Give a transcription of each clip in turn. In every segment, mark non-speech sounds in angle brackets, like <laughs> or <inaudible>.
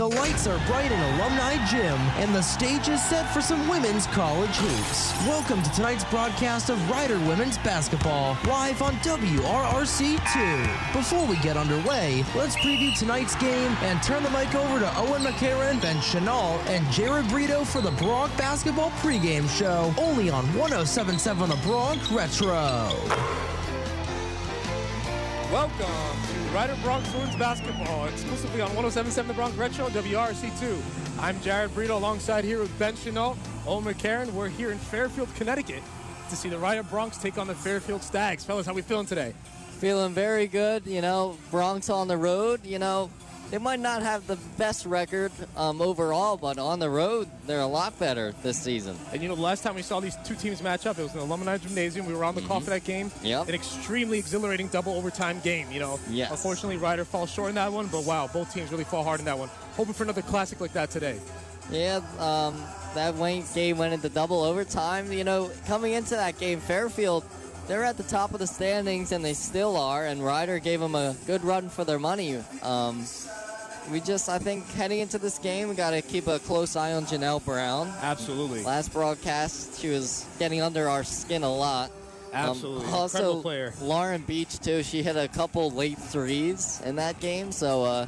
The lights are bright in Alumni Gym, and the stage is set for some women's college hoops. Welcome to tonight's broadcast of Rider Women's Basketball, live on WRRC2. Before we get underway, let's preview tonight's game and turn the mic over to Owen McCarron, Ben Chanel, and Jared Brito for the Bronx Basketball pregame show, only on 1077 The Bronx Retro. Welcome Rider Broncs Women's Basketball, exclusively on 1077 The Bronx Retro, WRC2. I'm Jared Brito alongside here with Ben Chanel, Owen McCarron. We're here in Fairfield, Connecticut to see the Rider Broncs take on the Fairfield Stags. Fellas, how we feeling today? Feeling very good. You know, Broncs on the road. You know, they might not have the best record um, overall, but on the road, they're a lot better this season. And you know, the last time we saw these two teams match up, it was in the Alumni Gymnasium. We were on the call for that game. Yep. An extremely exhilarating double overtime game. You know, Yes. unfortunately, Rider falls short in that one, but wow, both teams really fall hard in that one. Hoping for another classic like that today. Yeah, um, that game went into double overtime. You know, coming into that game, Fairfield, they're at the top of the standings, and they still are. And Rider gave them a good run for their money. Um, we just, I think, heading into this game, we got to keep a close eye on Janelle Brown. Absolutely. Last broadcast, she was getting under our skin a lot. Um, Absolutely. also, Incredible player. Lauren Beach too. She hit a couple late threes in that game. So uh,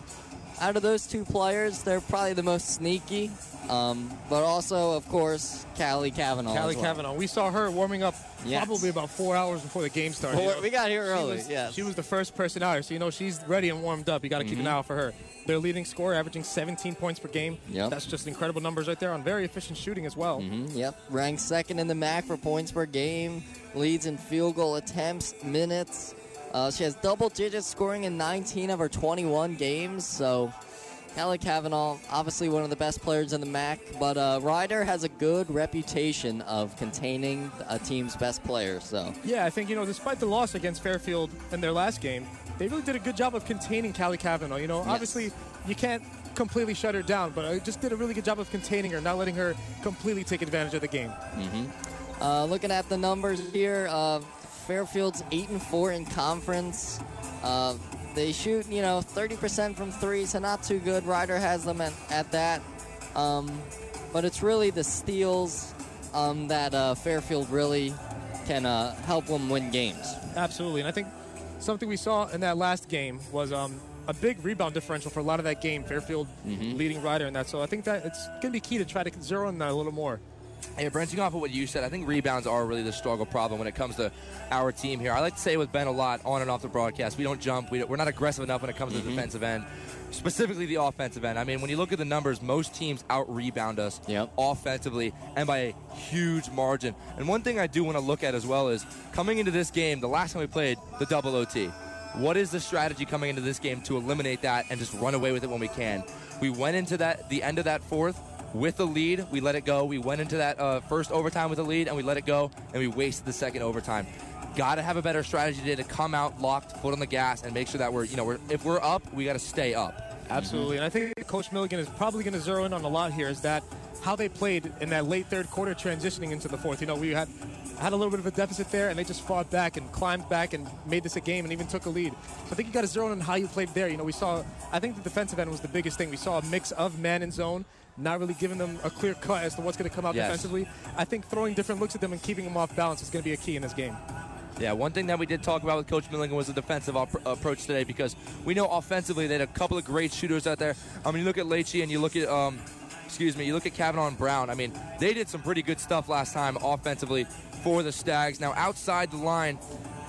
out of those two players, they're probably the most sneaky. Um, but also, of course, Callie Kavanaugh. Callie well. Kavanaugh. We saw her warming up Yes. probably about four hours before the game started. Four- you know. we got here She early, was- yes. She was the first person out here, so you know she's ready and warmed up. You got to keep an eye out for her. Their leading scorer, averaging 17 points per game. Yep. That's just incredible numbers right there on very efficient shooting as well. Mhm, Yep, ranked second in the MAAC for points per game, leads in field goal attempts, minutes. Uh, she has double digits scoring in 19 of her 21 games. So, Kelly Kavanaugh, obviously one of the best players in the MAAC, but uh, Rider has a good reputation of containing a team's best players. So, Yeah, I think you know, despite the loss against Fairfield in their last game, they really did a good job of containing Callie Kavanaugh. You know, obviously you can't completely shut her down, but I just did a really good job of containing her, not letting her completely take advantage of the game. uh, looking at the numbers here, uh, Fairfield's eight and four in conference. Uh, they shoot, you know, 30% from three, so not too good. Rider has them at, at that. Um, but it's really the steals um, that uh, Fairfield really can uh, help them win games. Absolutely, and I think something we saw in that last game was um, a big rebound differential for a lot of that game. Fairfield leading Rider in that, so I think that it's going to be key to try to zero in that a little more. Hey, branching off of what you said, I think rebounds are really the struggle problem when it comes to our team here. I like to say with Ben a lot on and off the broadcast, we don't jump, we we're not aggressive enough when it comes to the mm-hmm. defensive end, specifically the offensive end. I mean, when you look at the numbers, most teams out rebound us Yep. offensively and by a huge margin. And one thing I do want to look at as well is coming into this game, the last time we played the double OT. What is the strategy coming into this game to eliminate that and just run away with it when we can? We went into that the end of that fourth with the lead. We let it go. We went into that uh, first overtime with a lead and we let it go, and we wasted the second overtime. Got to have a better strategy today to come out locked, foot on the gas, and make sure that we're you know we're, if we're up, we got to stay up. Absolutely, and I think Coach Milligan is probably going to zero in on a lot here. Is that how they played in that late third quarter, transitioning into the fourth? You know, we had had a little bit of a deficit there, and they just fought back and climbed back and made this a game, and even took a lead. So I think you got to zero in on how you played there. You know, we saw. I think the defensive end was the biggest thing. We saw a mix of man and zone. Not really giving them a clear cut as to what's going to come out Yes. defensively. I think throwing different looks at them and keeping them off balance is going to be a key in this game. Yeah, one thing that we did talk about with Coach Milligan was the defensive op- approach today because we know offensively they had a couple of great shooters out there. I mean, you look at Leachy and you look at, um, excuse me, you look at Kavanaugh and Brown. I mean, they did some pretty good stuff last time offensively for the Stags. Now, outside the line,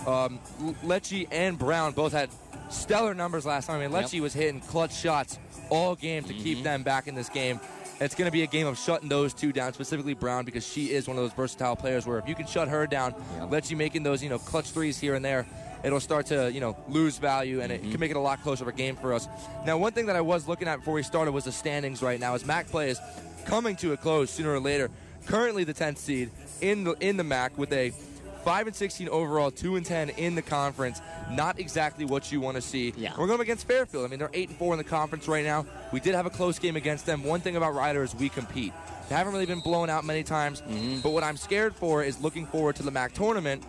um, Leitch and Brown both had stellar numbers last time. I mean, Yep. Leitch was hitting clutch shots all game to keep mm-hmm. them back in this game. It's going to be a game of shutting those two down, specifically Brown, because she is one of those versatile players where if you can shut her down, Yep. you making those, you know, clutch threes here and there, it'll start to, you know, lose value and it mm-hmm. can make it a lot closer of a game for us. Now, one thing that I was looking at before we started was the standings right now. As MAAC play is coming to a close sooner or later, currently the 10th seed in the in the MAAC with a 5 and 16 overall, 2 and 10 in the conference. Not exactly what you want to see. Yeah. We're going up against Fairfield. I mean, they're 8 and 4 in the conference right now. We did have a close game against them. One thing about Rider is we compete. They haven't really been blown out many times, mm-hmm. but what I'm scared for is looking forward to the MAAC tournament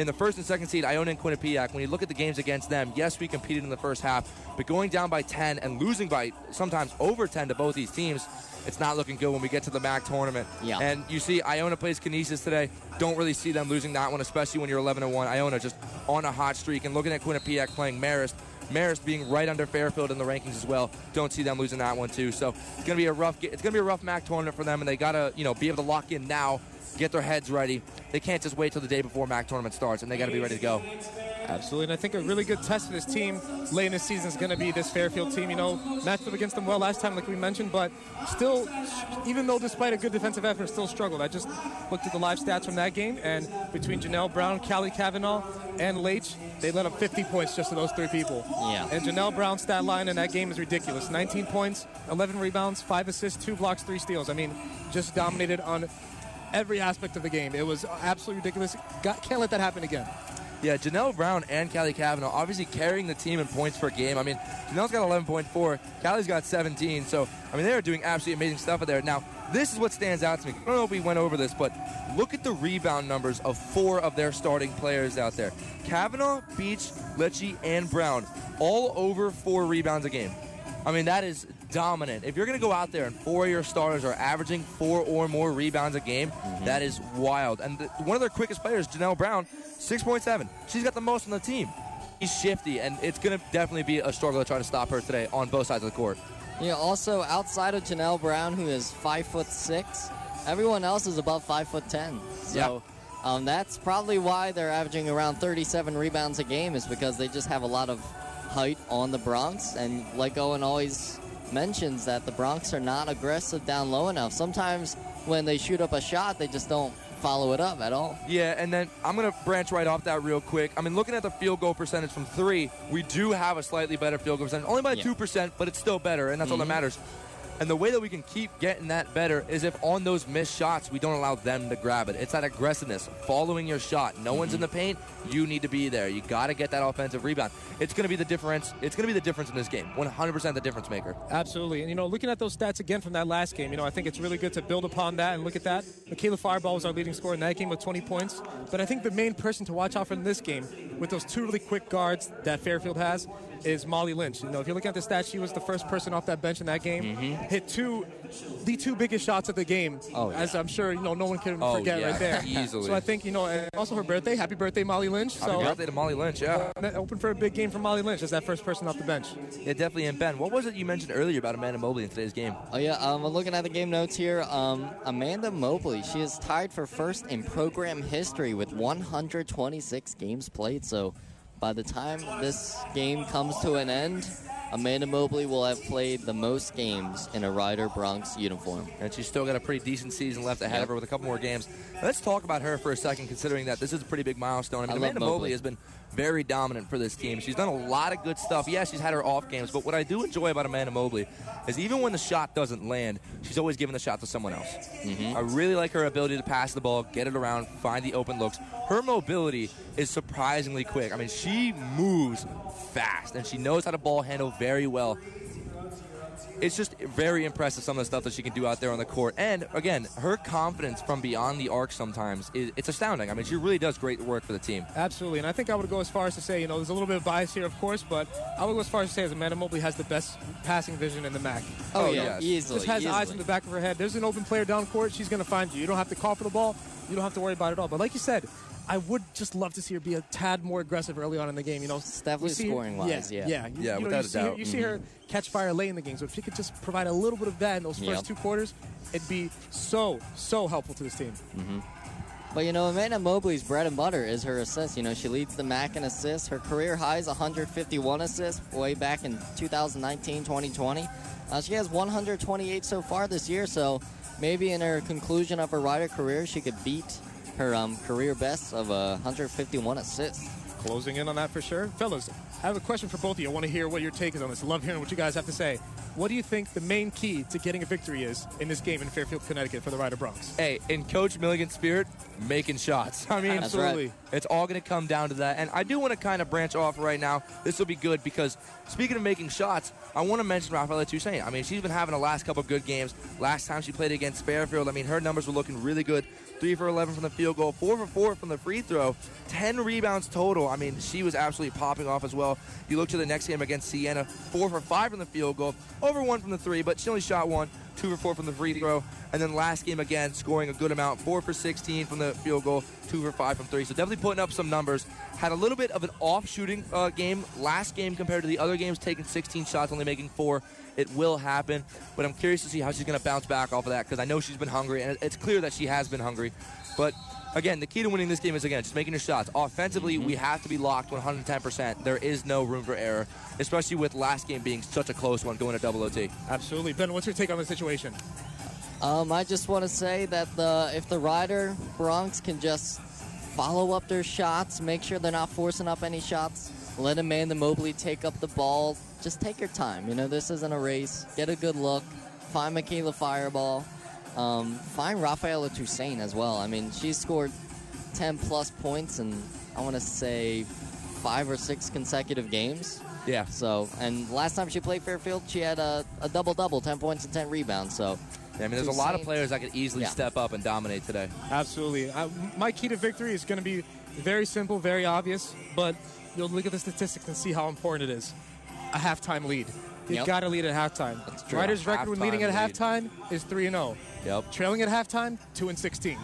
in the first and second seed, Iona and Quinnipiac, when you look at the games against them, yes, we competed in the first half, but going down by 10 and losing by sometimes over 10 to both these teams, it's not looking good when we get to the MAAC tournament. Yeah. And you see Iona plays Canisius today. Don't really see them losing that one, especially when you're 11 1. Iona just on a hot streak. And looking at Quinnipiac playing Marist, Marist being right under Fairfield in the rankings as well. Don't see them losing that one too. So it's gonna be a rough. It's gonna be a rough MAAC tournament for them, and they gotta you know be able to lock in now, get their heads ready. They can't just wait till the day before MAAC tournament starts, and they gotta be ready to go. Absolutely, and I think a really good test for this team late in the season is going to be this Fairfield team. You know, matched up against them well last time, like we mentioned, but still, even though despite a good defensive effort, still struggled. I just looked at the live stats from that game, and between Janelle Brown, Callie Kavanaugh, and Leitch, they let up 50 points just to those three people. Yeah. And Janelle Brown's stat line in that game is ridiculous: 19 points, 11 rebounds, five assists, two blocks, three steals. I mean, just dominated on every aspect of the game. It was absolutely ridiculous. Got, can't let that happen again. Yeah, Janelle Brown and Callie Kavanaugh obviously carrying the team in points per game. I mean, Janelle's got 11.4, Callie's got 17. So, I mean, they are doing absolutely amazing stuff out there. Now, this is what stands out to me. I don't know if we went over this, but look at the rebound numbers of four of their starting players out there Kavanaugh, Beach, Leitch, and Brown, all over four rebounds a game. I mean, that is dominant. If you're going to go out there and four of your starters are averaging four or more rebounds a game, that is wild. And the, one of their quickest players, Janelle Brown, 6.7. She's got the most on the team. She's shifty, and it's going to definitely be a struggle to try to stop her today on both sides of the court. Yeah, also outside of Janelle Brown, who is five foot six, everyone else is above five foot ten. So um, that's probably why they're averaging around 37 rebounds a game, is because they just have a lot of height on the Broncs. And like Owen always mentions, that the Broncs are not aggressive down low enough. Sometimes when they shoot up a shot, they just don't follow it up at all. Yeah, and then I'm going to branch right off that real quick. I mean, looking at the field goal percentage from three, we do have a slightly better field goal percentage, only by Yeah. 2%, but it's still better, and that's all that mm-hmm. matters. And the way that we can keep getting that better is if on those missed shots, we don't allow them to grab it. It's that aggressiveness, following your shot. No one's in mm-hmm. the paint. You need to be there. You got to get that offensive rebound. It's going to be the difference. It's going to be the difference in this game. 100% the difference maker. Absolutely. And, you know, looking at those stats again from that last game, you know, I think it's really good to build upon that and look at that. Michaela Fireball was our leading scorer in that game with 20 points. But I think the main person to watch out for in this game, with those two really quick guards that Fairfield has, is Molly Lynch. You know, if you're looking at the stats, she was the first person off that bench in that game. Hit two, the two biggest shots of the game. Mm-hmm. Oh, yeah. As I'm sure, you know, no one can Oh, forget yeah, right there. easily. So I think, you know, and also her birthday. Happy birthday, Molly Lynch. Happy so birthday to Molly Lynch, yeah. uh, open for a big game for Molly Lynch as that first person off the bench. Yeah, definitely. And Ben, what was it you mentioned earlier about Amanda Mobley in today's game? Oh yeah, um, I'm looking at the game notes here. Um, Amanda Mobley, she is tied for first in program history with 126 games played. So, by the time this game comes to an end, Amanda Mobley will have played the most games in a Rider Broncs uniform. and she's still got a pretty decent season left ahead Yep. of her with a couple more games. Let's talk about her for a second, considering that this is a pretty big milestone. I mean, I Amanda Mobley. Mobley. has been very dominant for this team. She's done a lot of good stuff. Yeah, she's had her off games, but what I do enjoy about Amanda Mobley is even when the shot doesn't land, she's always giving the shot to someone else. Mm-hmm. I really like her ability to pass the ball, get it around, find the open looks. Her mobility is surprisingly quick. I mean, she moves fast and she knows how to ball handle very well it's just very impressive some of the stuff that she can do out there on the court. And again, her confidence from beyond the arc sometimes is it's astounding. I mean, she really does great work for the team. Absolutely, and I think I would go as far as to say, you know, there's a little bit of bias here, of course, but I would go as far as to say that Amanda Mobley has the best passing vision in the MAAC. Oh, Oh, yeah, yes. easily. Just has easily. eyes in the back of her head. There's an open player down court, she's going to find you. You don't have to call for the ball. You don't have to worry about it at all. But like you said, I would just love to see her be a tad more aggressive early on in the game. You know, It's definitely we see her- scoring-wise, yeah. yeah, You- Yeah, you know, without you a see her- doubt. you see her catch fire late in the game. So if she could just provide a little bit of that in those first Yep. two quarters, it'd be so so helpful to this team. But you know, Amanda Mobley's bread and butter is her assists. You know, she leads the MAAC in assists. Her career high is 151 assists way back in 2019 2020. Uh, she has 128 so far this year, so maybe in her conclusion of her Rider career, she could beat her um, career best of uh, 151 assists. Closing in on that for sure. Fellas, I have a question for both of you. I want to hear what your take is on this. I love hearing what you guys have to say. What do you think the main key to getting a victory is in this game in Fairfield, Connecticut for the Rider Broncs? Hey, in Coach Milligan's spirit, making shots. I mean, That's right. Absolutely. It's all going to come down to that. And I do want to kind of branch off right now. This will be good because speaking of making shots, I want to mention Rafaela Toussaint. I mean, she's been having the last couple of good games. Last time she played against Fairfield, I mean, her numbers were looking really good. 3 for 11 from the field goal, 4 for 4 from the free throw, 10 rebounds total. I mean, she was absolutely popping off as well. You look to the next game against Siena, 4 for 5 from the field goal, over 1 from the 3, but she only shot 1, 2 for 4 from the free throw. And then last game again, scoring a good amount, 4 for 16 from the field goal, 2 for 5 from 3. So definitely putting up some numbers. Had a little bit of an off shooting uh, game last game compared to the other games, taking 16 shots, only making 4. It will happen, but I'm curious to see how she's going to bounce back off of that because I know she's been hungry, and it's clear that she has been hungry. But again, the key to winning this game is again just making your shots. Offensively, we have to be locked 110%. There is no room for error, especially with last game being such a close one, going to double OT. Absolutely. Ben, what's your take on the situation? Um, I just want to say that the if the Rider Broncs can just follow up their shots, make sure they're not forcing up any shots, let Amanda Mobley take up the ball. Just take your time. You know, this isn't a race. Get a good look. Find Michaela Fireball. Um, find Rafaela Toussaint as well. I mean, she's scored 10 plus points in, I want to say, five or six consecutive games. Yeah. So, and last time she played Fairfield, she had a, a double double, 10 points and 10 rebounds. So, I mean, there's a lot of players that could easily Yeah. step up and dominate today. Absolutely. Uh, my key to victory is going to be very simple, very obvious, but you'll look at the statistics and see how important it is. A halftime lead. You Yep. got to lead at halftime. That's true. Riders' record when leading at lead. halftime is 3 and 0. Yep. Trailing at halftime, 2 and 16.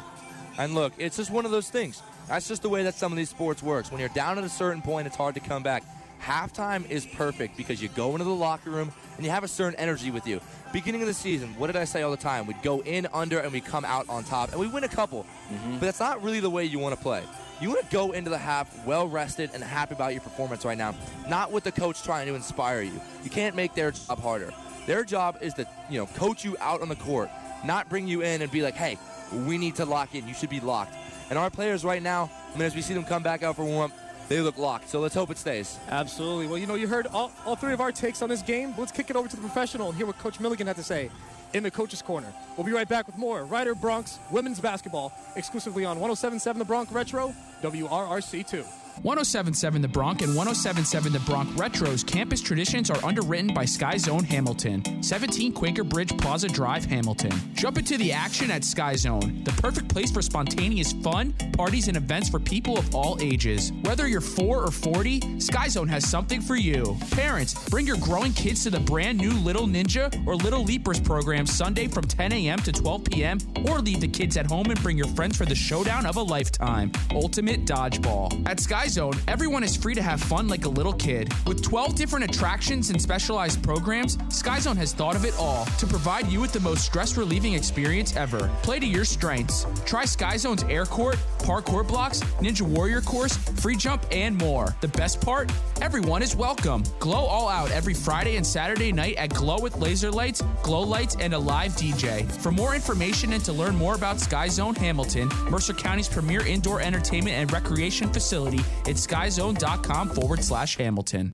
And look, it's just one of those things. That's just the way that some of these sports works. When you're down at a certain point, it's hard to come back. Halftime is perfect because you go into the locker room and you have a certain energy with you. Beginning of the season, what did I say all the time? We'd go in under and we come out on top and we win a couple. Mm-hmm. But that's not really the way you want to play. You want to go into the half well rested and happy about your performance right now, not with the coach trying to inspire you. You can't make their job harder. Their job is to, you know, coach you out on the court, not bring you in and be like, hey, we need to lock in. You should be locked. And our players right now, I mean, as we see them come back out for warm they look locked. So let's hope it stays. Absolutely. Well, you know, you heard all, all three of our takes on this game. Let's kick it over to the professional and hear what Coach Milligan had to say in the Coach's Corner. We'll be right back with more Rider Broncs women's basketball exclusively on 1077 The Bronx Retro, WRRC2. 1077 The Bronx and 1077 The Bronx Retro's campus traditions are underwritten by Sky Zone Hamilton, 17 Quaker Bridge Plaza Drive, Hamilton. Jump into the action at Sky Zone, the perfect place for spontaneous fun, parties, and events for people of all ages. Whether you're 4 or 40, Sky Zone has something for you. Parents, bring your growing kids to the brand new Little Ninja or Little Leapers program Sunday from 10 a.m. to 12 p.m., or leave the kids at home and bring your friends for the showdown of a lifetime Ultimate Dodgeball. At Sky Zone, everyone is free to have fun like a little kid. With 12 different attractions and specialized programs, Sky Zone has thought of it all to provide you with the most stress relieving experience ever. Play to your strengths. Try Sky Zone's air court, parkour blocks, Ninja Warrior course, free jump, and more. The best part? Everyone is welcome. Glow all out every Friday and Saturday night at Glow with laser lights, glow lights, and a live DJ. For more information and to learn more about Sky Zone Hamilton, Mercer County's premier indoor entertainment and recreation facility, it's skyzone.com forward slash Hamilton.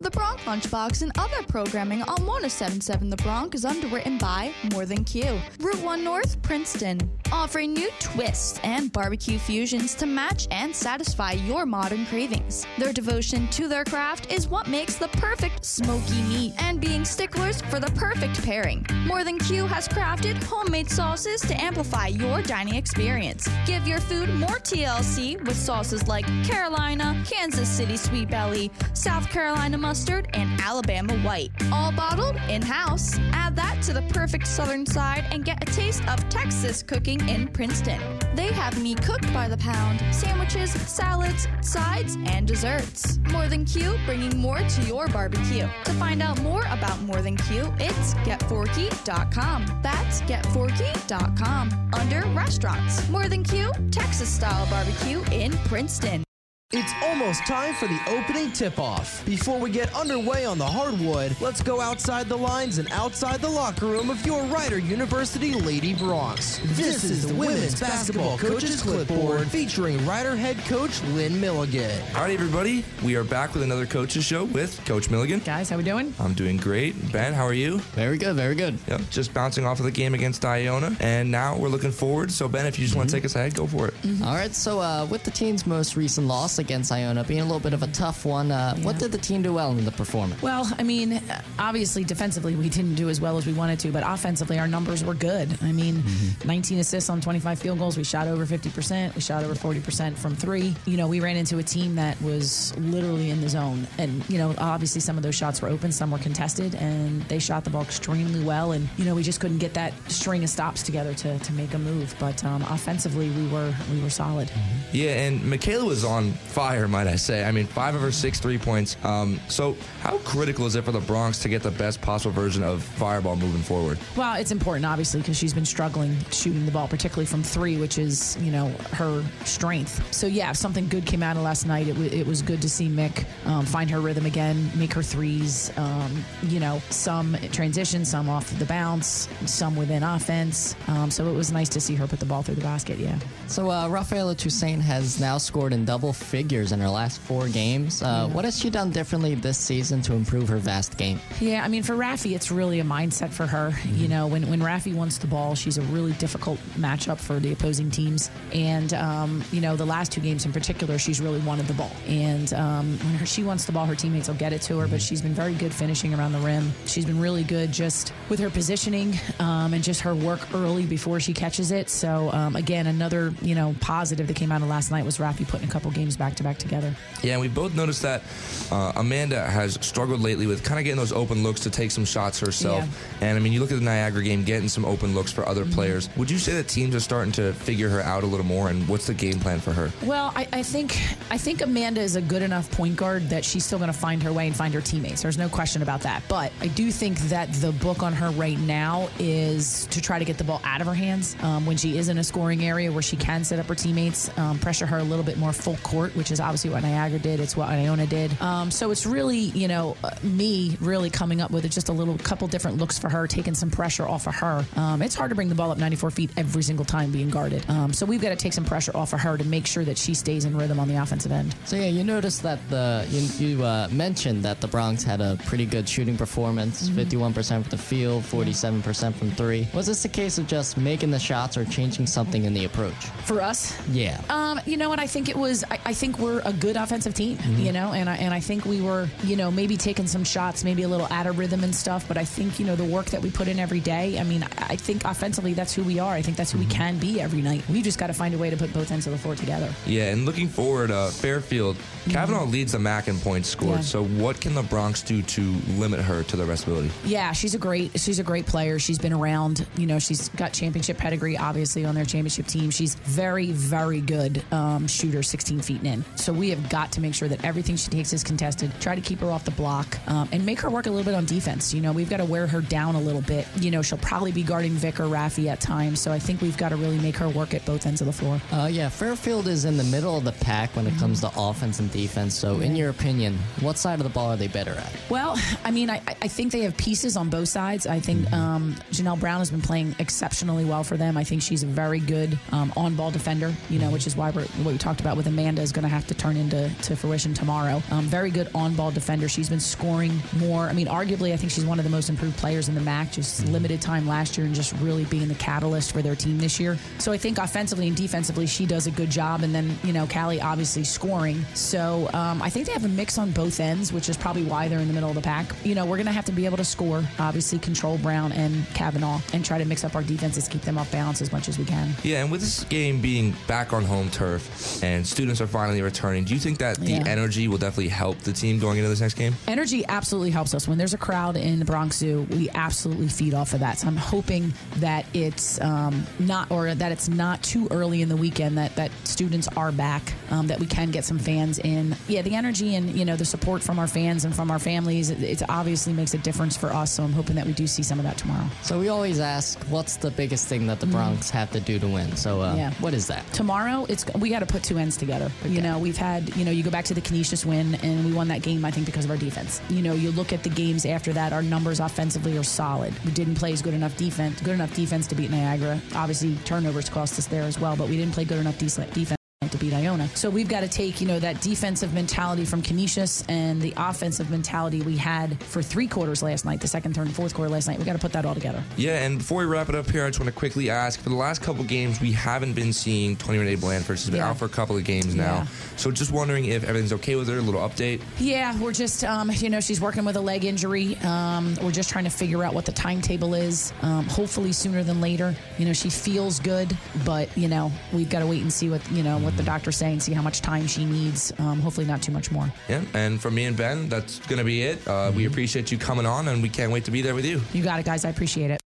The Bronx Lunchbox and other programming on 1077 The Bronx is underwritten by More Than Q. Route 1 North, Princeton. Offering new twists and barbecue fusions to match and satisfy your modern cravings. Their devotion to their craft is what makes the perfect smoky meat and being sticklers for the perfect pairing. More Than Q has crafted homemade sauces to amplify your dining experience. Give your food more TLC with sauces like Carolina, Kansas City Sweet Belly, South Carolina Mustard, and Alabama White. All bottled in house. Add that to the perfect southern side and get a taste of Texas cooking in Princeton. They have meat cooked by the pound, sandwiches, salads, sides, and desserts. More Than Q, bringing more to your barbecue. To find out more about More Than Q, it's getforky.com. That's getforky.com. Under restaurants. More Than Q, Texas style barbecue in Princeton. It's almost time for the opening tip off. Before we get underway on the hardwood, let's go outside the lines and outside the locker room of your Rider University Lady Broncs. This is the Women's Basketball Coaches Clipboard featuring Rider head coach Lynn Milligan. All right, everybody, we are back with another coaches show with Coach Milligan. Guys, how we doing? I'm doing great. Ben, how are you? Very good, very good. Yep, just bouncing off of the game against Iona, and now we're looking forward. So, Ben, if you just want to take us ahead, go for it. All right, so uh, with the team's most recent loss loss against Iona being a little bit of a tough one. Uh, What did the team do well in the performance? Well, I mean, obviously defensively we didn't do as well as we wanted to, but offensively our numbers were good. I mean, Mm-hmm. 19 assists on 25 field goals. We shot over 50%. We shot over 40% from three. You know, we ran into a team that was literally in the zone. And, you know, obviously some of those shots were open, some were contested, and they shot the ball extremely well. And, you know, we just couldn't get that string of stops together to, to make a move. But um, offensively, we were we were solid. Yeah, and Michaela was on fire, might I say. I mean, five of her six three points. Um, so, how critical is it for the Broncs to get the best possible version of Fireball moving forward? Well, it's important, obviously, because she's been struggling shooting the ball, particularly from three, which is, you know, her strength. So, yeah, if something good came out of last night, it, w- it was good to see Mick um, find her rhythm again, make her threes, um, you know, some transition, some off the bounce, some within offense. Um, so it was nice to see her put the ball through the basket, yeah. So uh, Rafaela Toussaint has now scored in double figures in her last four games. Uh, What has she done differently this season to improve her vast game? Yeah, I mean, for Rafi, it's really a mindset for her. You know, when, when Rafi wants the ball, she's a really difficult matchup for the opposing teams. And, um, you know, the last two games in particular, she's really wanted the ball. And um, when her, she wants the ball, her teammates will get it to her, but she's been very good finishing around the rim. She's been really good just with her positioning um, and just her work early before she catches it. So, um, again, another, you know, positive that came out of last night was Rafi putting a couple games back to back together. Yeah, and we both noticed that uh, Amanda has struggled lately with kind of getting those open looks to take some shots herself. Yeah. And I mean, you look at the Niagara game, getting some open looks for Mm-hmm. other players. Would you say that teams are starting to figure her out a little more? And what's the game plan for her? Well, I, I think I think Amanda is a good enough point guard that she's still going to find her way and find her teammates. There's no question about that. But I do think that the book on her right now is to try to get the ball out of her hands um, when she is in a scoring area where she can set up her teammates, um, pressure her a little bit more full court, which is obviously what Niagara did. It's what Iona did. Um, so it's really you know uh, me really coming up with just a little couple different looks for her, taking some pressure off of her. Um, it's hard to bring the ball up 94 feet every single time being guarded. Um, so we've got to take some pressure off of her to make sure that she stays in rhythm on the offensive end. So yeah, you noticed that the you, you uh, mentioned that the Broncs had a pretty good shooting performance, 51% from the field, 47% from three. Was this a case of just making the shots or changing something in the approach? For us, Yeah. Um, you know what? I think it was. I, I think we're a good offensive team. You know, and I and I think we were. You know, maybe taking some shots, maybe a little out of rhythm and stuff. But I think you know the work that we put in every day. I mean, I, think offensively that's who we are. I think that's who we can be every night. We just got to find a way to put both ends of the floor together. Yeah, and looking forward, uh, Fairfield, Kavanaugh leads the MAAC in points scored. Mm-hmm. Yeah. So, what can the Broncs do to limit her to the rest ability? Yeah, she's a great she's a great player. She's been around. You know, she's got championship pedigree, obviously on their championship team. She's very very good um, shooter, 16 feet and So we have got to make sure that everything she takes is contested. Try to keep her off the block um, and make her work a little bit on defense. You know, we've got to wear her down a little bit. You know, she'll probably be guarding Vic or Rafi at times. So I think we've got to really make her work at both ends of the floor. Uh, yeah, Fairfield is in the middle of the pack when it comes to offense and defense. So, in your opinion, what side of the ball are they better at? Well, I mean, I, I think they have pieces on both sides. I think um, Janelle Brown has been playing exceptionally well for them. I think she's a very good um, on-ball defender. You know, which is why we're, what we talked about with Amanda is going to have to turn into to fruition tomorrow. Um, very good on-ball defender. She's been scoring more. I mean, arguably, I think she's one of the most improved players in the MAAC. Just limited time last year and just really being the catalyst for their team this year. So I think offensively and defensively, she does a good job. And then you know, Callie obviously scoring. So um, I think they have a mix on both ends, which is probably why they're in the middle of the pack. You know, we're going to have to be able to score, obviously, control Brown and Kavanaugh, and try to mix up our defenses, keep them off balance as much as we can. Yeah, and with this game being back on home turf and students are finally returning, do you think that the Yeah. energy will definitely help the team going into this next game? Energy absolutely helps us. When there's a crowd in the Bronx Zoo, we absolutely feed off of that. So I'm hoping that it's um, not, or that it's not too early in the weekend that that students are back, um, that we can get some fans in. Yeah, the energy and you know the support from our fans and from our families, it, it obviously makes a difference for us. So I'm hoping that we do see some of that tomorrow. So, we always ask, what's the biggest thing that the Broncs have to do to win? So, uh, Yeah. what is that? tomorrow it's we got to put two ends together you know we've had you know you go back to the canisius win and we won that game i think because of our defense. You know you look at the games after that our numbers offensively are solid. We didn't play as good enough defense good enough defense to beat niagara. Obviously turnovers cost us there as well but we didn't play good enough defense to to beat Iona. So we've got to take, you know, that defensive mentality from Canisius and the offensive mentality we had for three quarters last night, the second, third, and fourth quarter last night. We got to put that all together. Yeah, and before we wrap it up here, I just want to quickly ask for the last couple games, we haven't been seeing 20 Renee Blandford. She's been Yeah. out for a couple of games now. Yeah. So just wondering if everything's okay with her, a little update. Yeah, we're just, um, you know, she's working with a leg injury. Um, we're just trying to figure out what the timetable is. Um, hopefully sooner than later. You know, she feels good, but you know, we've got to wait and see what you know what the doctor's saying, see how much time she needs. Um, hopefully, not too much more. Yeah, and for me and Ben, that's going to be it. Uh, We appreciate you coming on, and we can't wait to be there with you. You got it, guys. I appreciate it.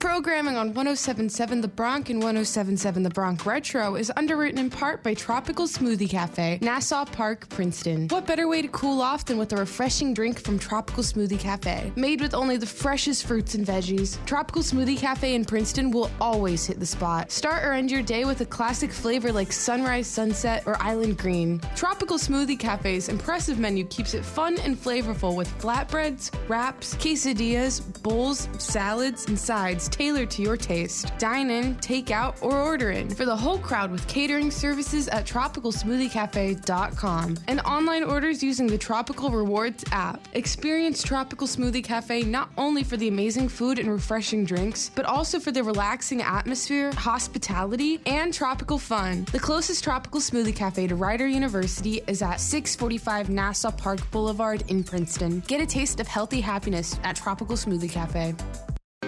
Programming on 1077 The Bronx and 1077 The Bronx Retro is underwritten in part by Tropical Smoothie Cafe, Nassau Park, Princeton. What better way to cool off than with a refreshing drink from Tropical Smoothie Cafe? Made with only the freshest fruits and veggies, Tropical Smoothie Cafe in Princeton will always hit the spot. Start or end your day with a classic flavor like sunrise, sunset, or island green. Tropical Smoothie Cafe's impressive menu keeps it fun and flavorful with flatbreads, wraps, quesadillas, bowls, salads, and sides tailored to your taste. Dine in, take out, or order in for the whole crowd with catering services at tropicalsmoothiecafe.com and online orders using the Tropical Rewards app. Experience Tropical Smoothie Cafe not only for the amazing food and refreshing drinks, but also for the relaxing atmosphere, hospitality, and tropical fun. The closest Tropical Smoothie Cafe to Rider University is at 645 Nassau Park Boulevard in Princeton. Get a taste of healthy happiness at Tropical Smoothie Cafe.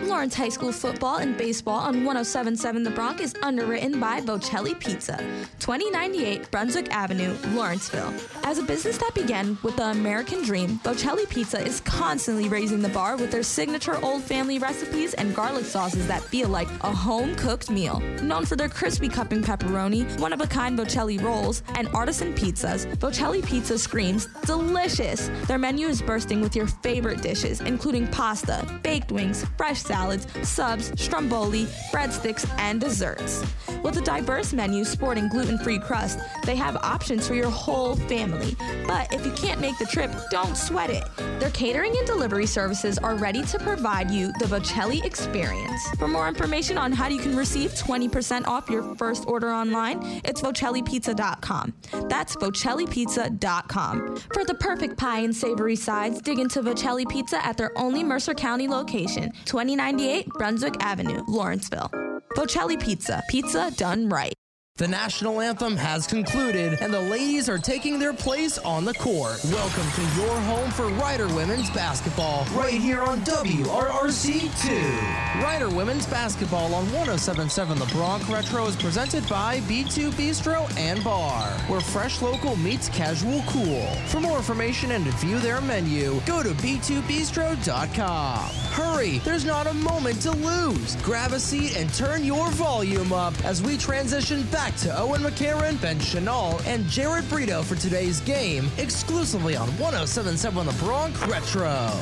Lawrence High School football and baseball on 1077 The Bronx is underwritten by Vocelli Pizza, 2098 Brunswick Avenue, Lawrenceville. As a business that began with the American dream, Vocelli Pizza is constantly raising the bar with their signature old family recipes and garlic sauces that feel like a home cooked meal. Known for their crispy cupping pepperoni, one of a kind Vocelli rolls, and artisan pizzas, Vocelli Pizza screams delicious. Their menu is bursting with your favorite dishes, including pasta, baked wings, fresh salads, subs, stromboli, breadsticks, and desserts. With a diverse menu sporting gluten free crust, they have options for your whole family. But if you can't make the trip, don't sweat it. Their catering and delivery services are ready to provide you the Vocelli experience. For more information on how you can receive 20% off your first order online, it's vocellipizza.com. That's vocellipizza.com. For the perfect pie and savory sides, dig into Vocelli Pizza at their only Mercer County location, 2098 Brunswick Avenue, Lawrenceville. Vocelli Pizza, pizza done right. The national anthem has concluded, and the ladies are taking their place on the court. Welcome to your home for Rider Women's Basketball, right here on WRRC2. Rider Women's Basketball on 1077 The Bronx Retro is presented by B2 Bistro and Bar, where fresh local meets casual cool. For more information and to view their menu, go to b2bistro.com. Hurry, there's not a moment to lose. Grab a seat and turn your volume up as we transition back to Owen McCarron, Ben Chanel, and Jared Brito for today's game, exclusively on 1077 The Bronx Retro.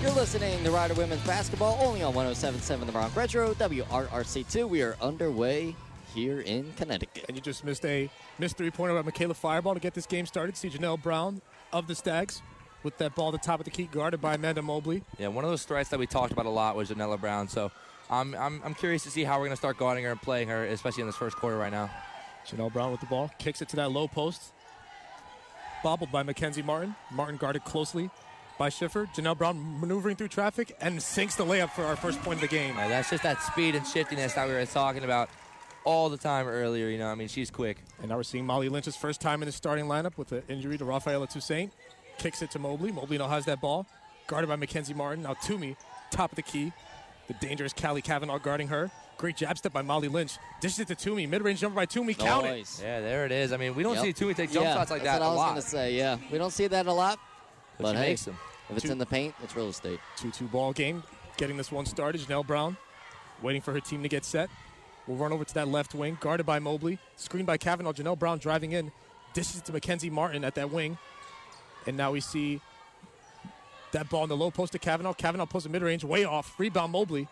You're listening to Rider Women's Basketball only on 1077 The Bronx Retro, WRRC2. We are underway here in Connecticut. And you just missed a missed three pointer by Michaela Fireball to get this game started. See Janelle Brown of the Stags with that ball at the top of the key, guarded by Amanda Mobley. Yeah, one of those threats that we talked about a lot was Janelle Brown. So I'm, I'm, I'm curious to see how we're going to start guarding her and playing her, especially in this first quarter right now. Janelle Brown with the ball, kicks it to that low post. Bobbled by Mackenzie Martin. Martin guarded closely by Schiffer. Janelle Brown maneuvering through traffic and sinks the layup for our first point of the game. Yeah, that's just that speed and shiftiness that we were talking about all the time earlier. You know, I mean, she's quick. And now we're seeing Molly Lynch's first time in the starting lineup with an injury to Rafaela Toussaint. Kicks it to Mobley. Mobley now has that ball. Guarded by Mackenzie Martin. Now Toomey, top of the key. The dangerous Callie Kavanaugh guarding her. Great jab step by Molly Lynch. Dishes it to Toomey. Mid-range jumper by Toomey. Count it. Yeah, there it is. I mean, we don't Yep. see Toomey take jump yeah, shots like that's that what I a was lot. going to say, yeah. We don't see that a lot, But but, hey, makes them. if it's Two- in the paint, it's real estate. 2-2 ball game. Getting this one started. Janelle Brown waiting for her team to get set. We'll run over to that left wing. Guarded by Mobley. Screened by Kavanaugh. Janelle Brown driving in. Dishes it to Mackenzie Martin at that wing. And now we see that ball in the low post to Kavanaugh. Kavanaugh pulls a mid-range. Way off. Rebound Mobley.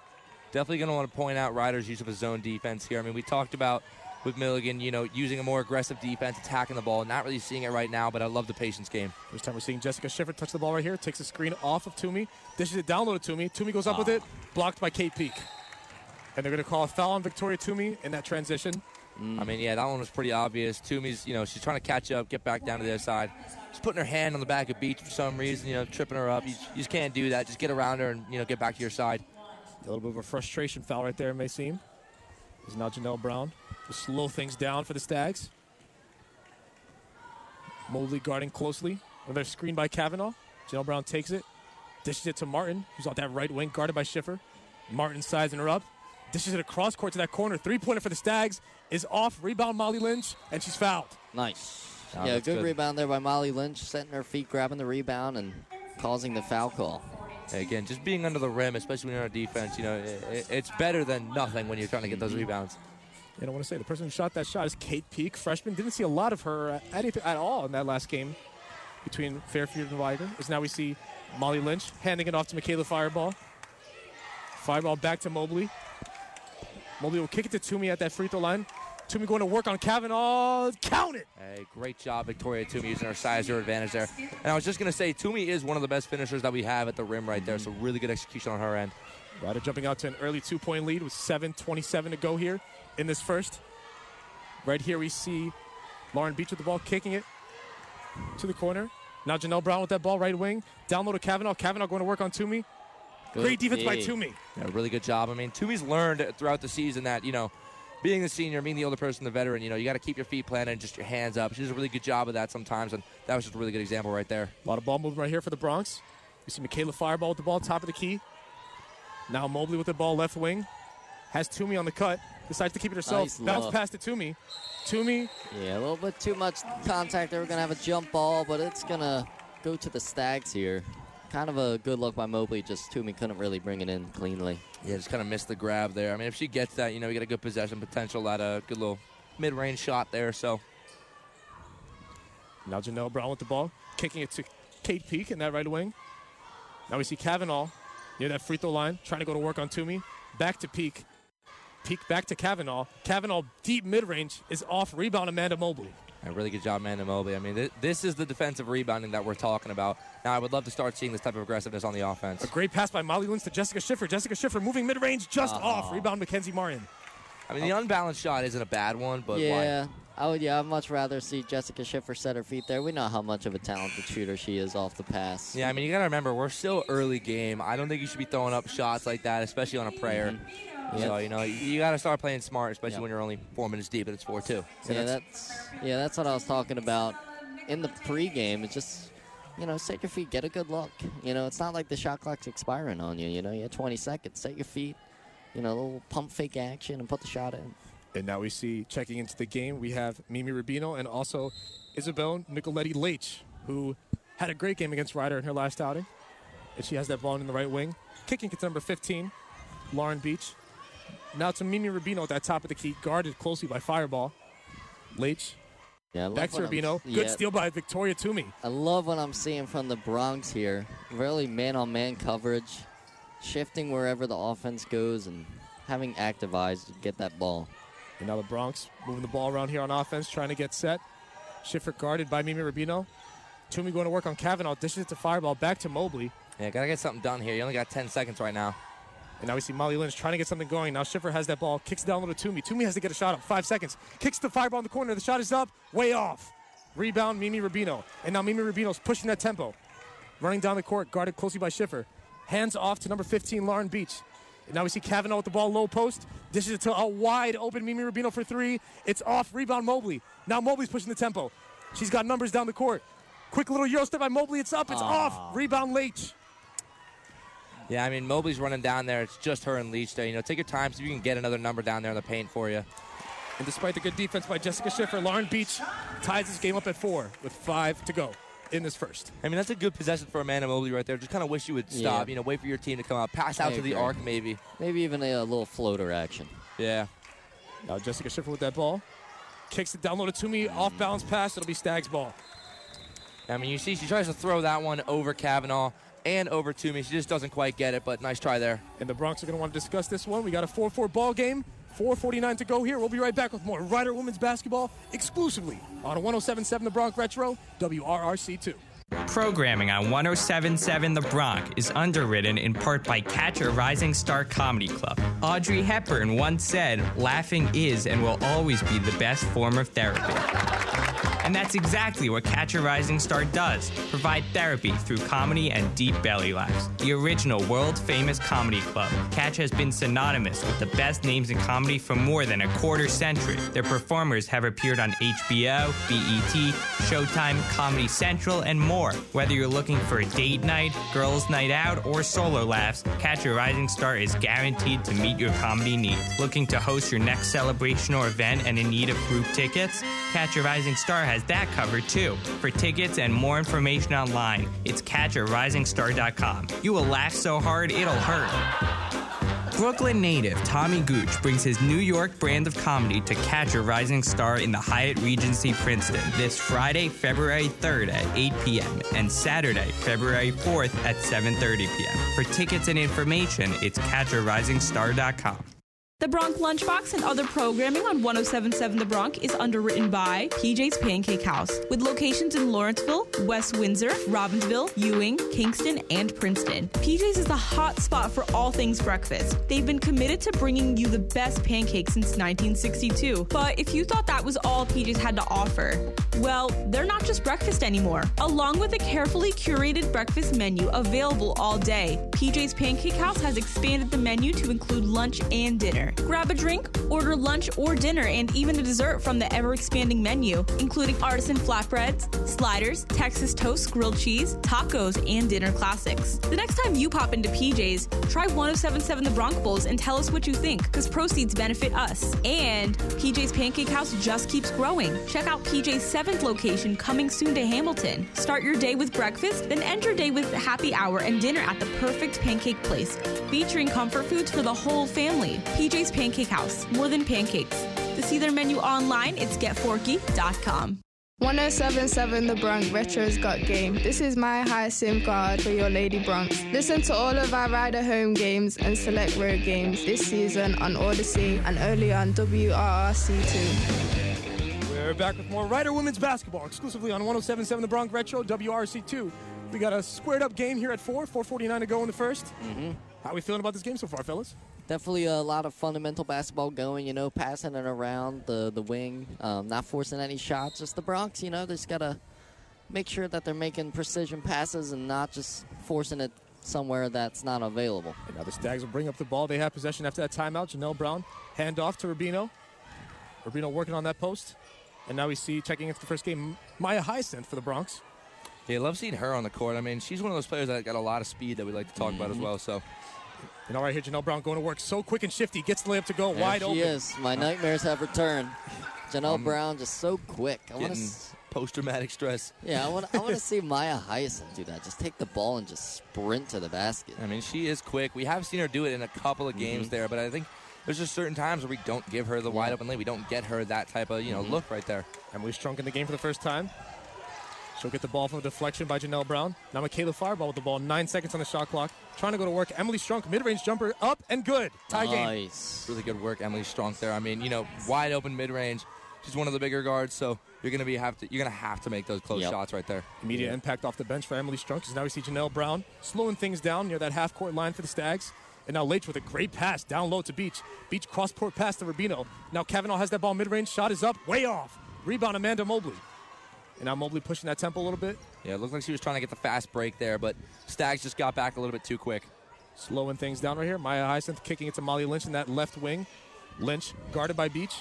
Definitely going to want to point out Rider's use of a zone defense here. I mean, we talked about with Milligan, you know, using a more aggressive defense, attacking the ball. Not really seeing it right now, but I love the patience game. First time we're seeing Jessica Schiffer touch the ball right here. Takes the screen off of Toomey. Dishes it down low to Toomey. Toomey goes up with it. Blocked by Kate Peak. And they're going to call a foul on Victoria Toomey in that transition. I mean, yeah, that one was pretty obvious. Toomey's, you know, she's trying to catch up, get back down to the other side. She's putting her hand on the back of Beach for some reason, you know, tripping her up. You, you just can't do that. Just get around her and, you know, get back to your side. A little bit of a frustration foul right there, it may seem. Is now Janelle Brown to slow things down for the Stags. Mobley guarding closely. Another screen by Kavanaugh. Janelle Brown takes it, dishes it to Martin, who's on that right wing, guarded by Schiffer. Martin sizing her up, dishes it across court to that corner. Three pointer for the Stags is off. Rebound Molly Lynch, and she's fouled. Nice. Oh, yeah, good, good. rebound there by Molly Lynch, setting her feet, grabbing the rebound, and causing the foul call. Again, just being under the rim, especially when you're on defense, you know, it, it's better than nothing when you're trying to get those rebounds. And I want to say the person who shot that shot is Kate Peak, freshman. Didn't see a lot of her uh, anything at all in that last game between Fairfield and Wigan. Is now we see Molly Lynch handing it off to Michaela Fireball. Fireball back to Mobley. Mobley will kick it to Toomey at that free throw line. Toomey going to work on Kavanaugh. Count it. Hey, great job, Victoria Toomey, using her size, her advantage there. And I was just going to say, Toomey is one of the best finishers that we have at the rim right there, so mm-hmm. really good execution on her end. Rider jumping out to an early two point lead with 7.27 to go here in this first. Right here we see Lauren Beach with the ball, kicking it to the corner. Now Janelle Brown with that ball, right wing. Down low to Kavanaugh. Kavanaugh going to work on Toomey. Great defense by Toomey. Yeah, really good job. I mean, Toomey's learned throughout the season that, you know, being the senior, being the older person, the veteran, you know, you got to keep your feet planted and just your hands up. She does a really good job of that sometimes, and that was just a really good example right there. A lot of ball movement right here for the Broncs. You see Michaela Fireball with the ball, top of the key. Now Mobley with the ball, left wing. Has Toomey on the cut. Decides to keep it herself. Nice Bounce past it to Toomey. Toomey Yeah, a little bit too much contact. They were going to have a jump ball, but it's going to go to the Stags here. Kind of a good look by Mobley, just Toomey couldn't really bring it in cleanly. Yeah, just kind of missed the grab there. I mean, if she gets that, you know, we get a good possession potential at a good little mid-range shot there. So Now Janelle Brown with the ball, kicking it to Kate Peak in that right wing. Now we see Kavanaugh near that free throw line, trying to go to work on Toomey. Back to Peak. Peak back to Kavanaugh. Kavanaugh deep mid range is off. Rebound Amanda Mobley. A really good job, Amanda Mobley. I mean, th- this is the defensive rebounding that we're talking about. Now, I would love to start seeing this type of aggressiveness on the offense. A great pass by Molly Lynch to Jessica Schiffer. Jessica Schiffer moving mid range just uh-huh. off. Rebound Mackenzie Martin. I mean, the oh. unbalanced shot isn't a bad one, but why? yeah, I would. Yeah, I'd much rather see Jessica Schiffer set her feet there. We know how much of a talented shooter she is off the pass. Yeah, I mean, you got to remember, we're still early game. I don't think you should be throwing up shots like that, especially on a prayer. Mm-hmm. So, you know, you, you got to start playing smart, especially Yep. when you're only four minutes deep and it's 4 2. yeah, that's yeah, that's what I was talking about in the pregame. It's just you know, set your feet, get a good look. You know, it's not like the shot clock's expiring on you. You know, you have 20 seconds. Set your feet. You know, a little pump fake action and put the shot in. And now we see checking into the game, we have Mimi Rubino and also Isabel Nicoletti Leitch, who had a great game against Rider in her last outing. And she has that ball in the right wing. Kicking it to number 15, Lauren Beach. Now to Mimi Rubino at that top of the key, guarded closely by Fireball. Leitch. Yeah, Back to what I'm- Rubino. Good yeah, steal by Victoria Toomey. I love what I'm seeing from the Broncs here. Really man-on-man coverage, shifting wherever the offense goes, and having active eyes to get that ball. And now the Broncs moving the ball around here on offense, trying to get set. Schiffer guarded by Mimi Rubino. Toomey going to work on Kavanaugh. Dishes it to Fireball. Back to Mobley. Yeah, got to get something done here. You only got 10 seconds right now. And now we see Molly Lynch trying to get something going. Now Schiffer has that ball, kicks down low to Toomey. Toomey has to get a shot up. Five seconds. Kicks the fireball in the corner. The shot is up, way off. Rebound, Mimi Rubino. And now Mimi Rubino's pushing that tempo. Running down the court, guarded closely by Schiffer. Hands off to number 15, Lauren Beach. And now we see Kavanaugh with the ball low post. Dishes it to a wide open Mimi Rubino for three. It's off. Rebound Mobley. Now Mobley's pushing the tempo. She's got numbers down the court. Quick little Euro step by Mobley. It's up. It's ah. off. Rebound Leitch. Yeah, I mean, Mobley's running down there. It's just her and Leitch there. You know, take your time so you can get another number down there in the paint for you. And despite the good defense by Jessica Schiffer, Lauren Beach ties this game up at four with five to go in this first. I mean, that's a good possession for Amanda Mobley right there. Just kind of wish you would stop. Yeah. You know, wait for your team to come out, pass out I to the arc maybe. Maybe even a, little floater action. Yeah. Now Jessica Schiffer with that ball. Kicks it down low to Toomey. Off balance pass. It'll be Stag's ball. I mean, you see, she tries to throw that one over Kavanaugh and over to me. She just doesn't quite get it, but nice try there. And the Broncs are going to want to discuss this one. We got a 4 4 ball game. 4.49 to go here. We'll be right back with more Rider Women's Basketball exclusively on 1077 The Bronx Retro, WRRC2. Programming on 1077 The Bronx is underwritten in part by Catch a Rising Star Comedy Club. Audrey Hepburn once said, Laughing is and will always be the best form of therapy. And that's exactly what Catch a Rising Star does provide therapy through comedy and deep belly laughs. The original world famous comedy club, Catch has been synonymous with the best names in comedy for more than a quarter century. Their performers have appeared on HBO, BET, Showtime, Comedy Central, and more. Whether you're looking for a date night, girls' night out, or solo laughs, Catch a Rising Star is guaranteed to meet your comedy needs. Looking to host your next celebration or event and in need of group tickets? Catch a Rising Star has that covered too. For tickets and more information online, it's catcharisingstar.com. You will laugh so hard it'll hurt. Brooklyn native Tommy Gooch brings his New York brand of comedy to catch a rising star in the Hyatt Regency Princeton this Friday, February 3rd at 8 p.m. and Saturday, February 4th at 7:30 p.m. For tickets and information, it's catcharisingstar.com. The Bronx Lunchbox and other programming on 1077 The Bronx is underwritten by PJ's Pancake House, with locations in Lawrenceville, West Windsor, Robbinsville, Ewing, Kingston, and Princeton. PJ's is the hot spot for all things breakfast. They've been committed to bringing you the best pancakes since 1962. But if you thought that was all PJ's had to offer, well, they're not just breakfast anymore. Along with a carefully curated breakfast menu available all day, PJ's Pancake House has expanded the menu to include lunch and dinner. Grab a drink, order lunch or dinner, and even a dessert from the ever expanding menu, including artisan flatbreads, sliders, Texas toast, grilled cheese, tacos, and dinner classics. The next time you pop into PJ's, try 1077 The Bronx Bowls and tell us what you think, because proceeds benefit us. And PJ's Pancake House just keeps growing. Check out PJ's seventh location coming soon to Hamilton. Start your day with breakfast, then end your day with happy hour and dinner at the perfect pancake place, featuring comfort foods for the whole family. PJ's Pancake House, more than pancakes. To see their menu online, it's getforky.com. 1077 The Bronx Retro's Got Game. This is my high sim card for your Lady Broncs. Listen to all of our Rider home games and select road games this season on Odyssey and only on WRRC2. We're back with more Rider Women's Basketball exclusively on 1077 The Bronx Retro, WRC2. We got a squared up game here at 4, 449 to go in the 1st Mm-hmm. How are we feeling about this game so far, fellas? Definitely a lot of fundamental basketball going, you know, passing it around the, the wing, um, not forcing any shots. Just the Broncs, you know, they just got to make sure that they're making precision passes and not just forcing it somewhere that's not available. And now the Stags will bring up the ball. They have possession after that timeout. Janelle Brown, hand off to Rubino. Rubino working on that post. And now we see, checking into the first game, Maya Hyacinth for the Broncs. Yeah, love seeing her on the court. I mean, she's one of those players that got a lot of speed that we like to talk about as well. So, You know, right here, Janelle Brown going to work so quick and shifty. Gets the layup to go There wide she open. is. My nightmares have returned. Janelle Brown just so quick. I want to. getting post-traumatic stress. Yeah, I want. I want to <laughs> see Maya Hyacinth do that. Just take the ball and just sprint to the basket. I mean, she is quick. We have seen her do it in a couple of games Mhm. there, but I think there's just certain times where we don't give her the wide open lane. We don't get her that type of you know Mhm. look right there. Emily Strunk in the game for the first time. She'll get the ball from a deflection by Janelle Brown. Now Michaela Fireball with the ball. Nine seconds on the shot clock. Trying to go to work. Emily Strunk, mid-range jumper, up and good. Tie game. Really good work, Emily Strunk there. I mean, you know, wide open mid-range. She's one of the bigger guards, so you're gonna be have to you're gonna have to make those close Yep. shots right there. Immediate impact off the bench for Emily Strunk. Because now we see Janelle Brown slowing things down near that half-court line for the Stags. And now Leitch with a great pass down low to Beach. Beach cross-court pass to Rubino. Now Kavanaugh has that ball mid-range. Shot is up, way off. Rebound Amanda Mobley. And now Mobley pushing that tempo a little bit. Yeah, it looked like she was trying to get the fast break there, but Stags just got back a little bit too quick. Slowing things down right here. Maya Hyacinth kicking it to Molly Lynch in that left wing. Lynch guarded by Beach.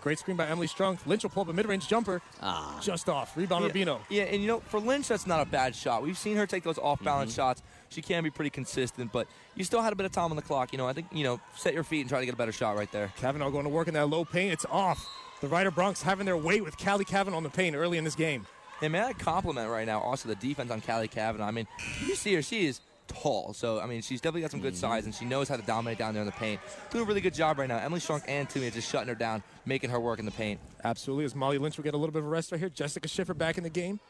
Great screen by Emily Strunk. Lynch will pull up a mid-range jumper. Ah. Just off. Rebound yeah, Rubino. Yeah, and you know, for Lynch, that's not a bad shot. We've seen her take those off-balance Mm-hmm. shots. She can be pretty consistent, but you still had a bit of time on the clock. You know, I think you know, set your feet and try to get a better shot right there. Kavanaugh going to work in that low paint. It's off. The Rider Broncs having their way with Callie Kavanaugh on the paint early in this game. And may I compliment right now also the defense on Callie Kavanaugh. I mean, you see her, she is tall. So, I mean, she's definitely got some good mm-hmm. size, and she knows how to dominate down there in the paint. Doing a really good job right now. Emily Strunk and Toomey just shutting her down, making her work in the paint. Absolutely. As Molly Lynch will get a little bit of a rest right here. Jessica Schiffer back in the game.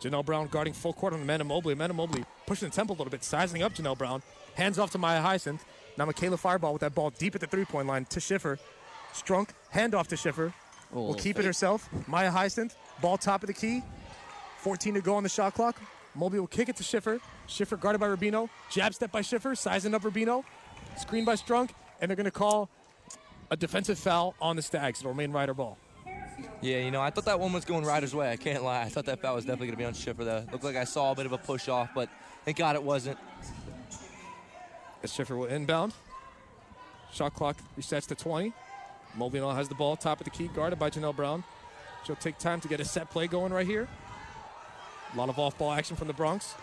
Janelle Brown guarding full court on Amanda Mobley. Amanda Mobley pushing the tempo a little bit, sizing up Janelle Brown. Hands off to Maya Hyacinth. Now Michaela Fireball with that ball deep at the three-point line to Schiffer. Strunk, hand off to Schiffer. Will keep it herself. Maya Hyacinth, ball top of the key. 14 to go on the shot clock. Mobley will kick it to Schiffer. Schiffer guarded by Rubino. Jab step by Schiffer, sizing up Rubino. Screen by Strunk, and they're going to call a defensive foul on the Stags. It'll remain Rider ball. Yeah, you know, I thought that one was going Rider's way. I can't lie. I thought that foul was definitely going to be on Schiffer, though. Looked like I saw a bit of a push off, but thank God it wasn't. As Schiffer will inbound. Shot clock resets to 20. Mobley now has the ball, top of the key, guarded by Janelle Brown. She'll take time to get a set play going right here. A lot of off-ball action from the Broncs.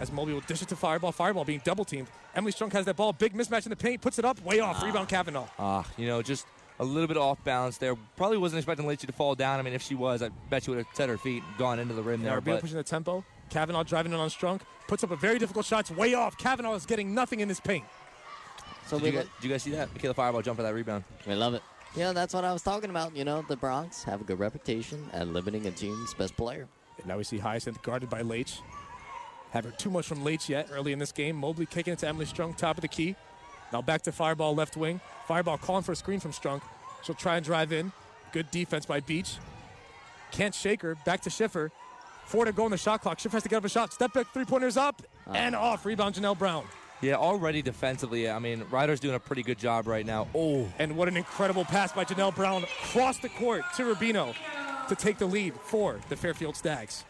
As Mobley will dish it to Fireball. Fireball being double teamed. Emily Strunk has that ball. Big mismatch in the paint. Puts it up. Way off. Rebound Kavanaugh. Ah, you know, just a little bit off balance there. Probably wasn't expecting Leachy to fall down. I mean, if she was, I bet she would have set her feet and gone into the rim Now there. Rubino But pushing the tempo. Kavanaugh driving in on Strunk. Puts up a very difficult shot. It's way off. Kavanaugh is getting nothing in this paint. So did, we you guys, did you guys see that? Michaela Fireball jump for that rebound. We love it. Yeah, that's what I was talking about. You know, the Broncs have a good reputation at limiting a team's best player. And now we see Hyacinth guarded by Leitch. Haven't too much from Leitch yet early in this game. Mobley kicking it to Emily Strunk, top of the key. Now back to Fireball left wing. Fireball calling for a screen from Strunk. She'll try and drive in. Good defense by Beach. Can't shake her. Back to Schiffer. Four to go on the shot clock. Schiffer has to get up a shot. Step back three pointers up ah. and off. Rebound Janelle Brown. Yeah, already defensively, I mean, Rider's doing a pretty good job right now. Oh, And what an incredible pass by Janelle Brown across the court to Rubino to take the lead for the Fairfield Stags.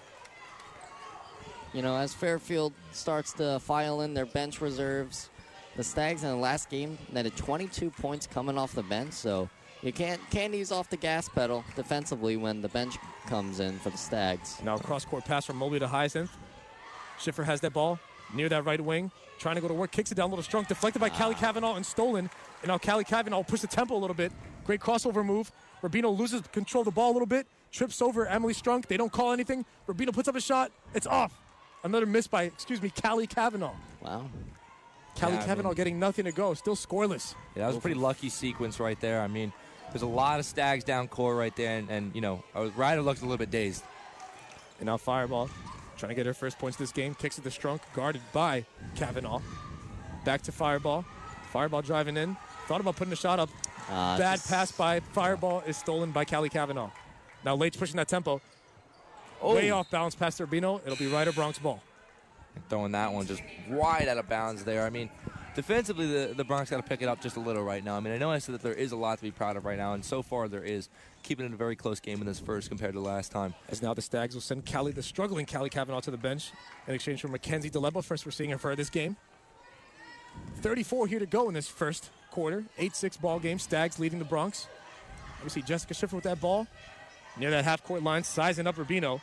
You know, as Fairfield starts to file in their bench reserves, the Stags in the last game netted 22 points coming off the bench, so you can't can't ease off the gas pedal defensively when the bench comes in for the Stags. Now cross court pass from Mobley to Hyacinth. Schiffer has that ball near that right wing, trying to go to work, kicks it down a little strong, deflected by Callie Kavanaugh and stolen. And now Callie Kavanaugh will push the tempo a little bit. Great crossover move. Rubino loses control of the ball a little bit, trips over Emily Strunk. They don't call anything. Rubino puts up a shot. It's off. Another miss by, excuse me, Callie Kavanaugh. Wow. Callie Yeah, I Kavanaugh mean- getting nothing to go, still scoreless. Yeah, that was a pretty lucky sequence right there. I mean, there's a lot of stags down core right there, and, and you know, uh, Rider looked a little bit dazed. And now Fireball trying to get her first points this game. Kicks it to Strunk, guarded by Kavanaugh. Back to Fireball. Fireball driving in. Thought about putting a shot up. Uh, Bad just- pass by Fireball is stolen by Callie Kavanaugh. Now Leitch pushing that tempo. Oh. Way off balance past Urbino. It'll be Rider Broncs ball. Throwing that one just wide out of bounds there. I mean, defensively, the, the Broncs got to pick it up just a little right now. I mean, I know I said that there is a lot to be proud of right now, and so far there is. Keeping it a very close game in this first compared to last time. As now the Stags will send Callie, the struggling Callie Kavanaugh, to the bench in exchange for Mackenzie DeLebo. First we're seeing her for this game. 34 here to go in this first quarter. 8-6 ball game. Stags leading the Broncs. We see Jessica Schiffer with that ball near that half-court line, sizing up Rubino.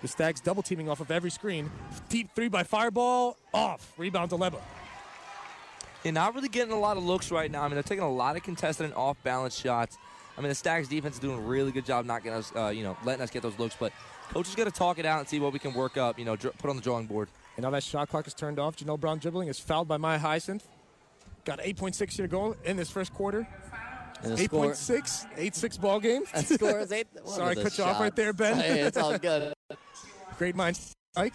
The Stags double teaming off of every screen. Deep three by Fireball. Off. Rebound DeLebo. You're not really getting a lot of looks right now. I mean, they're taking a lot of contested and off-balance shots. I mean, the Stags defense is doing a really good job not getting us, uh, you know, letting us get those looks. But coach is going to talk it out and see what we can work up. You know, dr- put on the drawing board. And now that shot clock is turned off. Janelle Brown dribbling is fouled by Maya Hyacinth. Got 8.6 here to go in this first quarter. And the score- 8.6, 8-6 ball game. That score is eight. <laughs> Sorry, are the cut you off right there, Ben. Hey, it's all good. Great minds, Mike.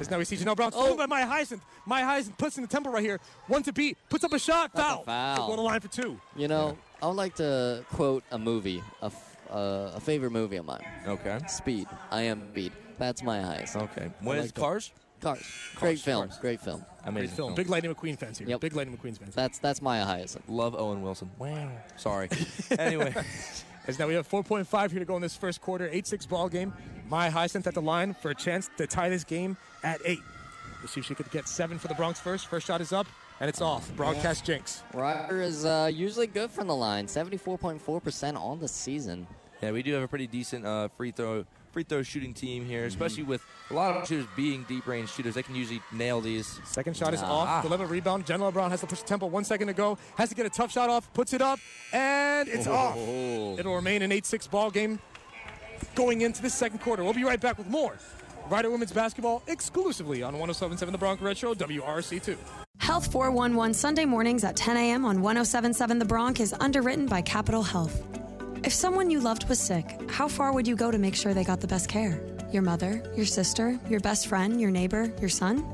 As now we see Janelle Brown Oh. stolen by Maya Hyacinth. Maya Hyacinth puts in the temple right here. One to beat. Puts up a shot. That's a Foul. foul. She'll Go to line for two. You know, I would like to quote a movie, a, f- uh, a favorite movie of mine. Okay. Speed. I am Speed. That's my highest. Okay. I When is like that. Cars? Cars. Great film. Great film. I Great film. Big Lightning McQueen fans here. Yep. Big Lightning McQueen fans. That's that's my highest. Love Owen Wilson. Wow. Sorry. <laughs> anyway. <laughs> As now we have 4.5 here to go in this first quarter. 8-6 ball game. Maya Hyacinth at the line for a chance to tie this game at 8. Let's see if she could get 7 for the Broncs first. First shot is up, and it's off. Broadcast jinx. Rider is uh, usually good from the line. 74.4% on the season. Yeah, we do have a pretty decent uh, free throw free throw shooting team here, especially with a lot of shooters being deep range shooters. They can usually nail these. Second shot is Ah. off. Deliver rebound. Janelle Brown has to push the tempo. One second to go. Has to get a tough shot off. Puts it up, and it's off. Oh. It'll remain an 8-6 ball game going into the second quarter. We'll be right back with more Rider Women's Basketball exclusively on 1077 The Bronx Retro WRC2. Health 411 Sunday mornings at 10 a.m. on 1077 The Bronx is underwritten by Capital Health. If someone you loved was sick, how far would you go to make sure they got the best care? Your mother, your sister, your best friend, your neighbor, your son?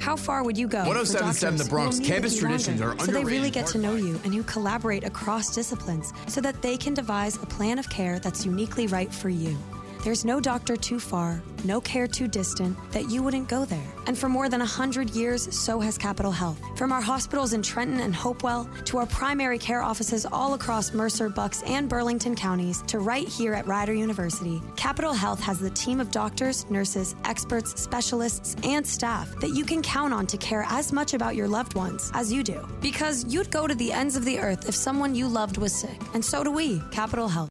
How far would you go? for 1077 The Bronx who will meet campus traditions longer, are So they really get to know you and who collaborate across disciplines so that they can devise a plan of care that's uniquely right for you. There's no doctor too far, no care too distant that you wouldn't go there. And for more than 100 years, so has Capital Health. From our hospitals in Trenton and Hopewell to our primary care offices all across Mercer, Bucks, and Burlington counties to right here at Rider University, Capital Health has the team of doctors, nurses, experts, specialists, and staff that you can count on to care as much about your loved ones as you do. Because you'd go to the ends of the earth if someone you loved was sick. And so do we, Capital Health.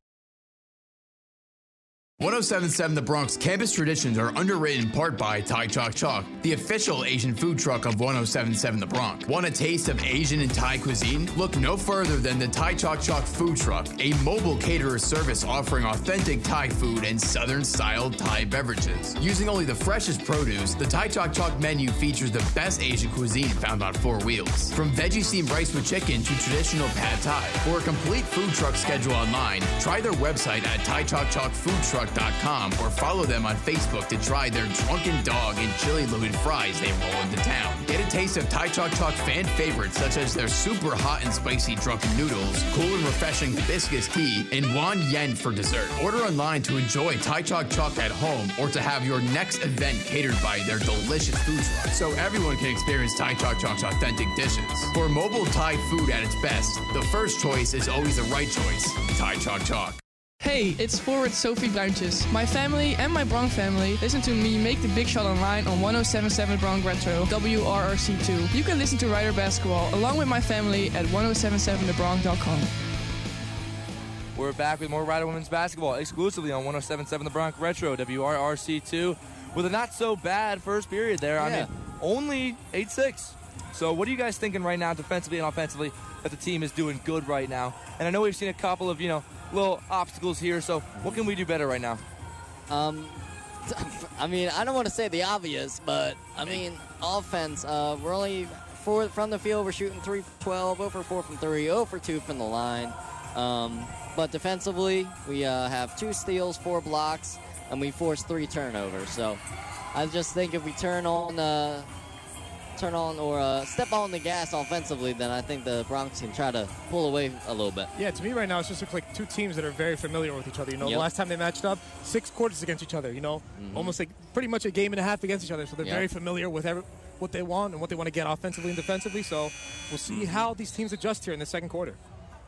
1077 The Bronx campus traditions are underrated in part by Thai Chok Chok, the official Asian food truck of 1077 The Bronx. Want a taste of Asian and Thai cuisine? Look no further than the Thai Chok Chok food truck, a mobile caterer service offering authentic Thai food and southern style Thai beverages. Using only the freshest produce, the Thai Chok Chok menu features the best Asian cuisine found on four wheels. From veggie steamed rice with chicken to traditional pad thai. For a complete food truck schedule online, try their website at thaichokchokfoodtruck.com or follow them on Facebook to try their drunken dog and chili loaded fries they roll into town. Get a taste of Thai Chok Chok fan favorites such as their super hot and spicy drunken noodles, cool and refreshing hibiscus tea, and wan yen for dessert. Order online to enjoy Thai Chok Chok at home or to have your next event catered by their delicious food truck so everyone can experience Thai Chok Chok's authentic dishes. For mobile Thai food at its best, the first choice is always the right choice Thai Chok Chok. Hey, it's forward Sophie Bruintjes. My family and my Broncs family listen to me make the big shot online on 1077 Bronx Retro, WRRC2. You can listen to Rider Basketball along with my family at 1077thebronx.com. We're back with more Rider Women's Basketball exclusively on 1077 The Bronx Retro, WRRC2, with a not so bad first period there. I mean, only 8 6. So, what are you guys thinking right now, defensively and offensively, that the team is doing good right now? And I know we've seen a couple of, you know, little obstacles here. So, what can we do better right now? Um, <laughs> I mean, I don't want to say the obvious, but I mean, offense. Uh, we're only four from the field. We're shooting three for 12, 0 for four from three, 0 for two from the line. Um, but defensively, we uh, have two steals, four blocks, and we force three turnovers. So I just think if we turn on, uh, turn on or uh, step on the gas offensively, then I think the Broncs can try to pull away a little bit. Yeah, to me right now, it's just like two teams that are very familiar with each other. You know, Yep. the last time they matched up, six quarters against each other. You know, Mhm. almost like pretty much a game and a half against each other. So they're Yep. very familiar with every, what they want and what they want to get offensively and defensively. So we'll see how these teams adjust here in the second quarter.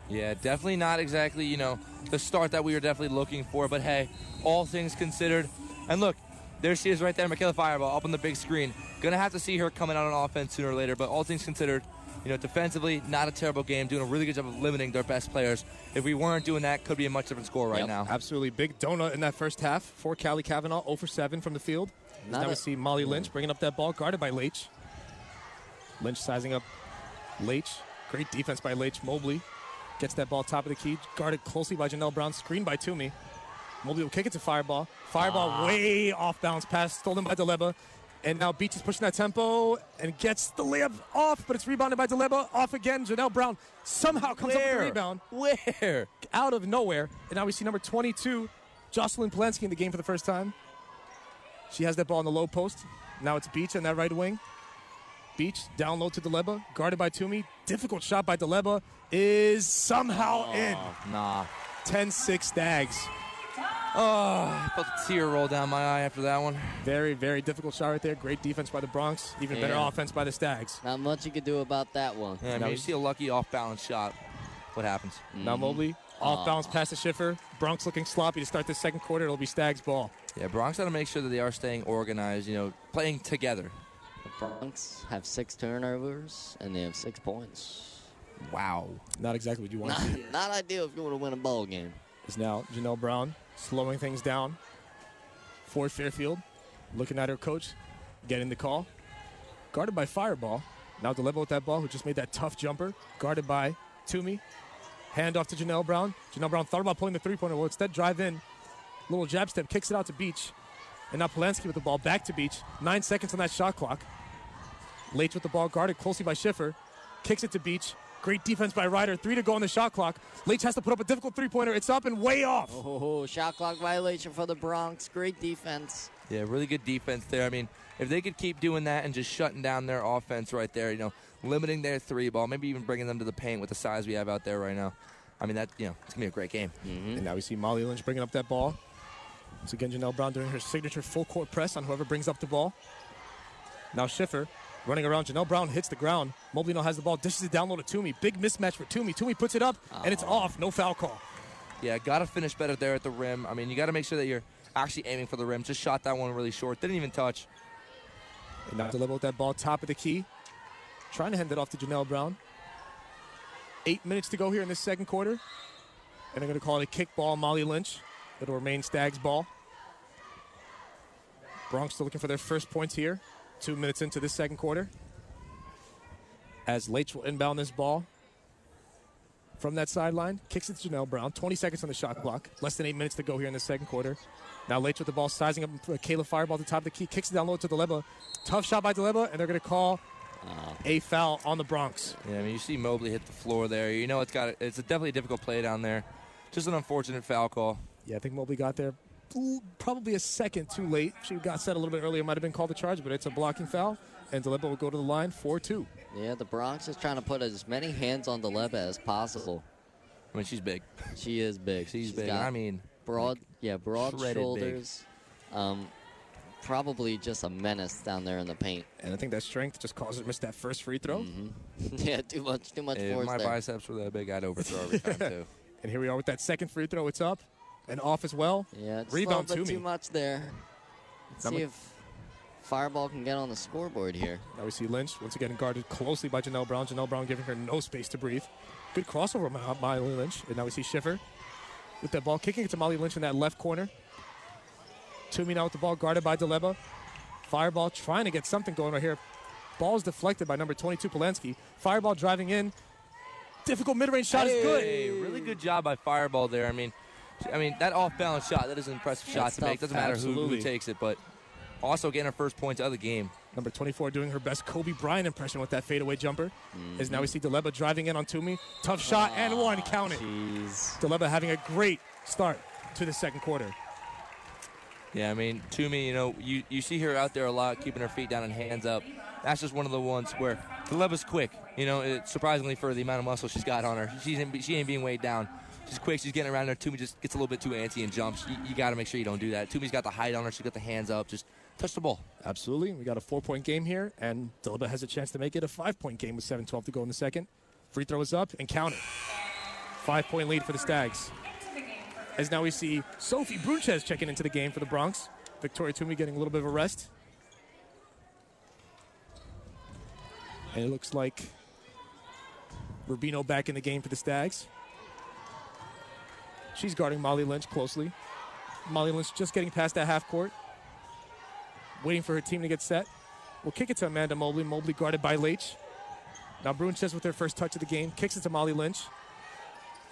Yeah, definitely not exactly, you know, the start that we were definitely looking for. But hey, all things considered. And look, there she is right there, Michaela Fireball, up on the big screen. Gonna have to see her coming out on offense sooner or later. But all things considered, you know, defensively, not a terrible game, doing a really good job of limiting their best players. If we weren't doing that, could be a much different score right now. Absolutely. Big donut in that first half for Callie Kavanaugh, 0 for 7 from the field. Not now we see Molly Lynch bringing up that ball, guarded by Leitch. Lynch sizing up Leitch. Great defense by Leitch. Mobley gets that ball top of the key, guarded closely by Janelle Brown, screened by Toomey. Mobley will kick it to Fireball. Fireball Ah. way off bounds pass, stolen by Deleba. And now Beach is pushing that tempo and gets the layup off, but it's rebounded by Deleba. Off again. Janelle Brown somehow comes up with Where? the rebound. Where? Out of nowhere. And now we see number 22, Jocelyn Polanski in the game for the first time. She has that ball in the low post. Now it's Beach on that right wing. Beach down low to Deleba, guarded by Toomey. Difficult shot by Deleba is somehow in. Nah. 10-6 Stags. Oh, I felt a tear roll down my eye after that one. Very, very difficult shot right there. Great defense by the Broncs. Even better offense by the Stags. Not much you could do about that one. Yeah, I mean, you see a lucky off balance shot. What happens? Now mm-hmm. Mobley, off balance pass to Schiffer. Broncs looking sloppy to start the second quarter. It'll be Stags ball. Yeah, Broncs got to make sure that they are staying organized, you know, playing together. The Broncs have six turnovers and they have six points. Wow. Not exactly what you want to see. Not, not ideal if you want to win a ball game. is now Janelle Brown slowing things down. Ford Fairfield looking at her coach, getting the call. Guarded by Fireball. Now Delebo with that ball, who just made that tough jumper. Guarded by Toomey. Hand off to Janelle Brown. Janelle Brown thought about pulling the three pointer. Well, instead, drive in. Little jab step, kicks it out to Beach. And now Polanski with the ball back to Beach. Nine seconds on that shot clock. Leitch with the ball, guarded closely by Schiffer. Kicks it to Beach. Great defense by Rider. Three to go on the shot clock. Leitch has to put up a difficult three pointer. It's up and way off. Oh, shot clock violation for the Broncs. Great defense. Yeah, really good defense there. I mean, if they could keep doing that and just shutting down their offense right there, you know, limiting their three ball, maybe even bringing them to the paint with the size we have out there right now. I mean, that you know, it's gonna be a great game. Mm-hmm. And now we see Molly Lynch bringing up that ball. So again, Janelle Brown doing her signature full court press on whoever brings up the ball. Now Schiffer running around. Janelle Brown hits the ground. Mobley now has the ball, dishes it down low to Toomey. Big mismatch for Toomey. Toomey puts it up, and it's ah. off. No foul call. Yeah, got to finish better there at the rim. I mean, you got to make sure that you're actually aiming for the rim. Just shot that one really short. Didn't even touch. And now deliver with that ball, top of the key. Trying to hand it off to Janelle Brown. Eight minutes to go here in this second quarter. And they're going to call it a kick ball, Molly Lynch. It'll remain Stags ball. Broncs still looking for their first points here. Two minutes into this second quarter. As Leitch will inbound this ball from that sideline. Kicks it to Janelle Brown. 20 seconds on the shot clock. Less than eight minutes to go here in the second quarter. Now Leitch with the ball, sizing up Kayla Fireball at the top of the key. Kicks it down low to Deleba. Tough shot by Deleba, and they're going to call ah. a foul on the Broncs. Yeah, I mean, you see Mobley hit the floor there. You know, it's got it's a definitely a difficult play down there. Just an unfortunate foul call. Yeah, I think Mobley got there probably a second too late. She got set a little bit earlier. Might have been called a charge, but it's a blocking foul. And Deleba will go to the line 4 2. Yeah, the Broncs is trying to put as many hands on Deleba as possible. I mean, she's big. She is big. She's, She's big. got I mean, broad, yeah, broad shoulders. Um, probably just a menace down there in the paint. And I think that strength just caused her to miss that first free throw. Mm-hmm. <laughs> yeah, too much, too much if force my there. biceps were that big, I'd overthrow every time <laughs> too. And here we are with that second free throw. It's up and off as well. Yeah, just Rebound a little bit to too much there. Let's Number- see if Fireball can get on the scoreboard here. Now we see Lynch once again guarded closely by Janelle Brown. Janelle Brown giving her no space to breathe. Good crossover by Molly Lynch. And now we see Schiffer with that ball, kicking it to Molly Lynch in that left corner. Toomey now with the ball, guarded by Deleba. Fireball trying to get something going right here. Ball is deflected by number 22, Polanski. Fireball driving in. Difficult mid-range shot is good. Hey, really good job by Fireball there. I mean, I mean that off-balance shot that is an impressive shot That's to make. tough. Doesn't matter who, Absolutely. who takes it, but also getting her first points of the game. Number 24 doing her best Kobe Bryant impression with that fadeaway jumper. Mm-hmm. As now we see Deleba driving in on Toomey. Tough shot and ah, one. Count it. Deleba having a great start to the second quarter. Yeah, I mean, Toomey, you know, you, you see her out there a lot, keeping her feet down and hands up. That's just one of the ones where Deleba's quick. You know, it, surprisingly for the amount of muscle she's got on her, she's in, she ain't being weighed down. She's quick. She's getting around there. Toomey just gets a little bit too antsy and jumps. You, you got to make sure you don't do that. Toomey's got the height on her. She's got the hands up. Just touch the ball. Absolutely. We got a four point game here, and Deleba has a chance to make it a five point game with 7 12 to go in the second. Free throw is up and counted. Five point lead for the Stags. As now we see Sophie Bruintjes checking into the game for the Broncs. Victoria Toomey getting a little bit of a rest. And it looks like Rubino back in the game for the Stags. She's guarding Molly Lynch closely. Molly Lynch just getting past that half court waiting for her team to get set. We'll kick it to Amanda Mobley. Mobley guarded by Leitch. Now Bruintjes with her first touch of the game. Kicks it to Molly Lynch.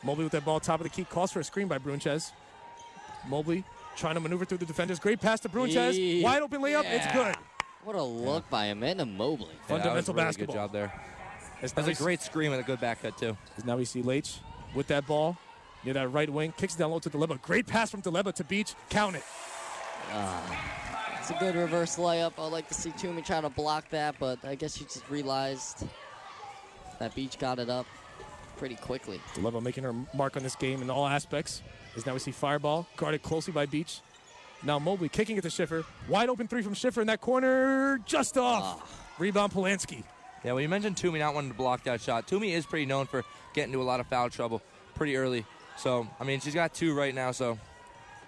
Mobley with that ball top of the key. Calls for a screen by Bruintjes. Mobley trying to maneuver through the defenders. Great pass to Bruintjes. Yeah. Wide open layup. It's good. What a look by Amanda Mobley. Fundamental really basketball. Good job there. As That's a great screen and a good back cut too. as now we see Leitch with that ball near that right wing. Kicks it down low to Deleba. Great pass from Deleba to Beach. Count it. Ah. It's a good reverse layup. I'd like to see Toomey trying to block that, but I guess she just realized that Beach got it up pretty quickly. Deleva making her mark on this game in all aspects. As now we see Fireball guarded closely by Beach. Now Mobley kicking it to Schiffer. Wide open three from Schiffer in that corner. Just off. Ah. Rebound Polanski. Yeah, well, you mentioned Toomey not wanting to block that shot. Toomey is pretty known for getting into a lot of foul trouble pretty early. So, I mean, she's got two right now, so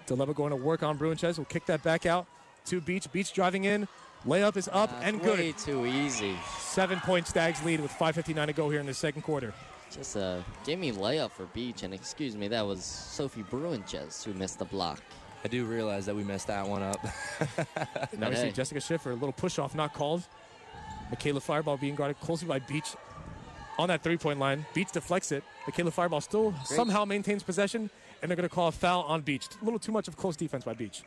Deleva going to work on Bruintjes. Will kick that back out to Beach. Beach driving in. Layup is up and Way good. Way too easy. Seven point Stags lead with 5.59 to go here in the second quarter. Just uh, a gimme layup for Beach, and excuse me, that was Sophie Bruintjes who missed the block. I do realize that we messed that one up. <laughs> Now we see Jessica Schiffer, a little push off, not called. Michaela Fireball being guarded closely by Beach on that three point line. Beach deflects it. Michaela Fireball still somehow maintains possession, and they're going to call a foul on Beach. A little too much of close defense by Beach.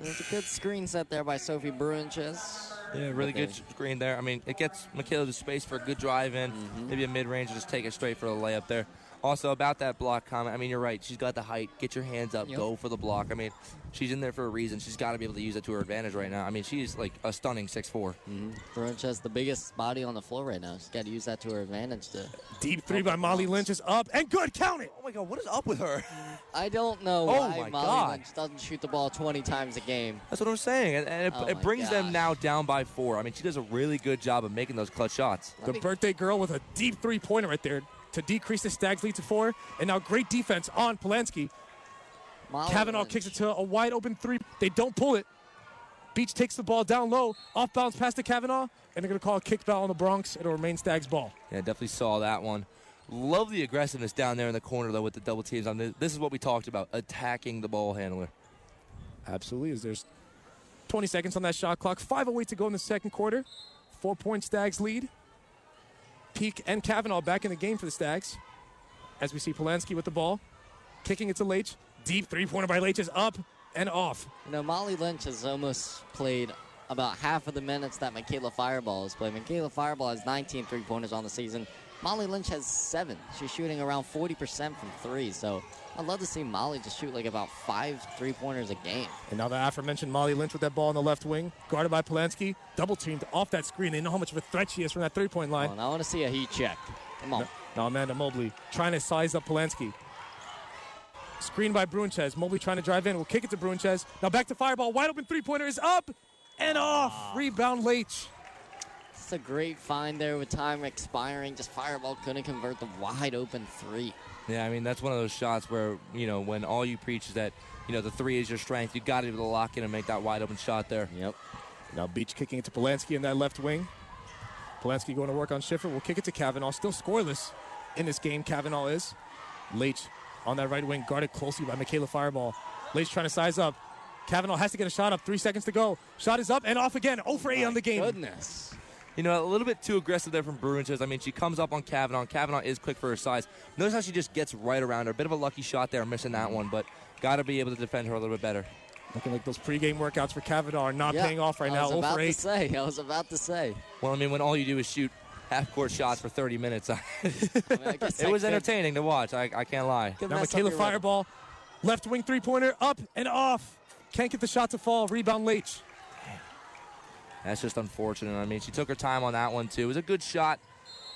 There's a good screen set there by Sophie Bruintjes. Yeah, really Okay. good screen there. I mean, it gets Michaela to space for a good drive in, mm-hmm. maybe a mid range, just take it straight for a layup there. Also, about that block comment, I mean, you're right. She's got the height. Get your hands up. Yep. Go for the block. I mean, she's in there for a reason. She's got to be able to use it to her advantage right now. I mean, she's like a stunning 6'4. Mm-hmm. Brunch has the biggest body on the floor right now. She's got to use that to her advantage. To Deep three by Molly Lynch is up and good. Count it. Oh my God, what is up with her? I don't know Oh why my Molly God. Lynch doesn't shoot the ball 20 times a game. That's what I'm saying. And, and it, Oh it my brings them now down by four. I mean, she does a really good job of making those clutch shots. The birthday girl with a deep three pointer right there to decrease the Stags lead to four. And now great defense on Polanski. Molly Kavanaugh Lynch. kicks it to a wide open three. They don't pull it. Beach takes the ball down low, off bounds past to Kavanaugh, and they're going to call a kickball on the Broncs. It'll remain Stags ball. Yeah, definitely saw that one. Love the aggressiveness down there in the corner, though, with the double teams on this. This is what we talked about attacking the ball handler. Absolutely. Is there's 20 seconds on that shot clock, 5.08 to go in the second quarter. Four point Stags lead. Peak and Kavanaugh back in the game for the Stags. As we see Polanski with the ball, kicking it to Leitch. Deep three pointer by Leitch is up and off. You know, Molly Lynch has almost played about half of the minutes that Michaela Fireball has played. Michaela Fireball has 19 three pointers on the season. Molly Lynch has seven. She's shooting around 40% from three. So I'd love to see Molly just shoot like about five three pointers a game. And now the aforementioned Molly Lynch with that ball on the left wing, guarded by Polanski, double teamed off that screen. They know how much of a threat she is from that three point line. And I want to see a heat check. Come on. Now Amanda Mobley trying to size up Polanski. Screen by Bruintjes. Mobley trying to drive in. We'll kick it to Bruintjes. Now back to Fireball. Wide open three pointer is up and ah. off. Rebound Leitch. It's a great find there with time expiring. Just Fireball couldn't convert the wide open three. Yeah, I mean, that's one of those shots where, you know, when all you preach is that, you know, the three is your strength, you got to be able to lock in and make that wide open shot there. Yep. Now Beach kicking it to Polanski in that left wing. Polanski going to work on Schiffer. We'll kick it to Kavanaugh. Still scoreless in this game, Kavanaugh is. Leitch on that right wing, guarded closely by Michaela Fireball. Leitch trying to size up. Kavanaugh has to get a shot up. Three seconds to go. Shot is up and off again. 0 for 8 on the game. Goodness. You know, a little bit too aggressive there from Bruintjes. I mean, she comes up on Kavanaugh. Kavanaugh is quick for her size. Notice how she just gets right around her. A bit of a lucky shot there, missing that one, but got to be able to defend her a little bit better. Looking like those pregame workouts for Kavanaugh are not Yeah, paying off right I now. was 0 about for to say. I was about to say. Well, I mean, when all you do is shoot half court shots for 30 minutes, <laughs> I guess it I was could- entertaining to watch. I, I can't lie. Could Now mess up Michaela your rhythm. Fireball, left wing three pointer, up and off. Can't get the shot to fall. Rebound Leitch. That's just unfortunate. I mean, she took her time on that one, too. It was a good shot,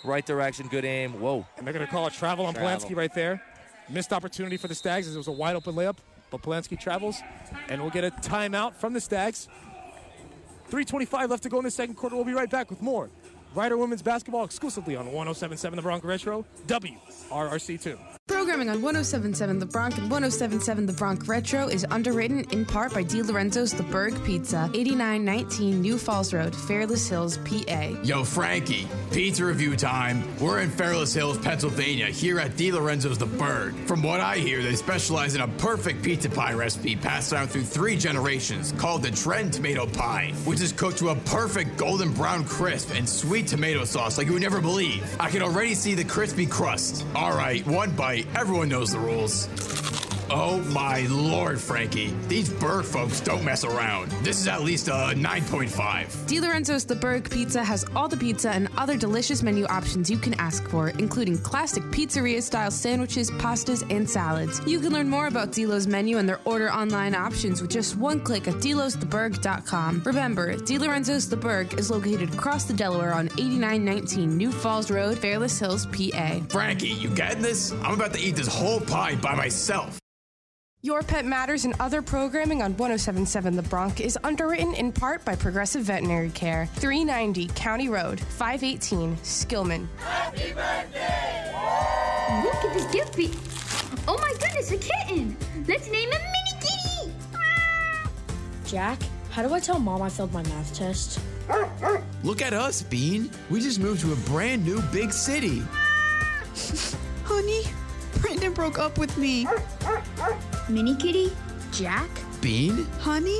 right direction, good aim. Whoa. And they're going to call a travel on Travel. Polanski right there. Missed opportunity for the Stags as it was a wide open layup, but Polanski travels, and we'll get a timeout from the Stags. 3.25 left to go in the second quarter. We'll be right back with more Rider Women's Basketball exclusively on 1077 The Bronx Retro, WRRC2. Programming on 1077 The Bronx and 1077 The Bronx Retro is underwritten in part by Di Lorenzo's The Berg Pizza, 8919 New Falls Road, Fairless Hills, PA. Yo, Frankie, pizza review time. We're in Fairless Hills, Pennsylvania, here at Di Lorenzo's The Bird. From what I hear, they specialize in a perfect pizza pie recipe passed down through three generations called the Trend Tomato Pie, which is cooked to a perfect golden brown crisp and sweet tomato sauce like you would never believe. I can already see the crispy crust. All right, one bite. Everyone knows the rules. Oh my lord, Frankie. These Berg folks don't mess around. This is at least a 9.5. Di Lorenzo's The Berg Pizza has all the pizza and other delicious menu options you can ask for, including classic pizzeria style sandwiches, pastas, and salads. You can learn more about Dilo's menu and their order online options with just one click at dilostheberg.com. Remember, Di Lorenzo's The Berg is located across the Delaware on 8919 New Falls Road, Fairless Hills, PA. Frankie, you getting this? I'm about to eat this whole pie by myself. Your Pet Matters and other programming on 1077 The Bronx is underwritten in part by Progressive Veterinary Care, 390 County Road, 518 Skillman. Happy birthday! Look at this gift be- Oh my goodness, a kitten! Let's name him Mini Kitty! Ah! Jack, how do I tell mom I failed my math test? Look at us, Bean. We just moved to a brand new big city. Ah! Honey, Brandon broke up with me. Mini Kitty? Jack? Bean? Honey?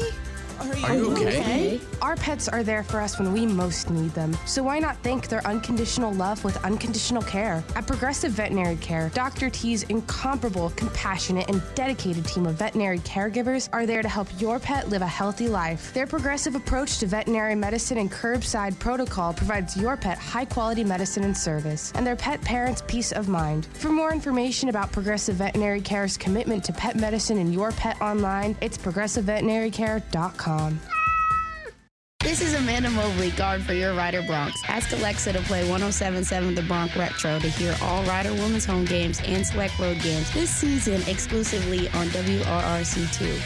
Are you okay? Our pets are there for us when we most need them. So why not thank their unconditional love with unconditional care? At Progressive Veterinary Care, Dr. T's incomparable, compassionate, and dedicated team of veterinary caregivers are there to help your pet live a healthy life. Their progressive approach to veterinary medicine and curbside protocol provides your pet high quality medicine and service, and their pet parents peace of mind. For more information about Progressive Veterinary Care's commitment to pet medicine and your pet online, it's progressiveveterinarycare.com. This is Amanda Mobley, guard for your Rider Broncs. Ask Alexa to play 1077 The Bronx Retro to hear all Rider Women's home games and select road games this season exclusively on WRRC2.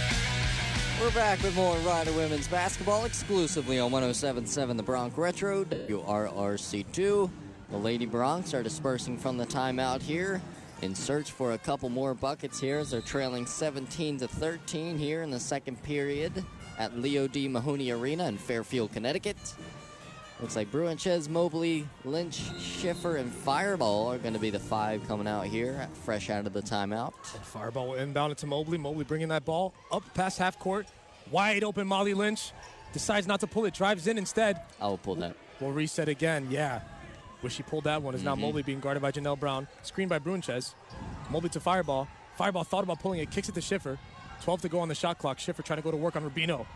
We're back with more Rider Women's Basketball exclusively on 1077 The Bronx Retro, WRRC2. The Lady Broncs are dispersing from the timeout here in search for a couple more buckets here as they're trailing 17 to 13 here in the second period at Leo D. Mahoney Arena in Fairfield, Connecticut. Looks like Bruintjes, Mobley, Lynch, Schiffer, and Fireball are going to be the five coming out here, fresh out of the timeout. Fireball inbound to Mobley. Mobley bringing that ball up past half court. Wide open Molly Lynch. Decides not to pull it. Drives in instead. I will pull that. We'll reset again. Yeah. Wish she pulled that one. Is now Mhm. Mobley being guarded by Janelle Brown. Screened by Bruintjes. Mobley to Fireball. Fireball thought about pulling it. Kicks it to Schiffer. 12 to go on the shot clock. Schiffer trying to go to work on Rubino.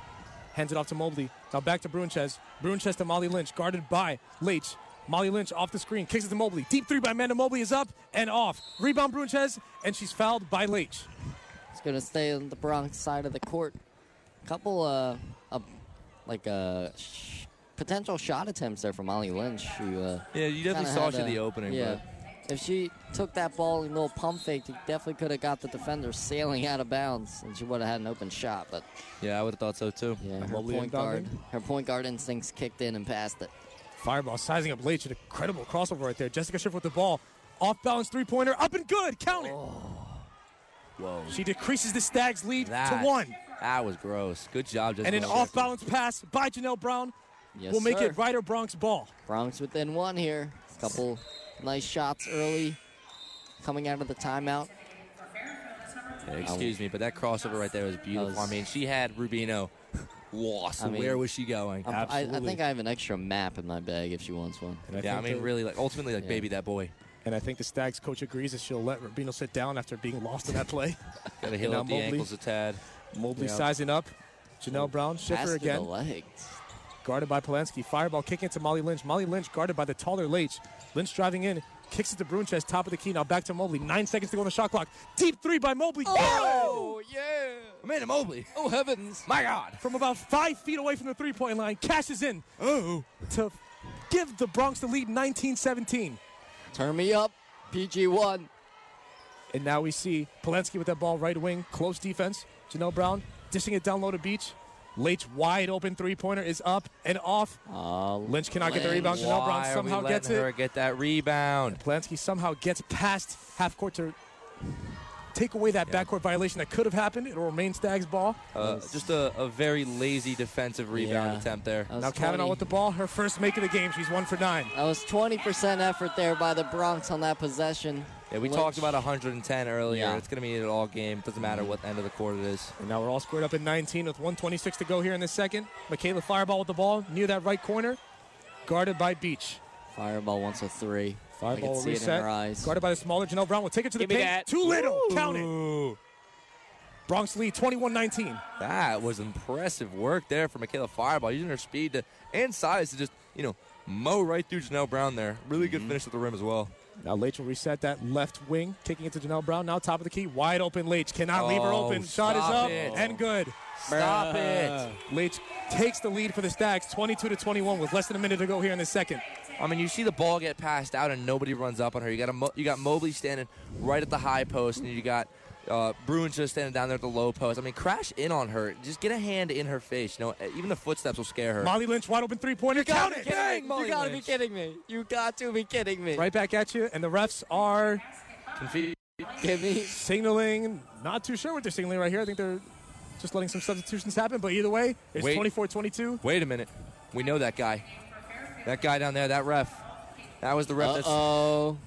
Hands it off to Mobley. Now back to Bruintjes. Bruintjes to Molly Lynch. Guarded by Leitch. Molly Lynch off the screen. Kicks it to Mobley. Deep three by Amanda Mobley is up and off. Rebound Bruinchez. And she's fouled by Leitch. It's going to stay on the Broncs side of the court. Couple, uh, uh like, uh, sh- potential shot attempts there for Molly Lynch. Who, uh, Yeah, you definitely saw had she a- the opening, Yeah. If she took that ball and a little pump fake, she definitely could have got the defender sailing out of bounds, and she would have had an open shot. But Yeah, I would have thought so too. yeah, her Mobley point guard, inbounding. her point guard instincts kicked in and passed it. Fireball sizing up Leitch. An incredible crossover right there. Jessica Schiffer with the ball. Off balance three pointer. Up and good. Count it. Oh. Whoa. She decreases the Stags' lead That, to one. That was gross. Good job, Jessica. And an off balance pass by Janelle Brown Yes, will make sir. it Rider Broncs ball. Broncs within one here. Couple nice shots early, coming out of the timeout. Yeah, excuse me, but that crossover right there was beautiful. was- I mean, she had Rubino lost. I mean, Where was she going? I'm- I, I think I have an extra map in my bag if she wants one. yeah, I mean, really, like ultimately, like Yeah. baby that boy. And I think the Stags coach agrees that she'll let Rubino sit down after being lost in that play. <laughs> Got to heal now up the Mobley- ankles a tad. Mobley Yeah. sizing up. Janelle Brown, Pass Schiffer to the again. legs. Guarded by Polanski. Fireball kicking to Molly Lynch. Molly Lynch guarded by the taller Leitch. Lynch driving in. Kicks it to Bruintjes, top of the key. Now back to Mobley. Nine seconds to go on the shot clock. Deep three by Mobley. Oh, yeah. Amanda Mobley. Oh, heavens. My God. From about five feet away from the three point line. Cashes in. Oh. To give the Broncs the lead 19 17. Turn me up. PG1. And now we see Polanski with that ball right wing. Close defense. Janelle Brown dishing it down low to Beach. Leitch wide open three pointer is up and off. Lynch cannot get the rebound. Janelle Brown Why are somehow we gets letting it. her get that rebound? Polanski somehow gets past half court to take away that backcourt violation that could have happened. It'll remain Stag's ball. Uh, just a, a very lazy defensive rebound Yeah. attempt there. That was Now Kavanaugh with the ball. Her first make of the game. She's one for nine. That was 20% effort there by the Broncs on that possession. Yeah, we Lynch- talked about 110 earlier. Yeah. It's going to be an all game. Doesn't matter what end of the court it is. And now we're all squared up in 19 with 126 to go here in the second. Michaela Fireball with the ball near that right corner. Guarded by Beach. Fireball wants a three. I Fireball can will see it in reset. her eyes. Guarded by the smaller Janelle Brown. will take it to Give the paint. that. Too little. Count it. Broncs lead 21-19. That was impressive work there for Michaela Fireball, using her speed to, and size to just, you know, mow right through Janelle Brown there. Really Mm-hmm. good finish at the rim as well. Now Leitch will reset that left wing, kicking it to Janelle Brown. Now top of the key, wide open Leitch. Cannot leave her Oh, open. Shot is up it. and good. Stop it. Leitch takes the lead for the Stags, 22 to 21, with less than a minute to go here in the second. I mean, you see the ball get passed out and nobody runs up on her. You got a Mo- you got Mobley standing right at the high post, and you got uh, Bruins just standing down there at the low post. I mean, crash in on her. Just get a hand in her face. You know, even the footsteps will scare her. Molly Lynch, wide open three pointer. Count it. Bang, Molly you gotta Lynch. be kidding me. You got to be kidding me. Right back at you, and the refs are Confused. Give signaling. Not too sure what they're signaling right here. I think they're just letting some substitutions happen, but either way, it's Wait. 24 22. Wait a minute. We know that guy. That guy down there, that ref. That was the ref. Uh-oh. Oh,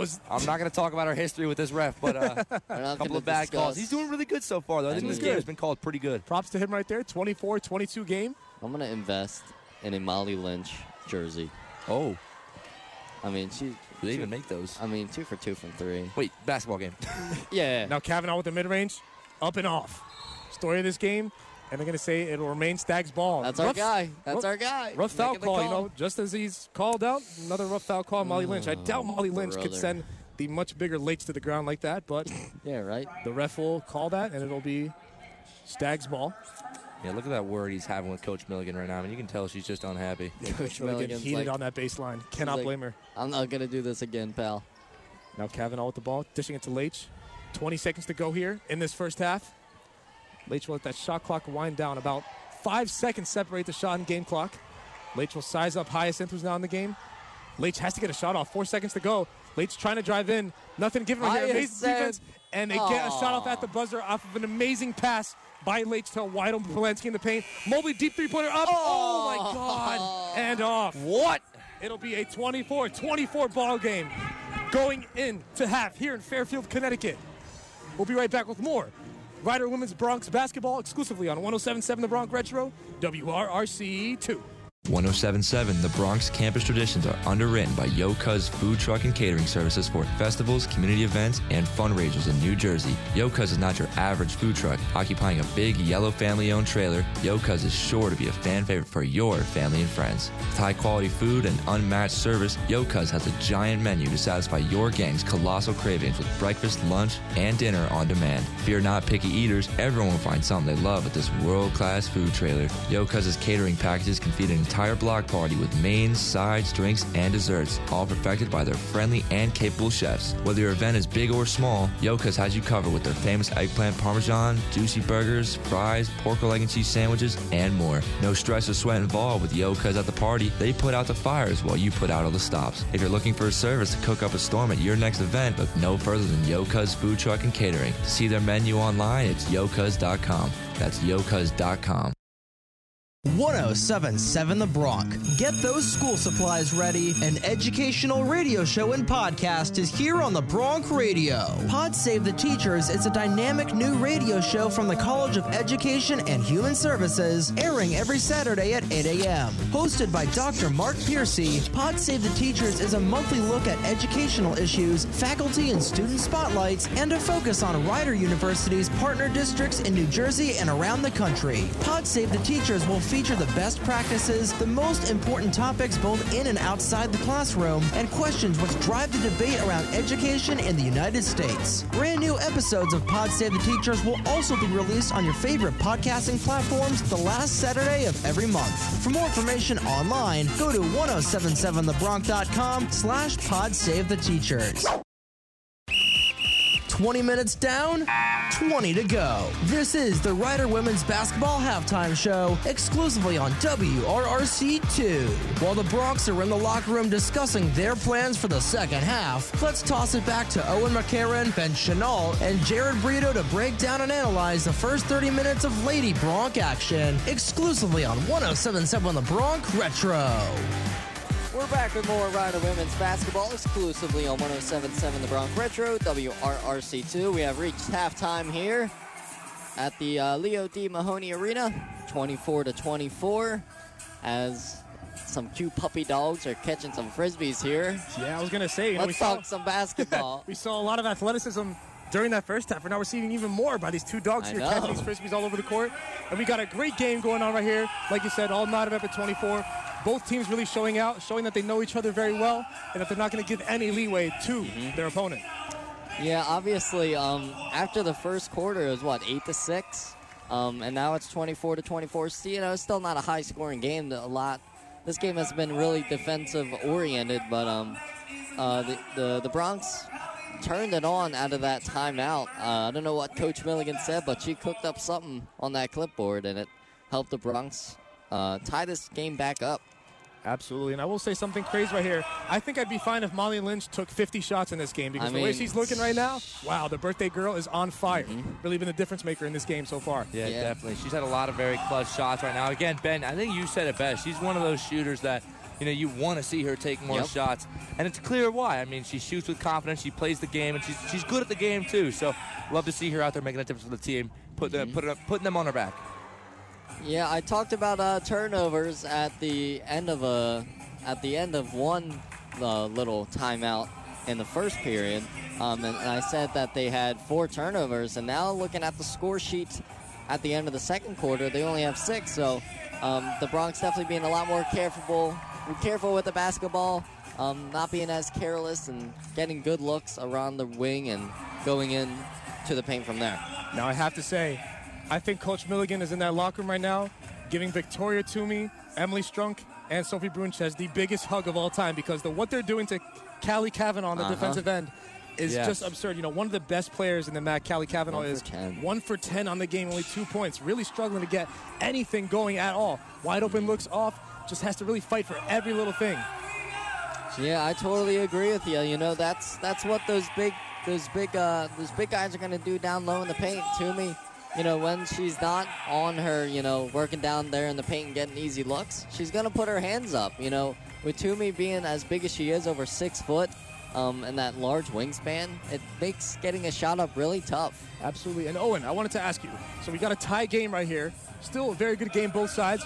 is- <laughs> I'm not going to talk about our history with this ref, but uh, <laughs> a couple of bad discuss- calls. He's doing really good so far, though. I think He's this good. game has been called pretty good. Props to him right there. 24-22 game. I'm gonna invest in a Molly Lynch jersey. Oh. I mean, she. Do they even make those? I mean, two for two from three. Wait, basketball game. <laughs> Yeah. Now Kavanaugh with the mid-range, up and off. Story of this game, and they're going to say it'll remain Stag's ball. That's our guy. That's our guy. Rough foul Making call, you know, just as he's called out, another rough foul call, Molly Lynch. I oh, doubt Molly Lynch could send the much bigger Lakes to the ground like that, but <coughs> yeah, right. The ref will call that, and it'll be Stag's ball. Yeah, look at that word he's having with Coach Milligan right now. I mean, you can tell she's just unhappy. Coach Milligan heated like- on that baseline. Cannot like, blame her. I'm not gonna do this again, pal. Now Kavanaugh with the ball, dishing it to Leitch. 20 seconds to go here in this first half. Leitch will let that shot clock wind down. About five seconds separate the shot and game clock. Leitch will size up Hyacinth, who's now in the game. Leitch has to get a shot off. Four seconds to go. Leitch trying to drive in. Nothing given right here. Amazing defense. And they get a shot off at the buzzer off of an amazing pass by Leitch to wide open Polanski in the paint. Mobley deep three-pointer up. Oh, my God. And off. What? It'll be a 24-24 ball game going into half here in Fairfield, Connecticut. We'll be right back with more Rider Women's Broncs basketball exclusively on 1077 The Bronx Retro, WRRC 2. 1077 The Bronx campus traditions are underwritten by Yo Cuz Food Truck and Catering Services for festivals, community events, and fundraisers in New Jersey. Yo Cuz is not your average food truck. Occupying a big yellow family owned trailer, Yo Cuz is sure to be a fan favorite for your family and friends. With high quality food and unmatched service, Yo Cuz has a giant menu to satisfy your gang's colossal cravings with breakfast, lunch, and dinner on demand. You're not picky eaters, everyone will find something they love at this world class food trailer. Yo Cuz's catering packages can feed an entire block party with mains, sides, drinks, and desserts, all perfected by their friendly and capable chefs. Whether your event is big or small, Yoka's has you covered with their famous eggplant parmesan, juicy burgers, fries, pork leg and cheese sandwiches, and more. No stress or sweat involved with Yoka's at the party. They put out the fires while you put out all the stops. If you're looking for a service to cook up a storm at your next event, look no further than Yoka's Food Truck and Catering. To see their menu online, it's yokaz.com. That's yokaz.com. 1077 The Bronc. Get those school supplies ready. An educational radio show and podcast is here on the Bronc Radio. Pod Save the Teachers is a dynamic new radio show from the College of Education and Human Services, airing every Saturday at 8 a.m. Hosted by Dr. Mark Piercy, Pod Save the Teachers is a monthly look at educational issues, faculty and student spotlights, and a focus on Rider University's partner districts in New Jersey and around the country. Pod Save the Teachers will feature the best practices, the most important topics both in and outside the classroom, and questions which drive the debate around education in the United States. Brand new episodes of Pod Save the Teachers will also be released on your favorite podcasting platforms the last Saturday of every month. For more information online, go to 1077thebronc.com slash pod save the teachers. 20 minutes down, 20 to go. This is the Rider Women's Basketball Halftime Show, exclusively on WRRC2. While the Broncs are in the locker room discussing their plans for the second half, let's toss it back to Owen McCarron, Ben Chanel, and Jared Brito to break down and analyze the first 30 minutes of Lady Broncs action, exclusively on 1077 The Bronc Retro. We're back with more Rider Women's Basketball exclusively on 1077 The Bronc Retro, WRRC2. We have reached halftime here at the uh, Leo D. Mahoney Arena, 24 to 24, as some cute puppy dogs are catching some frisbees here. Yeah, I was going to say. You know, Let's we saw- some basketball. <laughs> we saw a lot of athleticism during that first half, and now we're seeing even more by these two dogs I here know. catching these frisbees all over the court. And we got a great game going on right here. Like you said, all knotted up at 24. Both teams really showing out, showing that they know each other very well, and that they're not going to give any leeway to Mm-hmm. their opponent. Yeah, obviously, um, after the first quarter, it was what eight to six, um, and now it's 24 to 24. So, you know, it's still not a high-scoring game. A lot. This game has been really defensive oriented, but um, uh, the, the the Broncs turned it on out of that timeout. Uh, I don't know what Coach Milligan said, but she cooked up something on that clipboard, and it helped the Broncs uh, tie this game back up. Absolutely, and I will say something crazy right here. I think I'd be fine if Molly Lynch took 50 shots in this game because I the way she's looking right now, wow, the birthday girl is on fire. Mm-hmm. Really been the difference maker in this game so far. Yeah, definitely. She's had a lot of very clutch shots right now. Again, Ben, I think you said it best. She's one of those shooters that you know, you want to see her take more Yep. shots, and it's clear why. I mean, she shoots with confidence, she plays the game, and she's she's good at the game too. So, love to see her out there making a difference for the team, put Mm-hmm. the, put it, putting them on her back. Yeah, I talked about uh, turnovers at the end of a at the end of one uh, little timeout in the first period, um, and, and I said that they had four turnovers. And now looking at the score sheet at the end of the second quarter, they only have six. So um, the Broncs definitely being a lot more careful, careful with the basketball, um, not being as careless and getting good looks around the wing and going in to the paint from there. Now I have to say, I think Coach Milligan is in that locker room right now, giving Victoria Toomey, Emily Strunk, and Sophie Bruintjes the biggest hug of all time because the what they're doing to Callie Kavanaugh on the Uh-huh. defensive end is Yes. just absurd. You know, one of the best players in the MAAC, Callie Kavanaugh, One is 10. one for 10 on the game, only two points. Really struggling to get anything going at all. Wide open looks off, just has to really fight for every little thing. Yeah, I totally agree with you. You know, that's that's what those big those big uh, those big guys are gonna do down low in the paint. To me, you know, when she's not on her, you know, working down there in the paint and getting easy looks, she's gonna put her hands up. You know, with Toomey being as big as she is, over six foot, um, and that large wingspan, it makes getting a shot up really tough. Absolutely. And Owen, I wanted to ask you. So we got a tie game right here. Still a very good game, both sides.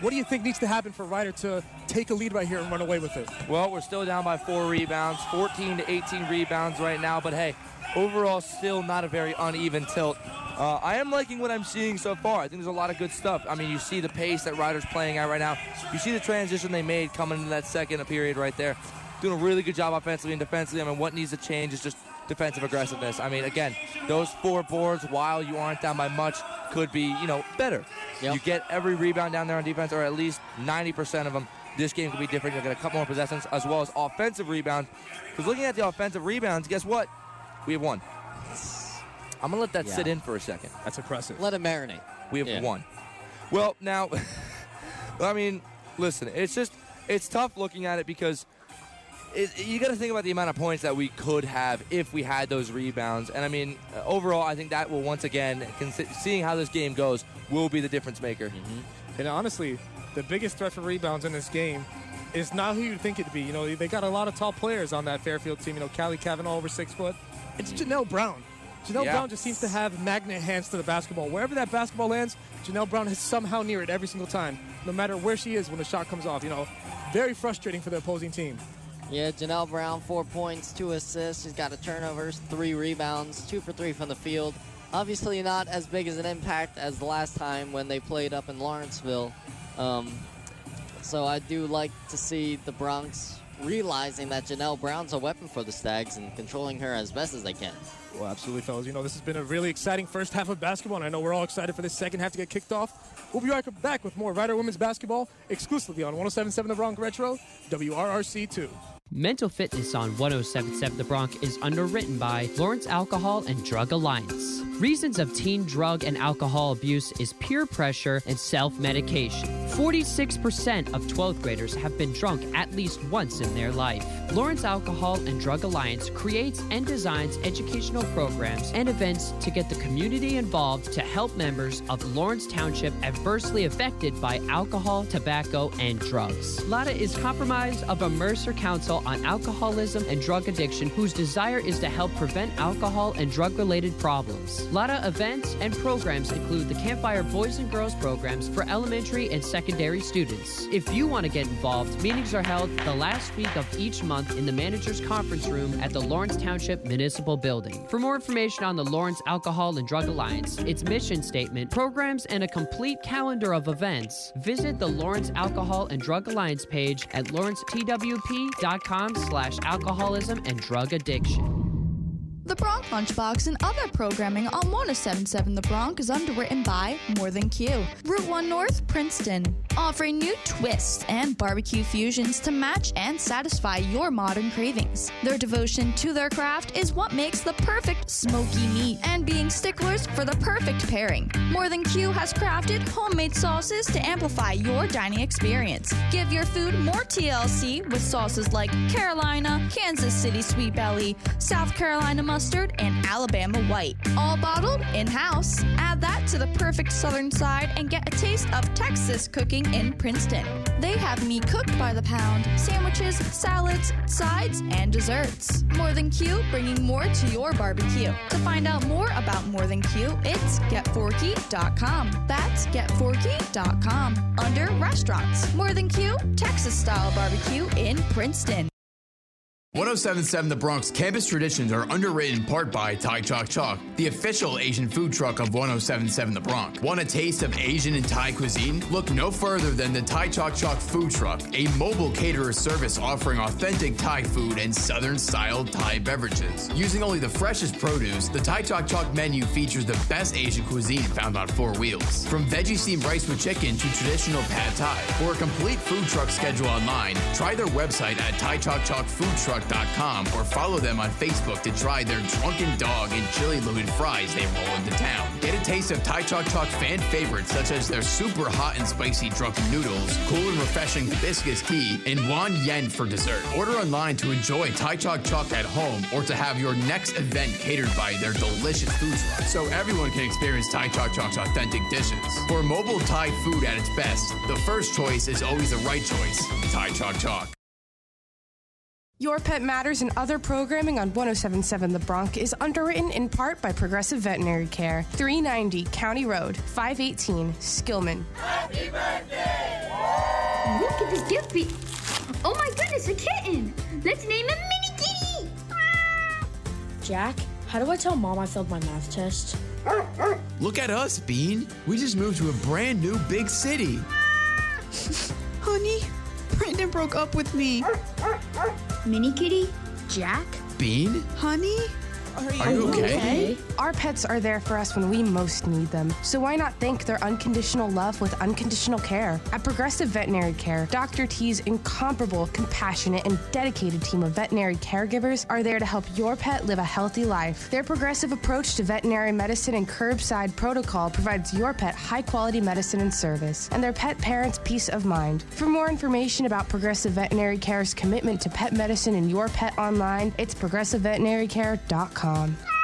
What do you think needs to happen for Rider to take a lead right here and run away with it? Well, we're still down by four rebounds, 14 to 18 rebounds right now, but hey, overall, still not a very uneven tilt. Uh, I am liking what I'm seeing so far. I think there's a lot of good stuff. I mean, you see the pace that Rider's playing at right now. You see the transition they made coming into that second period right there. Doing a really good job offensively and defensively. I mean, what needs to change is just defensive aggressiveness. I mean, again, those four boards, while you aren't down by much, could be, you know, better. You get every rebound down there on defense, or at least 90% of them. This game could be different. You'll get a couple more possessions, as well as offensive rebounds. Because looking at the offensive rebounds, guess what? We have one. I'm going to let that sit in for a second. That's impressive. Let it marinate. We have Yeah. one. Well, now, <laughs> I mean, listen, it's just, it's tough looking at it because it, you got to think about the amount of points that we could have if we had those rebounds. And I mean, uh, overall, I think that will once again, seeing how this game goes, will be the difference maker. And honestly, the biggest threat for rebounds in this game is not who you'd think it'd be. You know, they got a lot of tall players on that Fairfield team. You know, Callie Kavanaugh over six foot. It's Janelle Brown. Janelle Yeah. Brown just seems to have magnet hands to the basketball. Wherever that basketball lands, Janelle Brown is somehow near it every single time, no matter where she is when the shot comes off. You know, very frustrating for the opposing team. Yeah, Janelle Brown, four points, two assists. She's got a turnovers, three rebounds, two for three from the field. Obviously, not as big as an impact as the last time when they played up in Lawrenceville. Um, so I do like to see the Broncs realizing that Janelle Brown's a weapon for the Stags and controlling her as best as they can. Well, absolutely, fellas. You know, this has been a really exciting first half of basketball, and I know we're all excited for this second half to get kicked off. We'll be right back with more Rider Women's Basketball exclusively on 1077 The Bronc Retro, WRRC2. Mental Fitness on 1077 The Bronc is underwritten by Lawrence Alcohol and Drug Alliance. Reasons of teen drug and alcohol abuse is peer pressure and self medication. 46% of 12th graders have been drunk at least once in their life. Lawrence Alcohol and Drug Alliance creates and designs educational programs and events to get the community involved to help members of Lawrence Township adversely affected by alcohol, tobacco, and drugs. Lada is compromised of a Mercer Council on Alcoholism and Drug Addiction whose desire is to help prevent alcohol and drug related problems. Lada events and programs include the Campfire Boys and Girls programs for elementary and secondary students. If you want to get involved, meetings are held the last week of each month in the Manager's Conference Room at the Lawrence Township Municipal Building. For more information on the Lawrence Alcohol and Drug Alliance, its mission statement, programs, and a complete calendar of events, visit the Lawrence Alcohol and Drug Alliance page at lawrencetwp.com slash alcoholism and drug addiction. The Bronx Lunchbox and other programming on 1077 The Bronc is underwritten by More Than Q. Route 1 North, Princeton. Offering new twists and barbecue fusions to match and satisfy your modern cravings. Their devotion to their craft is what makes the perfect smoky meat and being sticklers for the perfect pairing. More Than Q has crafted homemade sauces to amplify your dining experience. Give your food more TLC with sauces like Carolina, Kansas City Sweet Belly, South Carolina mustard, and Alabama white. All bottled in house. Add that to the perfect southern side and get a taste of Texas cooking in Princeton. They have meat cooked by the pound, sandwiches, salads, sides, and desserts. More Than Q, bringing more to your barbecue. To find out more about More Than Q, it's getforky.com. That's getforky.com. Under restaurants. More Than Q, Texas style barbecue in Princeton. 1077 The Bronc Campus Traditions are underwritten in part by Thai Chalk Chalk, the official Asian food truck of 1077 The Bronc. Want a taste of Asian and Thai cuisine? Look no further than the Thai Chalk Chalk Food Truck, a mobile caterer service offering authentic Thai food and southern style Thai beverages. Using only the freshest produce, the Thai Chalk Chalk menu features the best Asian cuisine found on four wheels. From veggie steamed rice with chicken to traditional pad thai. For a complete food truck schedule online, try their website at Or follow them on Facebook to try their drunken dog and chili loaded fries they roll into town. Get a taste of Thai Chalk Chalk fan favorites such as their super hot and spicy drunken noodles, cool and refreshing hibiscus tea, and wan yen for dessert. Order online to enjoy Thai Chalk Chalk at home or to have your next event catered by their delicious food truck so everyone can experience Thai Chalk Chalk's authentic dishes. For mobile Thai food at its best, the first choice is always the right choice Thai Chalk Chalk. Your Pet Matters and other programming on 1077 The Bronc is underwritten in part by Progressive Veterinary Care, 390 County Road, 518, Skillman. Happy birthday! Look at this gift be- Oh my goodness, a kitten! Let's name him Mini Kitty! Jack, how do I tell mom I failed my math test? Look at us, Bean. We just moved to a brand new big city. <laughs> Honey, Brandon broke up with me. Mini Kitty? Jack? Bean? Honey? Are you okay? Our pets are there for us when we most need them. So why not thank their unconditional love with unconditional care? At Progressive Veterinary Care, Dr. T's incomparable, compassionate, and dedicated team of veterinary caregivers are there to help your pet live a healthy life. Their progressive approach to veterinary medicine and curbside protocol provides your pet high quality medicine and service, and their pet parents peace of mind. For more information about Progressive Veterinary Care's commitment to pet medicine and your pet online, it's progressiveveterinarycare.com.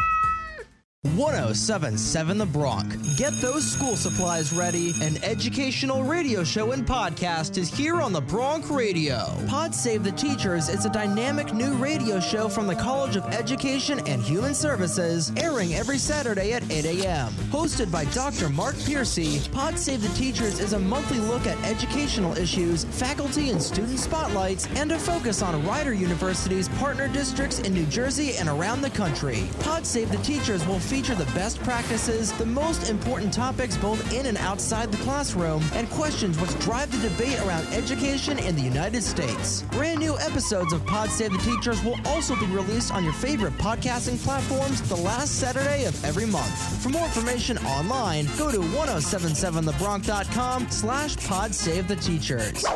1077 The Bronc. Get those school supplies ready. An educational radio show and podcast is here on the Bronc Radio. Pod Save the Teachers is a dynamic new radio show from the College of Education and Human Services, airing every Saturday at 8 a.m. Hosted by Dr. Mark Piercy, Pod Save the Teachers is a monthly look at educational issues, faculty and student spotlights, and a focus on Rider University's partner districts in New Jersey and around the country. Pod Save the Teachers will feature the best practices, the most important topics both in and outside the classroom, and questions which drive the debate around education in the United States. Brand new episodes of Pod Save the Teachers will also be released on your favorite podcasting platforms the last Saturday of every month. For more information online, go to 1077thebronc.com slash pod save the teachers.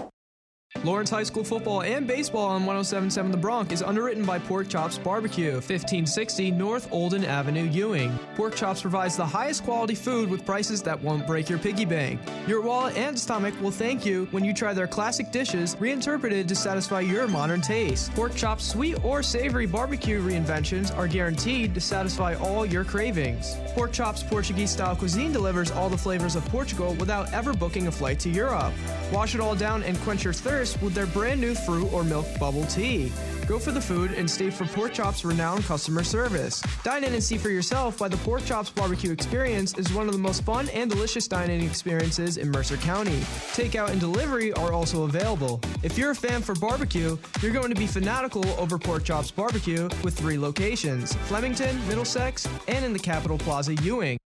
Lawrence High School football and baseball on 1077 The Bronc is underwritten by Pork Chops Barbecue, 1560 North Olden Avenue, Ewing. Pork Chops provides the highest quality food with prices that won't break your piggy bank. Your wallet and stomach will thank you when you try their classic dishes reinterpreted to satisfy your modern taste. Pork Chops sweet or savory barbecue reinventions are guaranteed to satisfy all your cravings. Pork Chops Portuguese style cuisine delivers all the flavors of Portugal without ever booking a flight to Europe. Wash it all down and quench your thirst with their brand new fruit or milk bubble tea. Go for the food and stay for Pork Chops' renowned customer service. Dine in and see for yourself why the Pork Chops barbecue experience is one of the most fun and delicious dining experiences in Mercer County. Takeout and delivery are also available. If you're a fan for barbecue, you're going to be fanatical over Pork Chops barbecue with three locations Flemington, Middlesex, and in the Capitol Plaza, Ewing.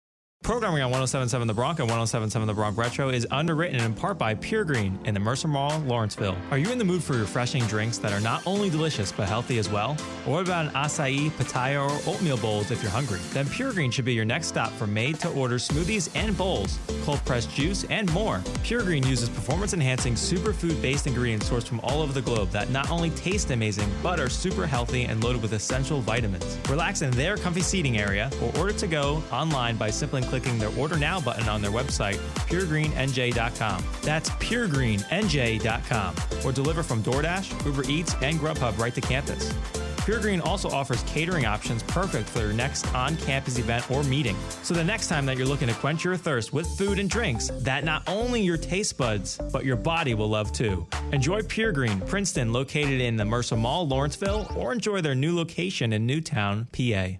Programming on 1077 The Bronc and 1077 The Bronc Retro is underwritten in part by Pure Green in the Mercer Mall, Lawrenceville. Are you in the mood for refreshing drinks that are not only delicious but healthy as well? Or what about an acai, pitaya, or oatmeal bowls if you're hungry? Then Pure Green should be your next stop for made to order smoothies and bowls, cold pressed juice, and more. Pure Green uses performance enhancing superfood based ingredients sourced from all over the globe that not only taste amazing but are super healthy and loaded with essential vitamins. Relax in their comfy seating area or order to go online by simply clicking their Order Now button on their website, puregreennj.com. That's puregreennj.com. Or deliver from DoorDash, Uber Eats, and Grubhub right to campus. Pure Green also offers catering options perfect for your next on campus event or meeting. So the next time that you're looking to quench your thirst with food and drinks that not only your taste buds, but your body will love too. Enjoy Pure Green, Princeton, located in the Mercer Mall, Lawrenceville, or enjoy their new location in Newtown, PA.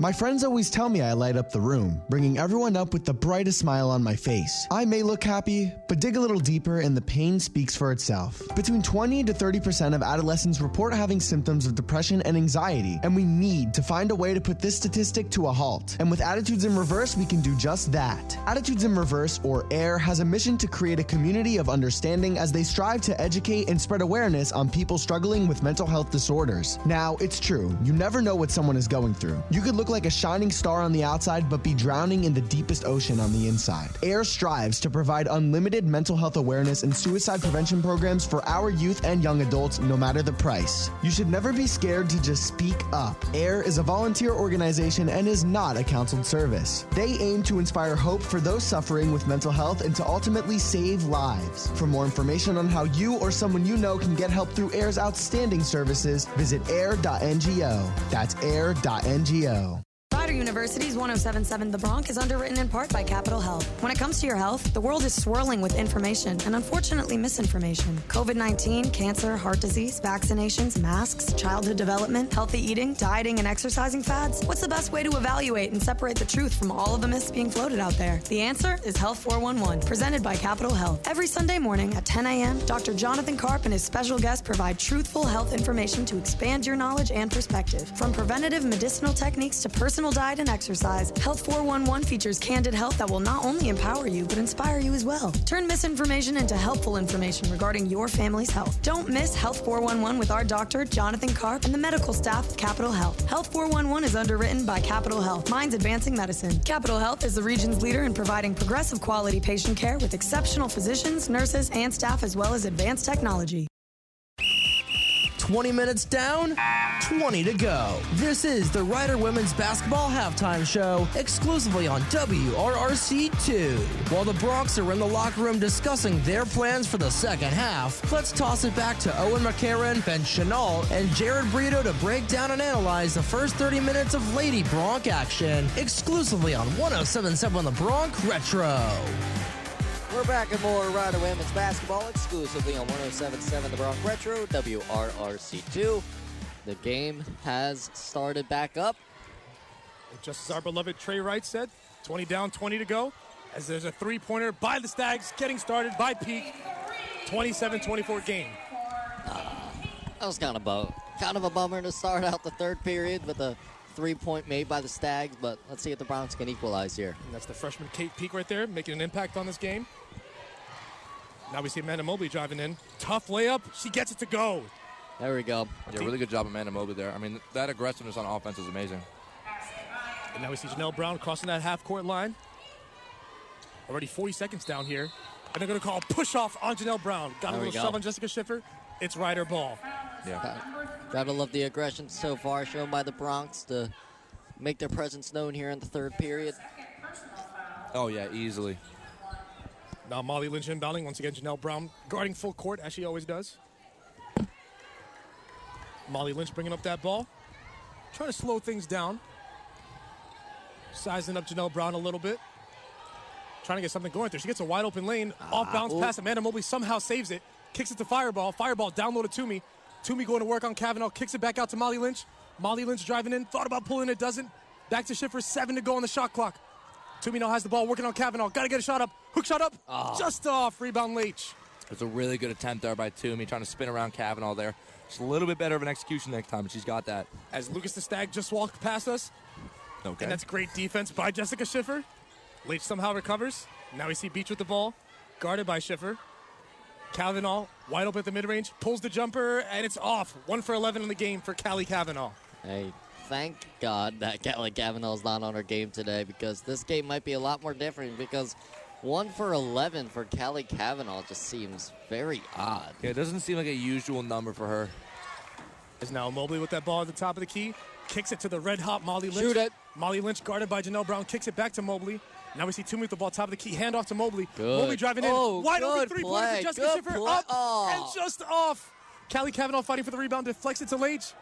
My friends always tell me I light up the room, bringing everyone up with the brightest smile on my face. I may look happy, but dig a little deeper and the pain speaks for itself. Between 20 to 30% of adolescents report having symptoms of depression and anxiety, and we need to find a way to put this statistic to a halt. And with Attitudes in Reverse, we can do just that. Attitudes in Reverse, or AIR, has a mission to create a community of understanding as they strive to educate and spread awareness on people struggling with mental health disorders. Now, it's true, you never know what someone is going through. You could look like a shining star on the outside, but be drowning in the deepest ocean on the inside. AIR strives to provide unlimited mental health awareness and suicide prevention programs for our youth and young adults, no matter the price. You should never be scared to just speak up. AIR is a volunteer organization and is not a counseled service. They aim to inspire hope for those suffering with mental health and to ultimately save lives. For more information on how you or someone you know can get help through AIR's outstanding services, visit air.ngo. That's air.ngo. Rider University's 1077 The Bronc is underwritten in part by Capital Health. When it comes to your health, the world is swirling with information and unfortunately misinformation. COVID 19, cancer, heart disease, vaccinations, masks, childhood development, healthy eating, dieting, and exercising fads. What's the best way to evaluate and separate the truth from all of the myths being floated out there? The answer is Health 411, presented by Capital Health. Every Sunday morning at 10 a.m., Dr. Jonathan Karp and his special guests provide truthful health information to expand your knowledge and perspective. From preventative medicinal techniques to personal diet and exercise, Health 411 features candid health that will not only empower you, but inspire you as well. Turn misinformation into helpful information regarding your family's health. Don't miss Health 411 with our doctor, Jonathan Karp, and the medical staff of Capital Health. Health 411 is underwritten by Capital Health, Minds Advancing Medicine. Capital Health is the region's leader in providing progressive quality patient care with exceptional physicians, nurses, and staff, as well as advanced technology. 20 minutes down, 20 to go. This is the Rider Women's Basketball Halftime Show, exclusively on WRRC2. While the Broncs are in the locker room discussing their plans for the second half, let's toss it back to Owen McCarron, Ben Chanel, and Jared Brito to break down and analyze the first 30 minutes of Lady Broncs action, exclusively on 1077 The Bronc Retro. We're back at more Rider Women's Basketball exclusively on 1077 The Bronc Retro, WRRC2. The game has started back up. Just as our beloved Trey Wright said, 20 down, 20 to go. As there's a three pointer by the Stags, getting started by Peak. 27 24 game. Ah, that was kind of a kind of a bummer to start out the third period with a three point made by the Stags, but let's see if the Broncs can equalize here. And that's the freshman Kate Peak right there, making an impact on this game. Now we see Amanda Mobley driving in. Tough layup. She gets it to go. There we go. Yeah, really good job, of Amanda Mobley there. I mean, that aggressiveness on offense is amazing. And now we see Janelle Brown crossing that half court line. Already 40 seconds down here. And they're going to call a push off on Janelle Brown. Got There a little go. shove on Jessica Schiffer. It's Rider ball. Yeah. Gotta love the aggression so far shown by the Broncs to make their presence known here in the third period. Oh, yeah, easily. Now Molly Lynch inbounding. Once again, Janelle Brown guarding full court as she always does. Molly Lynch bringing up that ball. Trying to slow things down. Sizing up Janelle Brown a little bit. Trying to get something going there. She gets a wide open lane. off bounce ah, ooh. pass. Amanda Mobley somehow saves it. Kicks it to Fireball. Fireball downloaded to me. Toomey going to work on Kavanaugh. Kicks it back out to Molly Lynch. Molly Lynch driving in. Thought about pulling it. Doesn't. Back to Schiffer. Seven to go on the shot clock. Toomey now has the ball working on Kavanaugh. Got to get a shot up. Hook shot up. Ah. Just off. Rebound Leitch. It's a really good attempt there by Toomey, trying to spin around Kavanaugh there. Just a little bit better of an execution next time, but she's got that. As Lucas the Stag just walked past us. Okay. And that's great defense by Jessica Schiffer. Leitch somehow recovers. Now we see Beach with the ball, guarded by Schiffer. Kavanaugh wide open at the mid range, pulls the jumper, and it's off. One for 11 in the game for Callie Kavanaugh. Hey, thank God that Kelly Kavanaugh's not on her game today because this game might be a lot more different because one for 11 for Kelly Kavanaugh just seems very odd. Yeah, it doesn't seem like a usual number for her. Is now Mobley with that ball at the top of the key. Kicks it to the red hot Molly Lynch. Shoot it. Molly Lynch guarded by Janelle Brown. Kicks it back to Mobley. Now we see Toomey with the ball top of the key. Hand off to Mobley. Good. Mobley driving in. Oh, Wide open three pointer play. for Jessica Schiffer. play. Up Oh. and just off. Callie Kavanaugh fighting for the rebound. Deflects it to Leitch.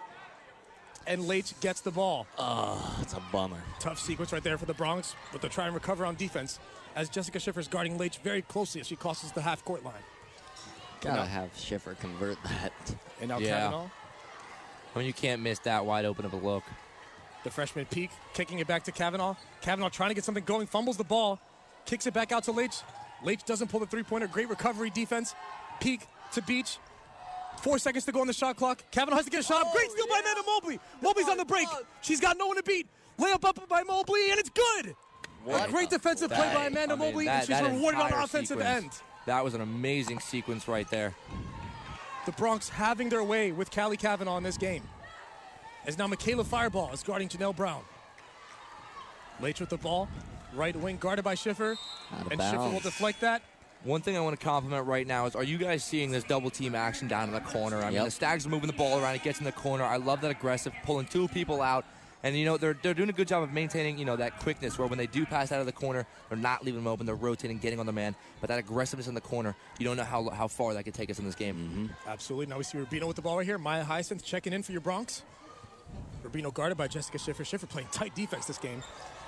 and Leitch gets the ball. Ah, oh, it's a bummer. Tough sequence right there for the Broncs, but they're trying to recover on defense as Jessica Schiffer's guarding Leitch very closely as she crosses the half court line. Gotta have Schiffer convert that. And now Yeah. Kavanaugh, I mean, you can't miss that wide open of a look. The freshman peak, kicking it back to Kavanaugh. Kavanaugh trying to get something going, fumbles the ball, kicks it back out to Leitch. Leitch doesn't pull the three pointer. Great recovery defense. Peak to Beach. Four seconds to go on the shot clock. Kavanaugh has to get a shot up. Great steal by Amanda Mobley. Mobley's on the break. She's got no one to beat. Layup up by Mobley, and it's good. What a great the- defensive play by Amanda I mean, Mobley, that- and she's rewarded on the offensive sequence, end. That was an amazing sequence right there. The Broncs having their way with Callie Kavanaugh in this game. As now Michaela Fireball is guarding Janelle Brown. Leitch with the ball. Right wing guarded by Schiffer. Out of And Schiffer will deflect that. One thing I want to compliment right now is are you guys seeing this double team action down in the corner? I mean, Yep. the Stags are moving the ball around. It gets in the corner. I love that aggressive, pulling two people out. And, you know, they're, they're doing a good job of maintaining, you know, that quickness where when they do pass out of the corner, they're not leaving them open. They're rotating, getting on the man. But that aggressiveness in the corner, you don't know how, how far that could take us in this game. Mm-hmm. Absolutely. Now we see Rubino with the ball right here. Maya Hyacinth checking in for your Broncs. Rubino guarded by Jessica Schiffer. Schiffer playing tight defense this game.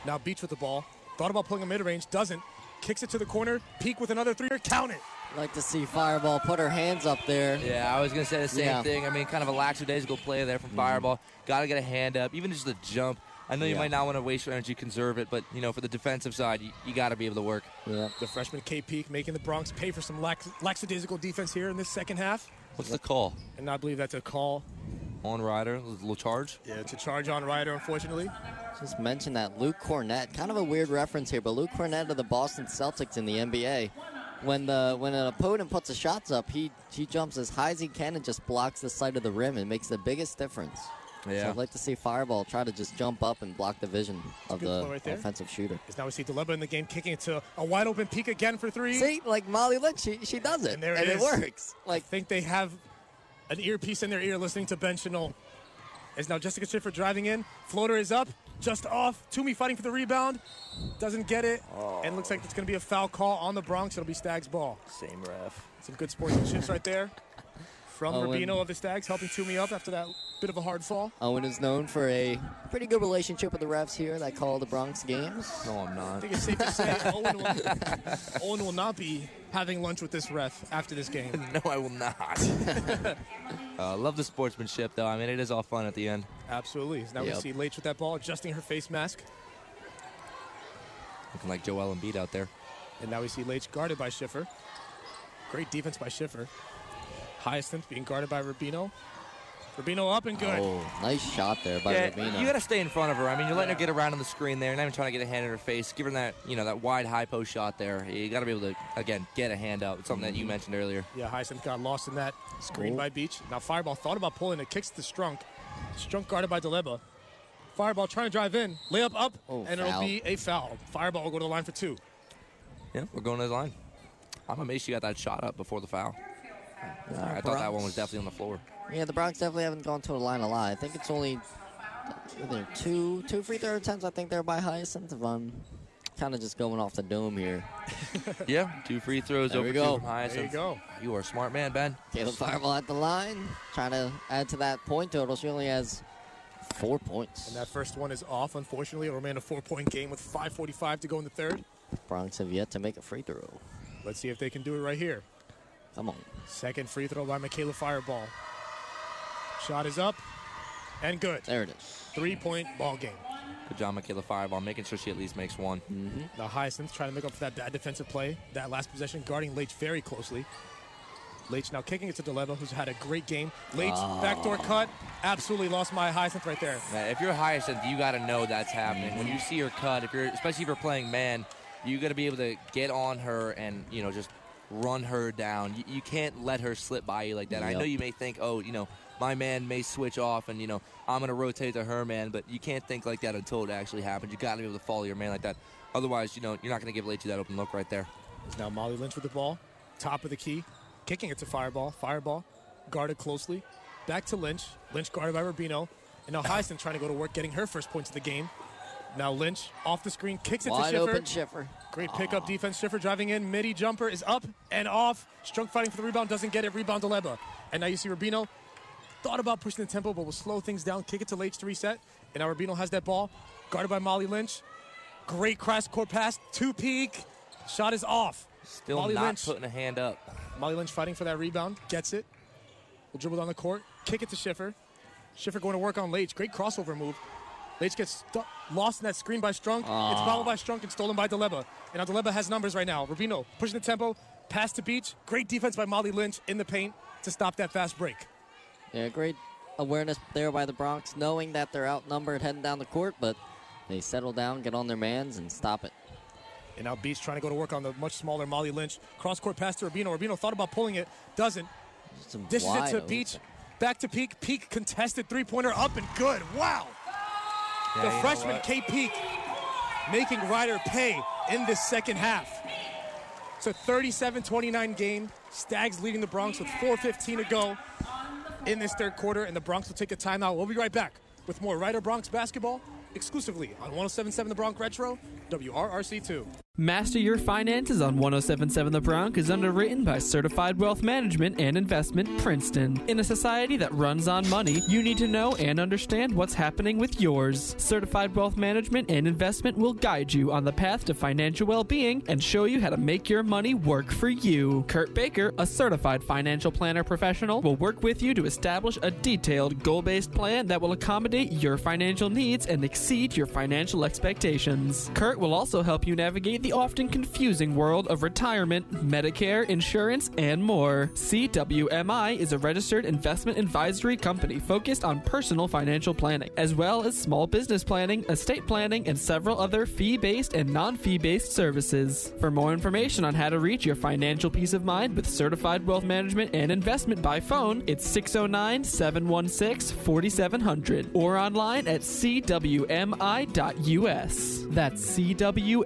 Now Beach with the ball. Thought about pulling a mid range. Doesn't. Kicks it to the corner. Peak with another three. Count it. Like to see Fireball put her hands up there. Yeah, I was going to say the same Yeah. thing. I mean, kind of a lackadaisical play there from mm-hmm. Fireball. Got to get a hand up, even just a jump. I know you Yeah. might not want to waste your energy, conserve it, but, you know, for the defensive side, you, you got to be able to work. Yeah. The freshman K Peak making the Broncs pay for some lax- lackadaisical defense here in this second half. What's the call? And I believe that's a call. On Rider, a little charge. Yeah, it's a charge on Rider, unfortunately. Just mention that Luke Kornet, kind of a weird reference here, but Luke Kornet of the Boston Celtics in the NBA. When the when an opponent puts the shots up, he he jumps as high as he can and just blocks the side of the rim and makes the biggest difference. Yeah. So I'd like to see Fireball try to just jump up and block the vision of the right offensive shooter. As now we see Deleba in the game kicking it to a wide open Peak again for three. See, like Molly Lynch, she, she does it, And there and it it is. works. Like I think they have an earpiece in their ear listening to Ben Chanel. As now Jessica Schiffer driving in. Floater is up, just off. Toomey fighting for the rebound. Doesn't get it. And looks like it's going to be a foul call on the Broncs. It'll be Stags ball. Same ref. Some good sportsmanship right there. From oh, Owen. Rubino of the Stags helping Toomey up after that bit of a hard fall. Owen is known for a pretty good relationship with the refs here that call the Broncs games. No, I'm I not. think it's safe to say <laughs> Owen will, Owen will not be having lunch with this ref after this game. <laughs> no, I will not. <laughs> uh, love the sportsmanship, though. I mean, it is all fun at the end. Absolutely. Now we see Leitch with that ball, adjusting her face mask. Looking like Joel Embiid out there. And now we see Leitch guarded by Schiffer. Great defense by Schiffer. Hyacinth being guarded by Rubino. Rubino up and good. Oh, nice shot there by yeah, Rubino. you got to stay in front of her. I mean, you're letting her get around on the screen there, not even trying to get a hand in her face. Give her that, you know, that wide high post shot there. You got to be able to, again, get a hand out. It's something that you mm-hmm. mentioned earlier. Yeah, Hyacinth got lost in that screen Oh. by Beach. Now Fireball thought about pulling it, kicks to the Strunk. Strunk guarded by Deleba. Fireball trying to drive in, layup up, Oh, and it'll be a foul. Fireball will go to the line for two. Yeah, we're going to the line. I'm amazed she got that shot up before the foul. I thought that one was definitely on the floor. Yeah, the Broncs definitely haven't gone to the line a lot. I think it's only either two two free throw attempts. I think they're by Hyacinth. If I'm kind of just going off the dome here. <laughs> Yeah, two free throws There over we two go. from Hyacinth. There you go. You are a smart man, Ben. Caleb Fireball at the line, trying to add to that point total. She only has four points. And that first one is off, unfortunately. It'll remain a four-point game with 5.45 to go in the third. Broncs have yet to make a free throw. Let's see if they can do it right here. Come on. Second free throw by Michaela Fireball. Shot is up and good. There it is. Three-point ball game. Good job, Michaela Fireball, making sure she at least makes one. Mm-hmm. Now Hyacinth trying to make up for that bad defensive play. That last possession, guarding Leitch very closely. Leitch now kicking it to Deleva, who's had a great game. Leitch, Ah. backdoor cut. Absolutely lost my Hyacinth right there. Man, if you're Hyacinth, you got to know that's happening. When you see her cut, if you're especially if you're playing man, you got to be able to get on her and you know just run her down. You, you can't let her slip by you like that. I know you may think, oh, you know, my man may switch off and you know I'm gonna rotate to her man, but you can't think like that until it actually happens. You got to be able to follow your man like that. Otherwise, you know, you're not gonna give Leitch that open look right there. It's now Molly Lynch with the ball. Top of the key. Kicking it to Fireball. Fireball guarded closely. Back to Lynch. Lynch guarded by Rubino. And now Hyacinth trying to go to work, getting her first points of the game. Now Lynch off the screen, kicks it Wide to Schiffer. open Schiffer. Great pickup defense. Schiffer driving in. Midi jumper is up and off. Strunk fighting for the rebound. Doesn't get it. Rebound to Leba. And now you see Rubino thought about pushing the tempo, but will slow things down, kick it to Leitch to reset. And now Rubino has that ball, guarded by Molly Lynch. Great cross court pass, two peak. Shot is off. Still Molly not Lynch. putting a hand up. Molly Lynch fighting for that rebound, gets it. Will dribble down the court, kick it to Schiffer. Schiffer going to work on Leitch. Great crossover move. Leitch gets stu- lost in that screen by Strunk. It's ah. followed by Strunk and stolen by Deleba. And now Deleba has numbers right now. Rubino pushing the tempo, pass to Beach. Great defense by Molly Lynch in the paint to stop that fast break. Yeah, great awareness there by the Broncs, knowing that they're outnumbered heading down the court, but they settle down, get on their mans, and stop it. And now Beach trying to go to work on the much smaller Molly Lynch. Cross court pass to Rubino. Rubino thought about pulling it, doesn't. Dishes it to. Beach. Back to Peak. Peak contested three pointer up and good. Wow. The freshman K Peak making Rider pay in this second half. It's a 37-29 game. Stags leading the Broncs with 4.15 to go in this third quarter, and the Broncs will take a timeout. We'll be right back with more Rider Bronc basketball exclusively on 107.7 The Bronx Retro, WRRC2. Master Your Finances on 1077 The Bronc is underwritten by Certified Wealth Management and Investment Princeton. In a society that runs on money, you need to know and understand what's happening with yours. Certified Wealth Management and Investment will guide you on the path to financial well being and show you how to make your money work for you. Kurt Baker, a certified financial planner professional, will work with you to establish a detailed, goal based plan that will accommodate your financial needs and exceed your financial expectations. Kurt will also help you navigate the often confusing world of retirement, Medicare, insurance, and more. CWMI is a registered investment advisory company focused on personal financial planning, as well as small business planning, estate planning, and several other fee based and non fee based services. For more information on how to reach your financial peace of mind with certified wealth management and investment by phone, it's 609 716 4700 or online at cwmi.us. That's cwmi.us.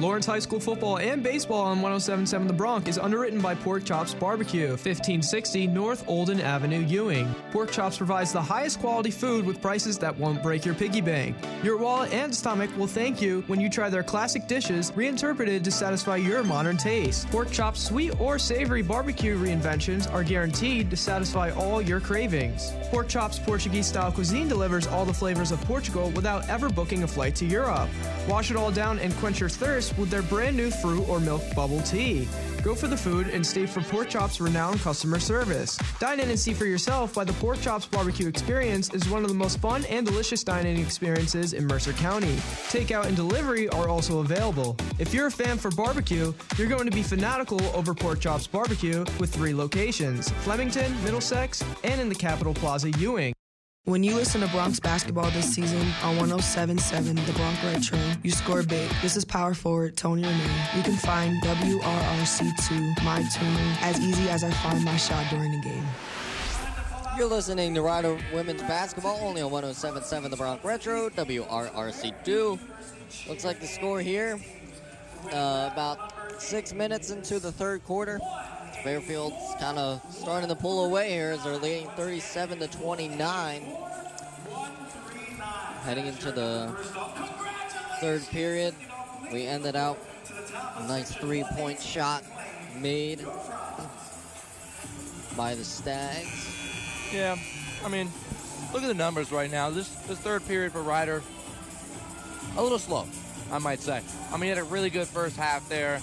Lawrence High School football and baseball on 1077 The Bronc is underwritten by Pork Chops Barbecue, 1560 North Olden Avenue, Ewing. Pork Chops provides the highest quality food with prices that won't break your piggy bank. Your wallet and stomach will thank you when you try their classic dishes reinterpreted to satisfy your modern taste. Pork Chops sweet or savory barbecue reinventions are guaranteed to satisfy all your cravings. Pork Chops Portuguese style cuisine delivers all the flavors of Portugal without ever booking a flight to Europe. Wash it all down and quench your thirst with their brand new fruit or milk bubble tea. Go for the food and stay for Pork Chops' renowned customer service. Dine in and see for yourself why the Pork Chops barbecue experience is one of the most fun and delicious dining experiences in Mercer County. Takeout and delivery are also available. If you're a fan for barbecue, you're going to be fanatical over Pork Chops barbecue with three locations Flemington, Middlesex, and in the Capitol Plaza, Ewing. When you listen to Broncs basketball this season on 1077 The Bronc Retro, you score big. This is power forward Tony Renee. You can find WRRC2 My Tuner as easy as I find my shot during the game. You're listening to Rider Women's Basketball only on 1077 The Bronc Retro, WRRC2. Looks like the score here, uh, about six minutes into the third quarter. Fairfield's kind of starting to pull away here as they're leading 37 to 29. Heading into the third period, we ended out a nice three-point shot made by the Stags. Yeah, I mean, look at the numbers right now. This this third period for Rider, a little slow, I might say. I mean, he had a really good first half there.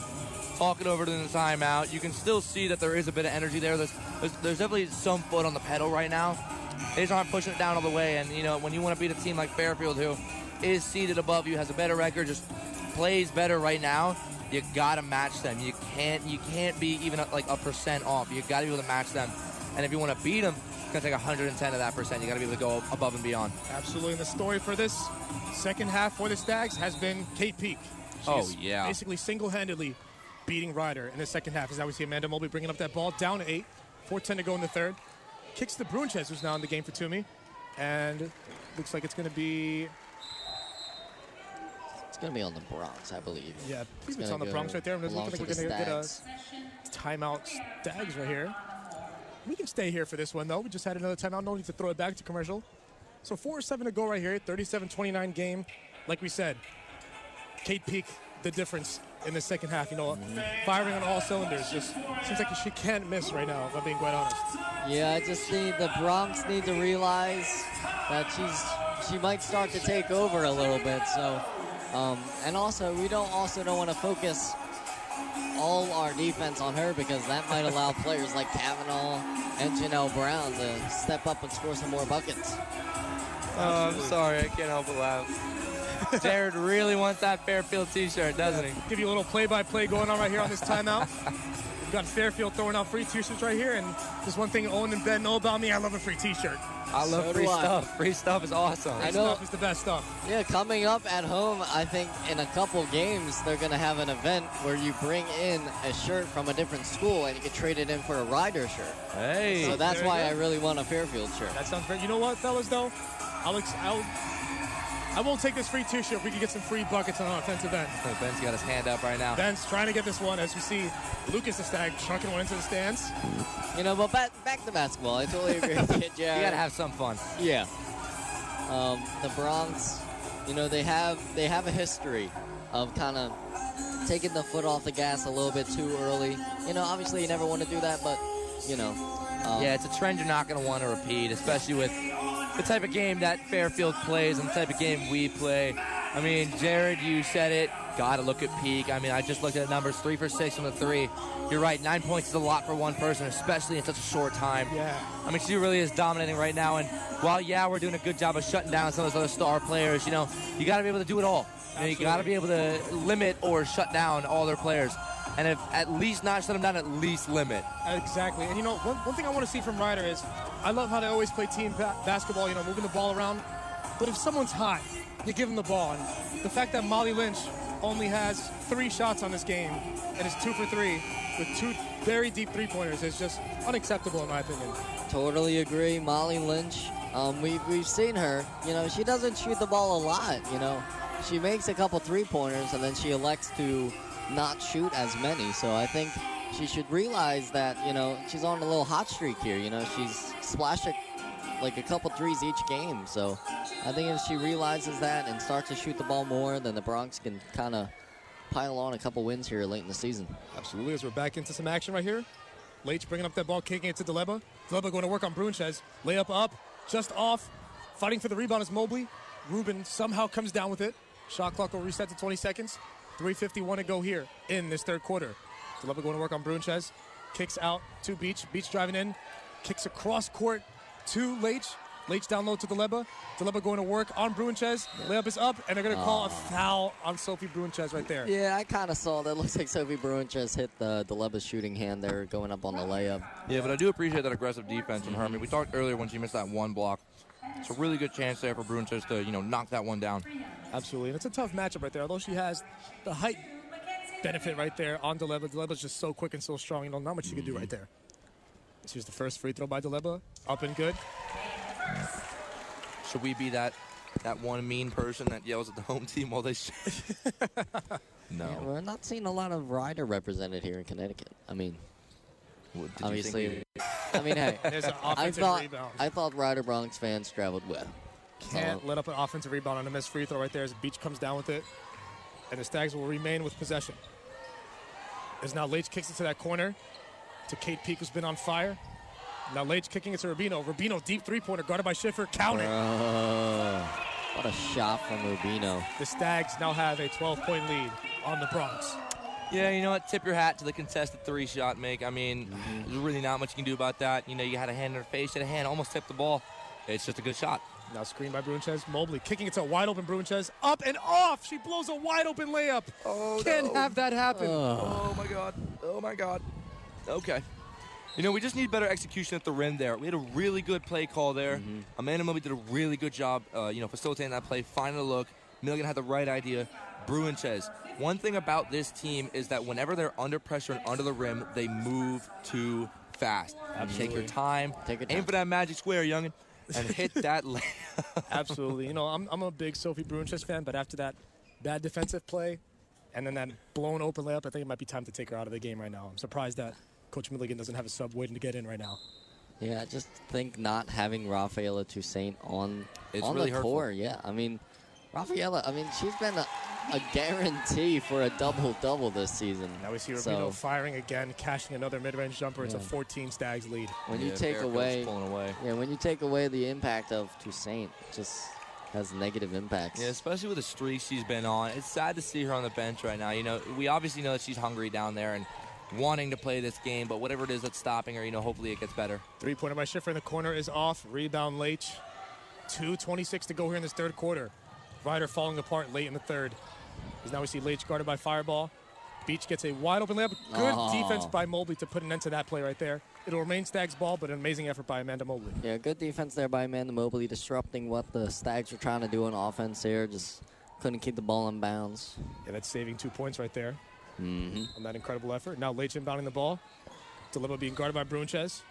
Talking over to the timeout, you can still see that there is a bit of energy there. There's, there's, there's definitely some foot on the pedal right now. They just aren't pushing it down all the way. And you know, when you want to beat a team like Fairfield, who is seated above you, has a better record, just plays better right now, you gotta match them. You can't you can't be even like a percent off. You gotta be able to match them. And if you want to beat them, it's gonna take 110 of that percent. You gotta be able to go above and beyond. Absolutely. And the story for this second half for the Stags has been Kate Peak. She's Oh, yeah. Basically single-handedly beating Rider in the second half. As now we see Amanda Mobley bringing up that ball down eight. 4-10 to go in the third. Kicks the Bruintjes, who's now in the game for Toomey. And looks like it's going to be, It's going to be on the Broncs, I believe. yeah, It's it's gonna on the Broncs right there. It doesn't belong look like we're going to get a timeout Stags right here. We can stay here for this one, though. We just had another timeout. No need to throw it back to commercial. So 4 7 to go right here. 37 29 game. Like we said, Kate Peak the difference in the second half. You know, firing on all cylinders. Just seems like she can't miss right now. If I'm being quite honest. Yeah, I just need the Broncs need to realize that she's she might start to take over a little bit. So, um, and also we don't also don't want to focus all our defense on her because that might allow players like Kavanaugh and Janelle Brown to step up and score some more buckets. Oh, I'm sorry. I can't help but laugh. Jared really wants that Fairfield T-shirt, doesn't he? Give you a little play-by-play going on right here on this timeout. We've got Fairfield throwing out free T-shirts right here, and just one thing Owen and Ben know about me: I love a free T-shirt. I love So free do I. stuff. Free stuff is awesome. Free stuff is the best stuff. Yeah, coming up at home, I think in a couple games they're going to have an event where you bring in a shirt from a different school and you can trade it in for a Rider shirt. Hey. So that's why go. I really want a Fairfield shirt. That sounds great. You know what, fellas? Though, I'll, ex- I'll I won't take this free T-shirt if we can get some free buckets on offensive end. Ben's got his hand up right now. Ben's trying to get this one, as you see Lucas the Stag chunking one into the stands. You know, but back, back to basketball. I totally agree with you, <laughs> Jared. You gotta have some fun. Yeah. Um, the Broncs, you know, they have they have a history of kind of taking the foot off the gas a little bit too early. You know, obviously you never want to do that, but you know. Um, yeah, it's a trend you're not going to want to repeat, especially with the type of game that Fairfield plays and the type of game we play. I mean, Jared, you said it. Got to look at peak. I mean, I just looked at the numbers three for six from the three. You're right, nine points is a lot for one person, especially in such a short time. Yeah. I mean, she really is dominating right now. And while, yeah, we're doing a good job of shutting down some of those other star players, you know, you got to be able to do it all. You, know, you got to be able to limit or shut down all their players. And if at least not shut them down, at least limit. Exactly. And you know, one, one thing I want to see from Rider is I love how they always play team ba- basketball, you know, moving the ball around. But if someone's hot, you give them the ball. And the fact that Molly Lynch only has three shots on this game and is two for three with two very deep three pointers is just unacceptable, in my opinion. Totally agree. Molly Lynch, um, we, we've seen her. You know, she doesn't shoot the ball a lot, you know. She makes a couple three-pointers, and then she elects to not shoot as many. So I think she should realize that, you know, she's on a little hot streak here. You know, she's splashed like a couple threes each game. So I think if she realizes that and starts to shoot the ball more, then the Broncs can kind of pile on a couple wins here late in the season. Absolutely, as we're back into some action right here. Leitch bringing up that ball, kicking it to Deleba. Deleba going to work on Bruintjes. Layup up, just off. Fighting for the rebound is Mobley. Rubino somehow comes down with it. Shot clock will reset to 20 seconds. 3.51 to go here in this third quarter. Deleba going to work on Bruintjes. Kicks out to Beach. Beach driving in. Kicks across court to Leitch. Leitch down low to Deleba. Deleba going to work on Bruintjes. Layup is up, and they're going to call a ah. foul on Sophie Bruintjes right there. Yeah, I kind of saw that. Looks like Sophie Bruintjes hit the Deleba shooting hand there going up on the layup. Yeah, but I do appreciate that aggressive defense from Hermie. We talked earlier when she missed that one block. It's a really good chance there for Bruintjes to, you know, knock that one down. Absolutely, and it's a tough matchup right there. Although she has the height benefit right there on Deleba. Deleba's just so quick and so strong. You know, not much she can do right there. Here's the first free throw by Deleba. Up and good. Should we be that that one mean person that yells at the home team while they <laughs> shoot? no. Yeah, we're not seeing a lot of Rider represented here in Connecticut. I mean, did you think obviously, I mean, hey, <laughs> There's an I thought rebound. I thought Rider Broncs fans traveled well. Can't let up an offensive rebound on a missed free throw right there as Beach comes down with it. And the Stags will remain with possession. As now Leitch kicks it to that corner to Kate Peak, who's been on fire. Now Leitch kicking it to Rubino. Rubino, deep three-pointer, guarded by Schiffer. Count it. Uh, what a shot from Rubino. The Stags now have a 12-point lead on the Broncs. Yeah, you know what? Tip your hat to the contested three shot make. I mean, there's really not much you can do about that. You know, you had a hand in her face, you had a hand, almost tipped the ball. It's just a good shot. Now screen by Bruintjes. Mobley kicking it to a wide open Bruintjes. Up and off. She blows a wide open layup. Oh, Can't no. have that happen. Oh my god. Oh my god. Okay. You know, we just need better execution at the rim there. We had a really good play call there. Amanda Mobley did a really good job, uh, you know, facilitating that play, finding the look. Milligan had the right idea. Bruintjes. One thing about this team is that whenever they're under pressure and under the rim, they move too fast. Take your time. Take your time. Aim for that magic square, youngin, and hit <laughs> that layup. Absolutely. You know, I'm, I'm a big Sophie Bruintjes fan, but after that bad defensive play and then that blown open layup, I think it might be time to take her out of the game right now. I'm surprised that Coach Milligan doesn't have a sub waiting to get in right now. Yeah, I just think not having Rafaela Toussaint on It's on really the hurtful. tour. Yeah, I mean, Rafaela. I mean, she's been a, a guarantee for a double double this season. Now we see Rubino So firing again, cashing another mid-range jumper. It's a 14 Stags lead. when you take away, yeah, when you take away the impact of Toussaint, just has negative impacts. Yeah, especially with the streak she's been on. It's sad to see her on the bench right now. You know, we obviously know that she's hungry down there and wanting to play this game, but whatever it is that's stopping her, you know, hopefully it gets better. Three-pointer by Schiffer in the corner is off. Rebound Leitch. 2.26 to go here in this third quarter. Rider falling apart late in the third. As now we see Leitch guarded by Fireball. Beach gets a wide open layup. Good Oh. defense by Mobley to put an end to that play right there. It'll remain Stags ball, but an amazing effort by Amanda Mobley. Yeah, good defense there by Amanda Mobley, disrupting what the Stags were trying to do on offense here. Just couldn't keep the ball in bounds. Yeah, that's saving two points right there Mm-hmm. on that incredible effort. Now Leitch inbounding the ball. Deleba being guarded by Bruintjes.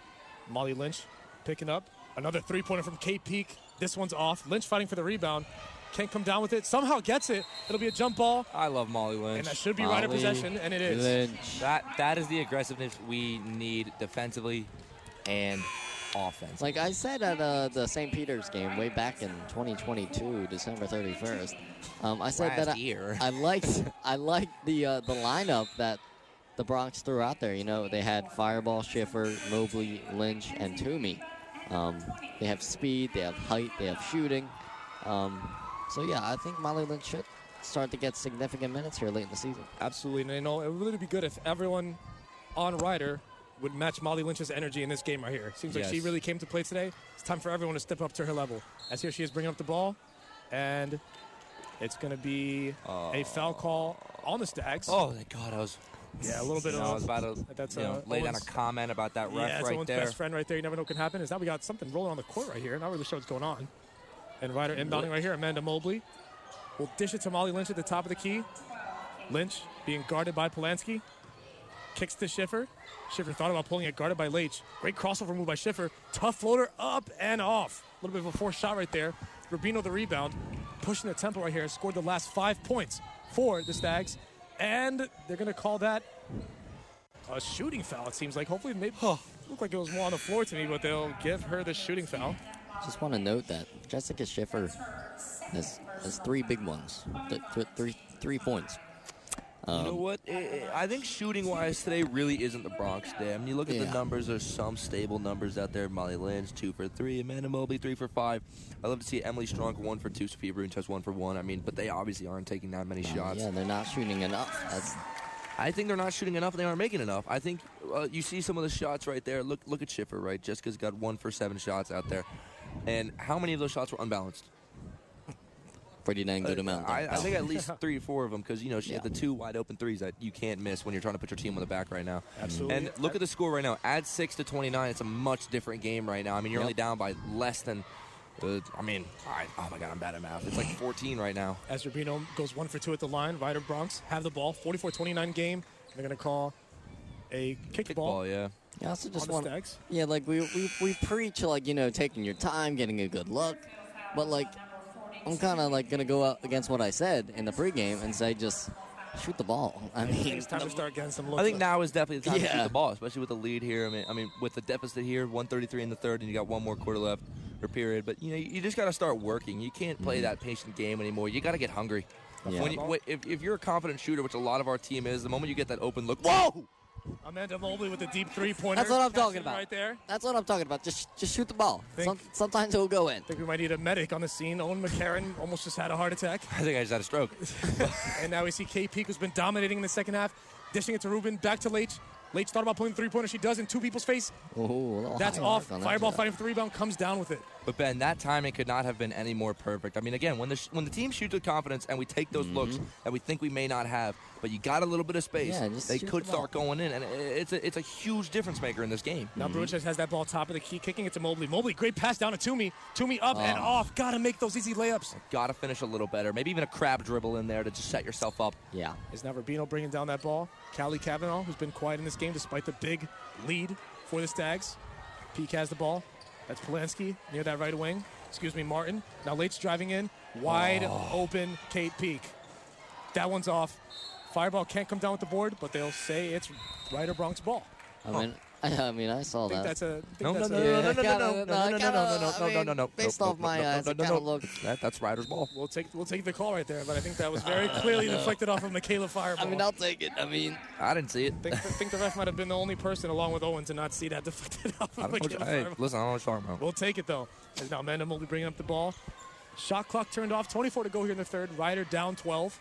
Molly Lynch picking up. Another three-pointer from Kate Peak. This one's off. Lynch fighting for the rebound. Can't come down with it. Somehow gets it. It'll be a jump ball. I love Molly Lynch. And that should be right of possession, and it is. That that is the aggressiveness we need defensively and offense. Like I said at uh, the St. Peter's game way back in 2022, December 31st, um, I said that Last I. I liked I liked the uh, the lineup that the Broncs threw out there. You know, they had Fireball, Schiffer, Mobley, Lynch, and Toomey. Um, they have speed, they have height, they have shooting. Um, so yeah, I think Molly Lynch should start to get significant minutes here late in the season. Absolutely. And you know, it would really be good if everyone on Rider would match Molly Lynch's energy in this game right here. Seems like she really came to play today. It's time for everyone to step up to her level. As here she is bringing up the ball, and it's going to be a foul call on the Stags. Oh, thank God, I was. Yeah, a little bit you of. I was about to <laughs> that's you know, uh, lay down a comment about that ref yeah, it's right Owen's there. best friend right there. You never know what can happen. Is now we got something rolling on the court right here. Not really sure what's going on. And Ryder inbounding right here. Amanda Mobley will dish it to Molly Lynch at the top of the key. Lynch being guarded by Polanski. Kicks to Schiffer. Schiffer thought about pulling it, guarded by Leitch. Great crossover move by Schiffer. Tough floater up and off. A little bit of a forced shot right there. Rubino the rebound. Pushing the tempo right here. Scored the last five points for the Stags. And they're going to call that a shooting foul, it seems like. Hopefully, maybe looked like it was more on the floor to me, but they'll give her the shooting foul. Just want to note that Jessica Schiffer has, has three big ones, th- th- three three points. you know Um, what? I- think shooting wise today really isn't the Broncs day. I mean, you look at the numbers. There's some stable numbers out there. Molly Lynch two for three, Amanda Mobley three for five. I love to see Emily Strunk one for two, Sophia Bruintjes one for one. I mean, but they obviously aren't taking that many shots. Yeah, they're not shooting enough. That's I think they're not shooting enough. They aren't making enough. I think uh, you see some of the shots right there. Look, look at Schiffer. Right, Jessica's got one for seven shots out there, and how many of those shots were unbalanced? pretty dang good Uh, amount. I, I think at least <laughs> three or four of them because you know she Yeah. had the two wide open threes that you can't miss when you're trying to put your team on the back right now. Absolutely. And look at the score right now. Add six to 29. It's a much different game right now. I mean, you're Yep. only down by less than. Uh, I mean, I, oh my God, I'm bad at math. It's like <laughs> 14 right now. As Rubino goes one for two at the line, Rider Broncs have the ball. 44-29 game. They're going to call a kickball. Ball, yeah. Yeah, I also just on the want. Stags. Yeah, like we, we we preach like you know taking your time, getting a good look, but like I'm kind of like gonna go out against what I said in the pregame and say just shoot the ball. I mean, It's time to start getting some looks. I think now is definitely the time to shoot the ball, especially with the lead here. I mean, I mean, with the deficit here, 133 in the third, and you got one more quarter left or period. But you know, you just got to start working. You can't play mm-hmm. that patient game anymore. You got to get hungry. Yeah. When you, if, if you're a confident shooter, which a lot of our team is, the moment you get that open look, whoa! Amanda Mobley with the deep three-pointer. That's what I'm talking about. Right there. That's what I'm talking about. Just just shoot the ball. Think- Some, sometimes it'll go in. I think we might need a medic on the scene. Owen McCarron almost just had a heart attack. I think I just had a stroke. <laughs> and now we see Kate Peak, who's been dominating in the second half, dishing it to Rubino, back to Leitch. Leitch thought about pulling the three-pointer. She does in two people's face. Ooh, a little That's off. mark on that Fireball shot. fighting for the rebound, comes down with it. But Ben, that timing could not have been any more perfect. I mean, again, when the sh- when the team shoots with confidence and we take those mm-hmm. looks that we think we may not have, but you got a little bit of space, Yeah, they could the ball. start going in, and it's a it's a huge difference maker in this game. Now mm-hmm. Bruintjes has that ball top of the key, kicking it to Mobley. Mobley, great pass down to Toomey. Toomey up and Oh. off. Got to make those easy layups. Got to finish a little better, maybe even a crab dribble in there to just set yourself up. Yeah. Is now Rubino bringing down that ball. Callie Kavanaugh, who's been quiet in this game despite the big lead for the Stags. Peak has the ball. That's Polanski near that right wing. Excuse me, Martin. Now Leitch driving in. Wide Oh. open Kate Peak. That one's off. Fireball can't come down with the board, but they'll say it's Rider Broncs ball. I mean, I, I mean, I saw that. that's a. I think No, no, that's no, a- no, no, no, no, kinda- no, no, no, no, no, kinda- no, no, no, I no, no, mean, no, no. based no, off my no, no, eyes, no, it no, kinda no. looked- That, that's Rider's ball. We'll take we'll take the call right there, but I think that was very clearly deflected off of Michaela Fireball. I mean, I'll take it. I mean, I didn't see it. I think, I think the ref might have been the only person, along with Owen, to not see that deflected off I of don't know what you- Michaela hey, Fireball. listen, I don't know what you're talking about. We'll take it though. As now Mendham will be bringing up the ball. Shot clock turned off. 24 to go here in the third. Rider down 12.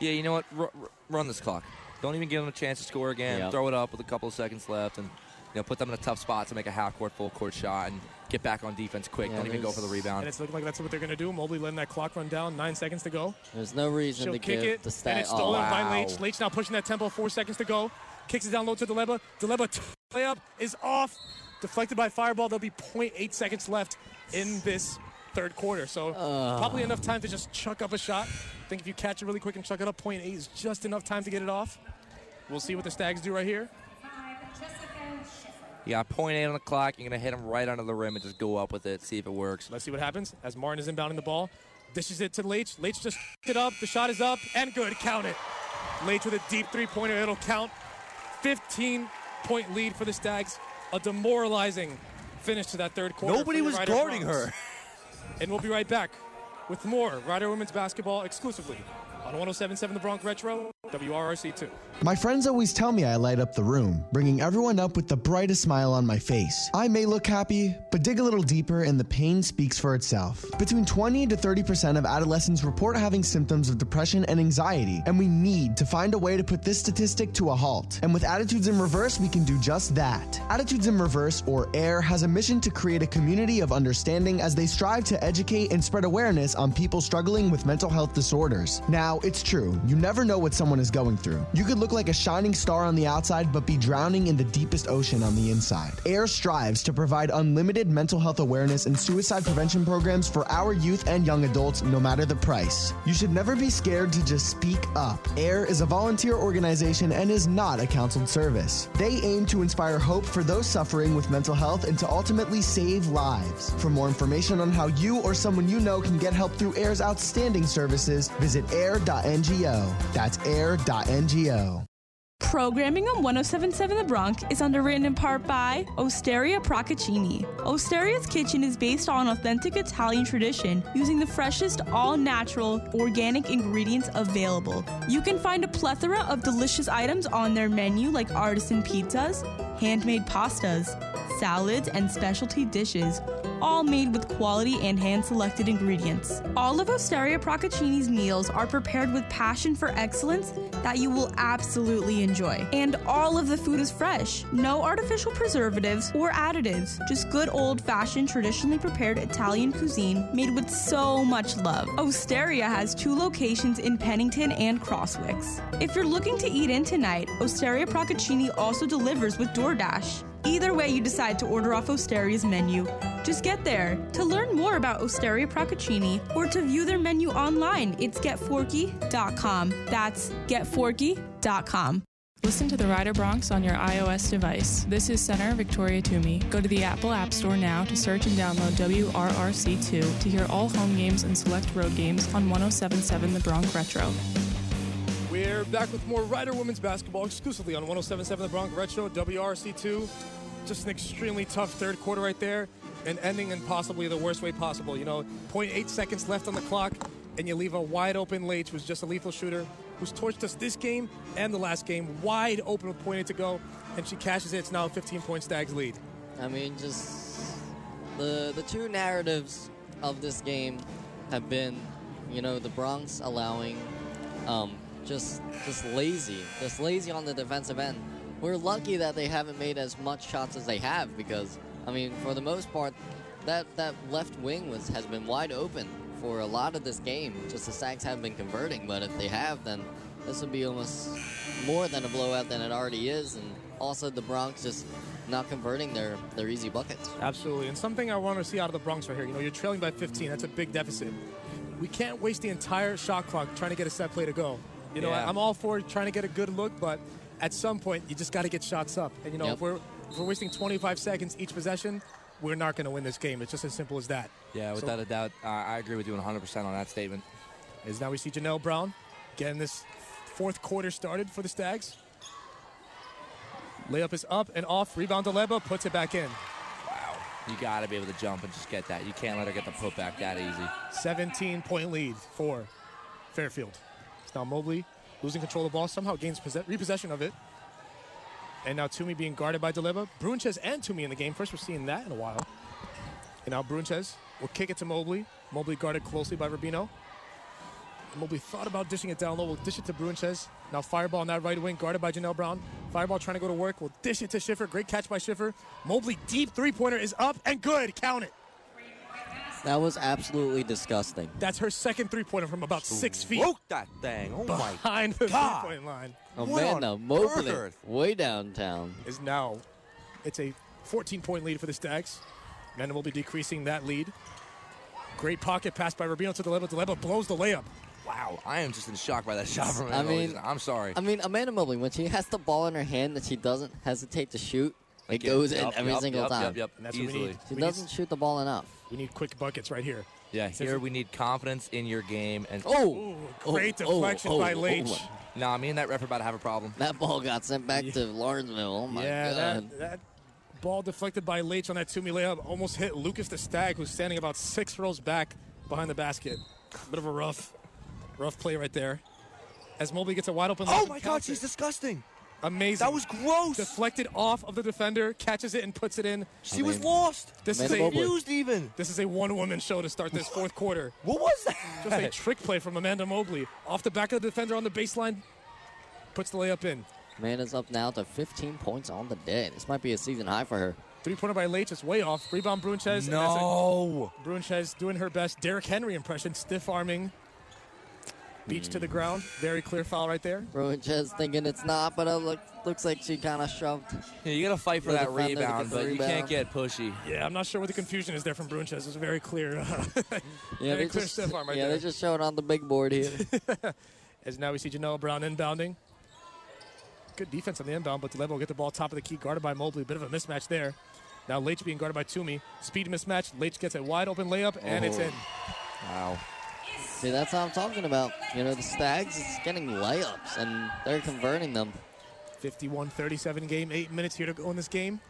Yeah, you know what? R- r- run this clock. Don't even give them a chance to score again. Yep. Throw it up with a couple of seconds left, and you know put them in a tough spot to make a half court, full court shot, and get back on defense quick. Yeah, Don't even go for the rebound. And rebound. it's looking like that's what they're going to do. Mobley letting that clock run down. Nine seconds to go. there's no reason She'll to kick give it. the and it's stolen oh, by. Leitch. Leitch now pushing that tempo. Four seconds to go. Kicks it down low to Deleba. Deleba t- layup is off. Deflected by Fireball. There'll be 0.8 seconds left in this third quarter. So Uh. probably enough time to just chuck up a shot. I think if you catch it really quick and chuck it up, 0.8 is just enough time to get it off. We'll see what the Stags do right here. You got point eight on the clock. You're gonna hit him right under the rim and just go up with it. See if it works. Let's see what happens as Martin is inbounding the ball. Dishes it to Leitch. Leitch just <laughs> it up. The shot is up and good. Count it. Leitch with a deep three-pointer. It'll count. 15-point lead for the Stags. A demoralizing finish to that third quarter. Nobody was Rider guarding Broncs. her. And we'll be right back with more Rider Women's Basketball exclusively on 107.7 The Bronc Retro, WRRC2. My friends always tell me I light up the room, bringing everyone up with the brightest smile on my face. I may look happy, but dig a little deeper and the pain speaks for itself. Between 20 to 30% of adolescents report having symptoms of depression and anxiety, and we need to find a way to put this statistic to a halt. And with Attitudes in Reverse, we can do just that. Attitudes in Reverse, or AIR, has a mission to create a community of understanding as they strive to educate and spread awareness on people struggling with mental health disorders. Now, it's true, you never know what someone is going through. You could look like a shining star on the outside, but be drowning in the deepest ocean on the inside. AIR strives to provide unlimited mental health awareness and suicide prevention programs for our youth and young adults, no matter the price. You should never be scared to just speak up. AIR is a volunteer organization and is not a counseled service. They aim to inspire hope for those suffering with mental health and to ultimately save lives. For more information on how you or someone you know can get help through AIR's outstanding services, visit air.ngo. That's air.ngo. Programming on 1077 The Bronc is underwritten in part by Osteria Procaccini. Osteria's kitchen is based on authentic Italian tradition using the freshest, all natural, organic ingredients available. You can find a plethora of delicious items on their menu like artisan pizzas, handmade pastas, salads, and specialty dishes, all made with quality and hand selected ingredients. All of Osteria Procaccini's meals are prepared with passion for excellence that you will absolutely enjoy. And all of the food is fresh, no artificial preservatives or additives, just good old fashioned, traditionally prepared Italian cuisine made with so much love. Osteria has two locations in Pennington and Crosswicks. If you're looking to eat in tonight, Osteria Procaccini also delivers with DoorDash. Either way you decide to order off Osteria's menu, just get there. To learn more about Osteria Procaccini or to view their menu online, it's getforky.com. That's getforky.com. Listen to the Rider Broncs on your iOS device. This is Center Victoria Toomey. Go to the Apple App Store now to search and download WRRC2 to hear all home games and select road games on 1077 The Bronc Retro. We're back with more Rider Women's Basketball exclusively on 107.7 The Bronc Retro, WRC2. Just an extremely tough third quarter right there, and ending in possibly the worst way possible. You know, 0.8 seconds left on the clock, and you leave a wide open Leitch, who's just a lethal shooter, who's torched us this game and the last game, wide open with 0.8 to go, and she cashes it. It's now a 15-point Stags lead. I mean, just the the two narratives of this game have been, you know, the Broncs allowing um, just just lazy, just lazy on the defensive end. We're lucky that they haven't made as much shots as they have because, I mean, for the most part, that that left wing was has been wide open for a lot of this game. Just the Stags haven't been converting, but if they have, then this would be almost more than a blowout than it already is, and also the Broncs just not converting their their easy buckets. Absolutely. And something I want to see out of the Broncs right here, you know, you're trailing by 15. That's a big deficit. We can't waste the entire shot clock trying to get a set play to go. You know, Yeah. I, am all for trying to get a good look, but at some point, you just got to get shots up. And, you know, Yep. if, we're, if we're wasting 25 seconds each possession, we're not going to win this game. It's just as simple as that. Yeah, So- without a doubt, uh, I agree with you 100% on that statement. As now we see Janelle Brown getting this fourth quarter started for the Stags. Layup is up and off. Rebound to Leba, puts it back in. Wow. You got to be able to jump and just get that. You can't let her get the putback that easy. 17 point lead for Fairfield. Now Mobley losing control of the ball, somehow gains possess- repossession of it. And now Toomey being guarded by Deleba. Bruintjes and Toomey in the game. First, we're seeing that in a while. And now Bruintjes will kick it to Mobley. Mobley guarded closely by Rubino. Mobley thought about dishing it down low. We'll dish it to Bruintjes. Now Fireball on that right wing, guarded by Janelle Brown. Fireball trying to go to work. We'll dish it to Schiffer. Great catch by Schiffer. Mobley deep three pointer is up and good. Count it. That was absolutely disgusting. That's her second three pointer from about six feet. Broke that thing. Oh my behind the God. three point line. Amanda Mobley, way downtown. is now it's a 14 point lead for the Stags. Amanda will be decreasing that lead. Great pocket pass by Rubino to the level. Deleba blows the layup. Wow, I am just in shock by that shot from Amanda. I mean, I'm sorry. I mean, Amanda Mobley, when she has the ball in her hand that she doesn't hesitate to shoot, it Like, yeah, goes in yup, every yup, single yup, time. yup, yup, And that's what we easily. need. She We doesn't shoot the ball enough. We need quick buckets right here. Yeah, here we need confidence in your game. And Oh! great Oh, deflection oh, oh, by oh, Leitch. oh. Nah, me and that ref are about to have a problem. That ball got sent back to Lawrenceville. Oh my yeah, god. that, that ball deflected by Leitch on that Toomey layup almost hit Lucas the Stag, who's standing about six rows back behind the basket. Bit of a rough, rough play right there. As Mobley gets a wide open. Oh my God, she's disgusting. Amazing. That was gross. Deflected off of the defender, catches it and puts it in. She was lost. This is Amanda a Confused even. This is a one-woman show to start this fourth quarter. <laughs> What was that? Just a trick play from Amanda Mobley off the back of the defender on the baseline. Puts the layup in. Amanda's up now to 15 points on the day. This might be a season high for her. Three-pointer by Leitch is way off. Rebound Bruintjes. and that's a- No. Bruintjes doing her best. Derrick Henry impression, stiff arming. Beach to the ground. Very clear foul right there. Bruintjes thinking it's not, but it look, looks like she kind of shoved. Yeah, you got to fight for that defender to rebound, but you can't get pushy. Yeah, I'm not sure what the confusion is there from Bruintjes. It's very clear. Uh, <laughs> yeah, very they clear just, stiff arm right yeah, there. they just showed on the big board here. <laughs> As now we see Janelle Brown inbounding. Good defense on the inbound, but Deleba will get the ball top of the key, guarded by Mobley. Bit of a mismatch there. Now Leitch being guarded by Toomey. Speed mismatch. Leitch gets a wide open layup, and it's Oh. in. Wow. See, that's what I'm talking about. You know, the Stags is getting layups, and they're converting them. 51-37 game, eight minutes here to go in this game.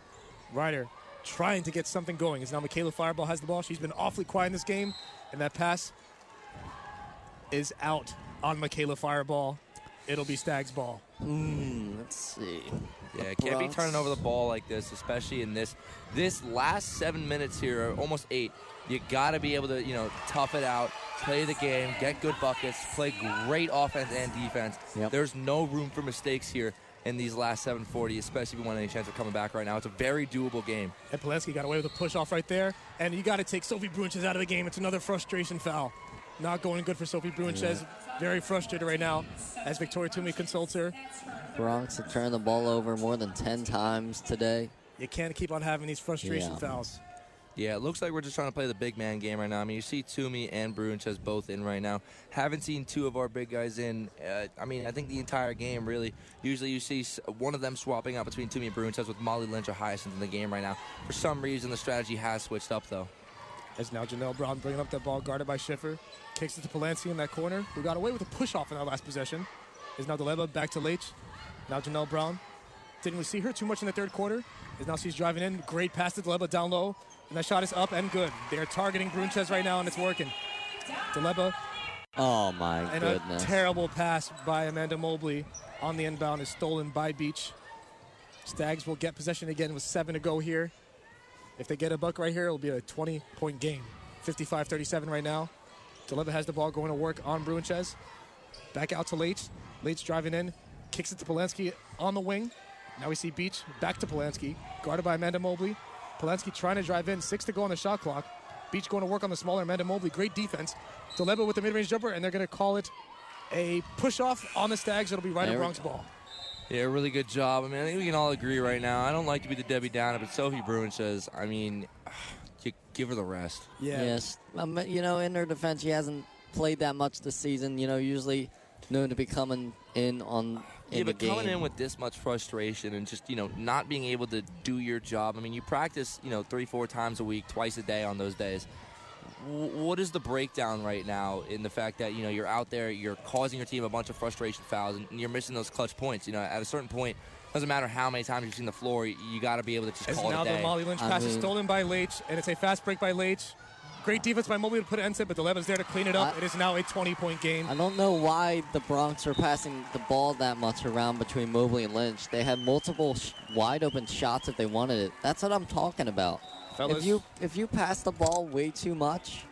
Rider trying to get something going. As now Michaela Fireball has the ball. She's been awfully quiet in this game, and that pass is out on Michaela Fireball. It'll be Stag's ball. Mm, let's see. Yeah, it can't be turning over the ball like this, especially in this this last seven minutes here, almost eight. You got to be able to, you know, tough it out, play the game, get good buckets, play great offense and defense. There's no room for mistakes here in these last 740, especially if you want any chance of coming back right now. It's a very doable game. And Polanski got away with a push off right there. And you got to take Sophie Bruintjes out of the game. It's another frustration foul. Not going good for Sophie Bruintjes. Very frustrated right now as Victoria Toomey consults her. Broncs have turned the ball over more than 10 times today. You can't keep on having these frustration Yeah. fouls. Yeah, it looks like we're just trying to play the big man game right now. I mean, you see Toomey and Bruintjes both in right now. Haven't seen two of our big guys in. Uh, I mean, I think the entire game really. Usually, you see one of them swapping out between Toomey and Bruintjes with Molly Lynch or Hyacinth in the game right now. For some reason, the strategy has switched up though. As now Janelle Brown bringing up that ball guarded by Schiffer. Kicks it to Polanski in that corner, who got away with a push off in that last possession. Is now Deleba back to Leitch. Now Janelle Brown. Didn't we see her too much in the third quarter? Is now she's driving in. Great pass to Deleba down low. And that shot is up and good. They are targeting Bruintjes right now, and it's working. Deleba Oh, my and goodness. a terrible pass by Amanda Mobley on the inbound is stolen by Beach. Stags will get possession again with seven to go here. If they get a buck right here, it'll be a 20 point game. 55 37 right now. Deleba has the ball going to work on Bruintjes. Back out to Leitch. Leitch driving in, kicks it to Polanski on the wing. Now we see Beach back to Polanski, guarded by Amanda Mobley. Polanski trying to drive in, six to go on the shot clock. Beach going to work on the smaller Amanda Mobley. Great defense. Deleba with the mid range jumper, and they're going to call it a push off on the Stags. It'll be right There at we Broncs ball. Yeah, really good job. I mean, I think we can all agree right now. I don't like to be the Debbie Downer, but Sophie Bruintjes, I mean, <sighs> you give her the rest. Yes. Um, you know, in her defense, she hasn't played that much this season. You know, usually known to be coming in on in yeah, the but game. coming in with this much frustration and just you know not being able to do your job. I mean, you practice you know three, four times a week, twice a day on those days. W- what is the breakdown right now in the fact that you know you're out there, you're causing your team a bunch of frustration fouls, and you're missing those clutch points? You know, at a certain point, doesn't matter how many times you've seen the floor, you, you got to be able to just As call now it a the. Molly Lynch pass is stolen by Leitch, and it's a fast break by Leitch. Great defense by Mobley to put it inside, but the Deleba's there to clean it up. I- it is now a 20-point game. I don't know why the Broncs are passing the ball that much around between Mobley and Lynch. They had multiple sh- wide open shots if they wanted it. That's what I'm talking about. Fellas. If you if you pass the ball way too much,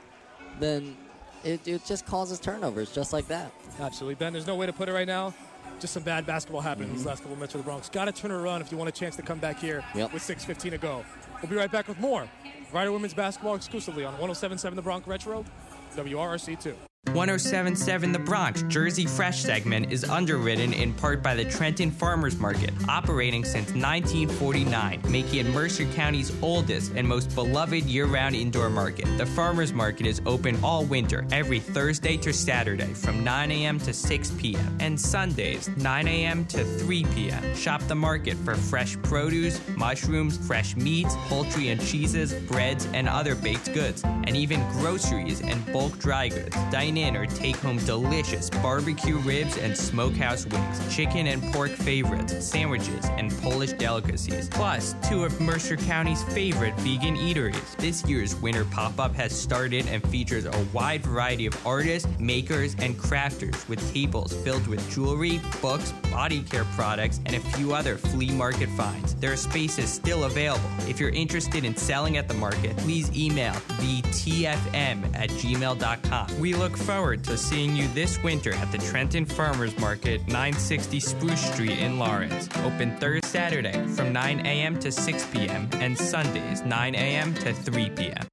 then it, it just causes turnovers just like that. Absolutely, Ben. There's no way to put it right now. Just some bad basketball happened these mm-hmm. last couple minutes for the Broncs. Got to turn it around if you want a chance to come back here Yep. with 6:15 to go. We'll be right back with more Rider Women's Basketball exclusively on 107.7 The Bronc Retro, WRRC2. 1077 The Bronc Jersey Fresh segment is underwritten in part by the Trenton Farmers Market, operating since 1949, making it Mercer County's oldest and most beloved year round indoor market. The Farmers Market is open all winter, every Thursday to Saturday from 9 a.m. to 6 p.m., and Sundays 9 a.m. to 3 p.m. Shop the market for fresh produce, mushrooms, fresh meats, poultry and cheeses, breads, and other baked goods, and even groceries and bulk dry goods. Dine in or take home delicious barbecue ribs and smokehouse wings, chicken and pork favorites, sandwiches, and Polish delicacies. Plus, two of Mercer County's favorite vegan eateries. This year's winter pop up has started and features a wide variety of artists, makers, and crafters with tables filled with jewelry, books, body care products, and a few other flea market finds. There are spaces still available. If you're interested in selling at the market, please email thetfm at gmail.com. We look forward to seeing you this winter at the Trenton Farmers Market, 960 Spruce Street in Lawrence. Open Thursday, Saturday from 9 a.m. to 6 p.m. and Sundays 9 a.m. to 3 p.m.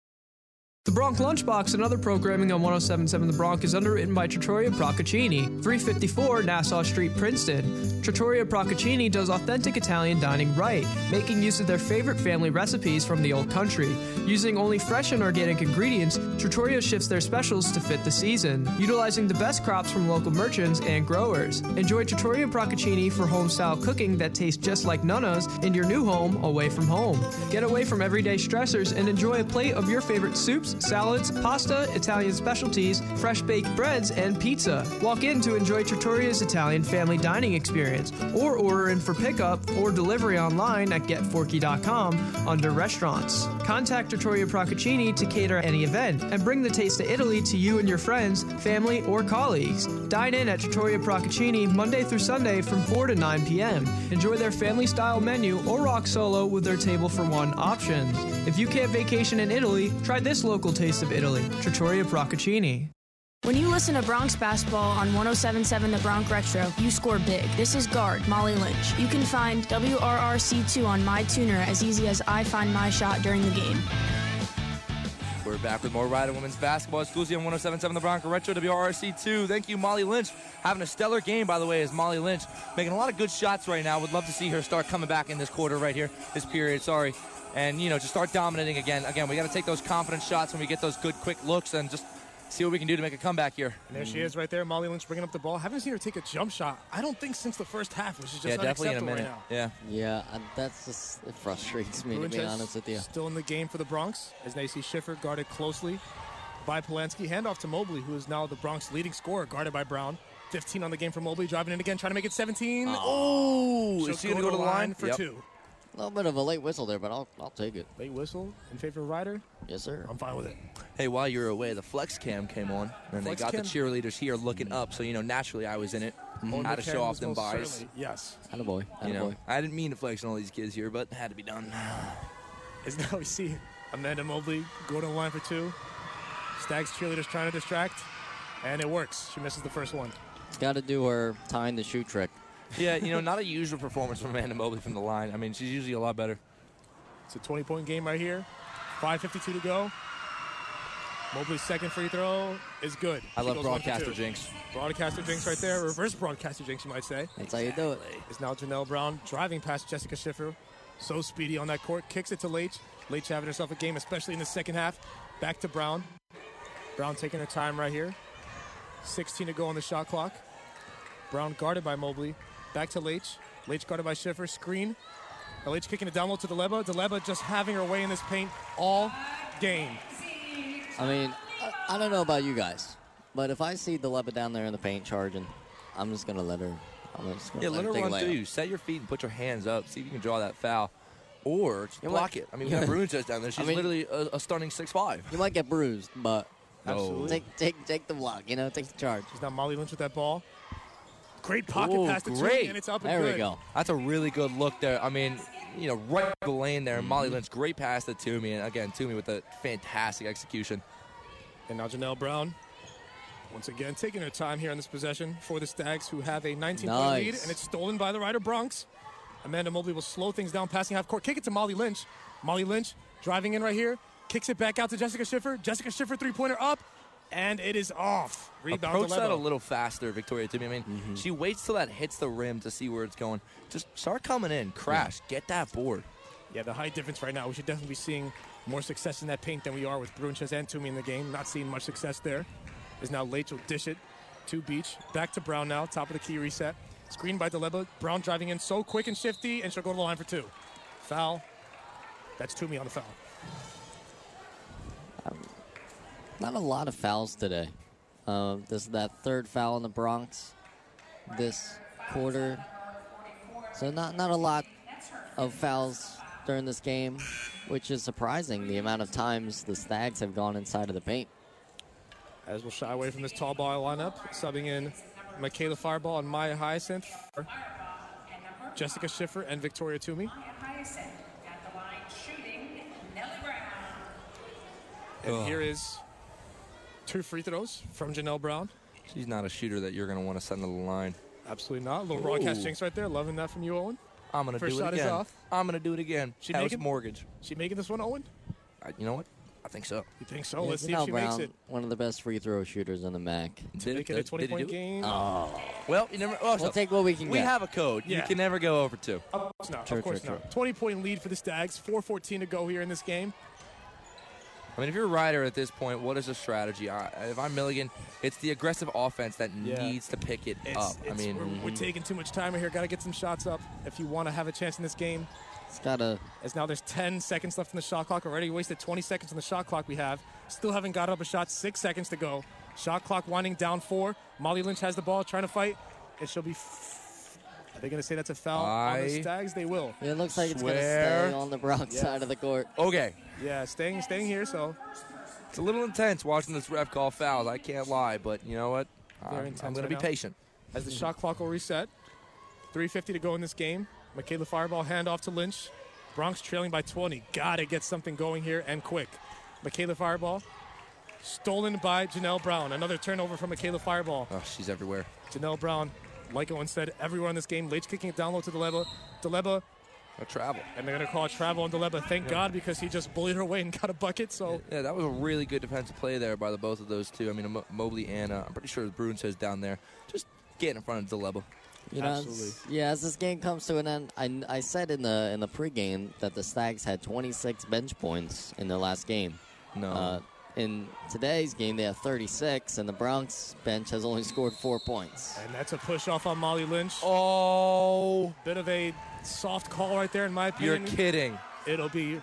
The Bronc Lunchbox and other programming on 1077 The Bronc is underwritten by Trattoria Procaccini, 354 Nassau Street, Princeton. Trattoria Procaccini does authentic Italian dining right, making use of their favorite family recipes from the old country. Using only fresh and organic ingredients, Trattoria shifts their specials to fit the season, utilizing the best crops from local merchants and growers. Enjoy Trattoria Procaccini for home-style cooking that tastes just like Nana's in your new home away from home. Get away from everyday stressors and enjoy a plate of your favorite soups, salads, pasta, Italian specialties, fresh baked breads, and pizza. Walk in to enjoy Trattoria's Italian family dining experience, or order in for pickup or delivery online at getforky.com under restaurants. Contact Trattoria Procaccini to cater any event and bring the taste of Italy to you and your friends, family, or colleagues. Dine in at Trattoria Procaccini Monday through Sunday from 4 to 9 p.m. Enjoy their family style menu or rock solo with their table for one options. If you can't vacation in Italy, try this local taste of Italy, Trattoria Procaccini. When you listen to Broncs basketball on 1077 The Bronc Retro, you score big. This is guard Molly Lynch. You can find WRRC2 on my tuner as easy as I find my shot during the game. We're back with more Rider Women's Basketball exclusive on 1077 The Bronco Retro WRC2. Thank you, Molly Lynch. Having a stellar game, by the way, is Molly Lynch. Making a lot of good shots right now. Would love to see her start coming back in this quarter right here, this period, sorry. And, you know, just start dominating again. Again, we got to take those confidence shots when we get those good, quick looks and just see what we can do to make a comeback here. And there she is right there, Molly Lynch bringing up the ball. Haven't seen her take a jump shot. I don't think since the first half, which is just yeah, definitely in a unacceptable minute. right now. Yeah. Yeah, and that's just it frustrates me to be honest with you. Still in the game for the Broncs as Nacy Schiffer guarded closely by Polanski. Handoff to Mobley, who is now the Broncs leading scorer, guarded by Brown. 15 on the game for Mobley, driving in again, trying to make it 17. Oh, She'll is she gonna go to the line? for Yep. two? A little bit of a late whistle there, but I'll I'll take it. Late whistle in favor of Rider. Yes, sir. I'm fine with it. Hey, while you were away, the flex cam came on, and they Flex got the cheerleaders here looking up. So you know, naturally, I was in it. Oh, Had the to show off was them most buys. certainly- Yes. Attaboy. You know, Attaboy. I didn't mean to flex on all these kids here, but it had to be done. <sighs> As now we see Amanda Mobley go to the line for two. Stags cheerleaders trying to distract, and it works. She misses the first one. Got to do her tying the shoe trick. Yeah, you know, not a usual performance from Amanda Mobley from the line. I mean, she's usually a lot better. It's a 20 point game right here. 5.52 to go. Mobley's second free throw is good. I She love goes one for broadcaster two. jinx. Broadcaster jinx right there. Reverse broadcaster jinx, you might say. That's how you do it. it. Is now Janelle Brown driving past Jessica Schiffer. So speedy on that court. Kicks it to Leitch. Leitch having herself a game, especially in the second half. Back to Brown. Brown taking her time right here. 16 to go on the shot clock. Brown guarded by Mobley. Back to Leitch. Leitch guarded by Schiffer. Screen. Leitch kicking it down low to Deleba. Deleba just having her way in this paint all game. I mean, I, I don't know about you guys, but if I see the leopard down there in the paint charging, I'm just gonna let her. I'm gonna just gonna Yeah, let her take run layup. through you. Set your feet and put your hands up. See if you can draw that foul. Or just You block might- it. I mean, <laughs> we got Bruintjes down there. I She's mean- literally a, a stunning six five. You might get bruised, but Absolutely. take take take the block. You know, take the charge. She's now Molly Lynch with that ball. Great pocket Ooh, pass to Toomey, great. and it's up and there good. We go. That's a really good look there. I mean, you know, right the lane there. Mm-hmm. Molly Lynch, great pass to Toomey. And again, Toomey with a fantastic execution. And now Janelle Brown, once again, taking her time here on this possession for the Stags, who have a 19 point lead, and it's stolen by the Rider Bronx. Amanda Mobley will slow things down, passing half court, kick it to Molly Lynch. Molly Lynch driving in right here, kicks it back out to Jessica Schiffer. Jessica Schiffer three pointer up, and it is off. Rebound Approach to that a little faster, Victoria Toomey. I mean, Mm-hmm. she waits till that hits the rim to see where it's going. Just start coming in, crash, get that board. Yeah, the height difference right now. We should definitely be seeing more success in that paint than we are with Bruintjes and Toomey in the game. Not seeing much success there. Is now Leitch will dish it to Beach. Back to Brown now. Top of the key reset. Screen by Deleba. Brown driving in so quick and shifty, and she'll go to the line for two. Foul. That's Toomey on the foul. Not a lot of fouls today. Uh, this is that third foul in the Broncs this quarter. So not not a lot of fouls during this game, which is surprising. The amount of times the Stags have gone inside of the paint. As we'll shy away from this tall ball lineup, subbing in Michaela Fireball and Maya Hyacinth, Jessica Schiffer and Victoria Toomey. And here is two free throws from Janelle Brown. She's not a shooter that you're going to want to send to the line. Absolutely not. little broadcast Ooh. jinx right there. Loving that from you, Owen. I'm going to do it shot again. is off. I'm going to do it again. She House making- mortgage. She making this one, Owen? I, you know what? I think so. You think so? Yeah, Let's see if she Brown, makes it. one of the best free throw shooters in the MAAC. To make it a 20 point game. Oh. Well, you never. Oh, We'll take what we can we get. have a code. Yeah. You can never go over two. Of course not. True, of course true, not. 20 point lead for the Stags. 4.14 to go here in this game. I mean, if you're a rider at this point, what is the strategy? I, if I'm Milligan, it's the aggressive offense that Yeah. needs to pick it It's, up. I it's- mean, mm-hmm. we're, we're taking too much time right here. Got to get some shots up if you want to have a chance in this game. It's got to. As now there's 10 seconds left in the shot clock. Already wasted 20 seconds on the shot clock we have. Still haven't got up a shot. Six seconds to go. Shot clock winding down four. Molly Lynch has the ball, trying to fight. And she'll be. F- Are they going to say that's a foul on the Stags? They will. It looks like it's going to stay on the Broncs Yeah. side of the court. okay. Yeah, staying staying here. So It's a little intense watching this ref call fouls. I can't lie, but you know what? Very I'm, I'm going right to be now. patient. as the shot clock will reset. 3.50 to go in this game. Michaela Fireball handoff to Lynch. Broncs trailing by 20. Gotta get something going here and quick. Michaela Fireball. Stolen by Janelle Brown. Another turnover from Michaela Fireball. Oh, she's everywhere. Janelle Brown, like Owen said, everywhere in this game. Leitch kicking it down low to Deleba. Deleba. A travel. And they're going to call a travel on Deleba. Thank God because he just bullied her away and got a bucket. So Yeah, that was a really good defensive play there by the both of those two. I mean, Mo- Mobley and uh, I'm pretty sure the Bruintjes down there. Just get in front of Deleba. You know, it's- yeah. As this game comes to an end, I, I said in the in the pregame that the Stags had 26 bench points in their last game. No. Uh, in today's game, they have 36, and the Broncs bench has only scored four points. And that's a push off on Molly Lynch. Oh. Bit of a soft call right there, in my opinion. You're kidding. It'll be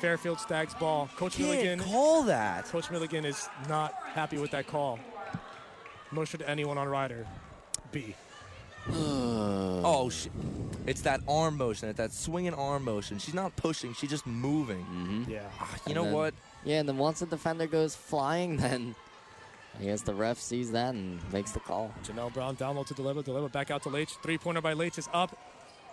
Fairfield Stags ball. Coach Can't Milligan. call that. Coach Milligan is not happy with that call. Nor should anyone on Rider be. <sighs> oh, sh- it's that arm motion, it's that swinging arm motion. She's not pushing, she's just moving. Yeah. Ah, you And know then- what? Yeah, and then once the defender goes flying, <laughs> then I guess the ref sees that and makes the call. Janelle Brown down low to Deleba. Deleba back out to Leitch. Three pointer by Leitch is up.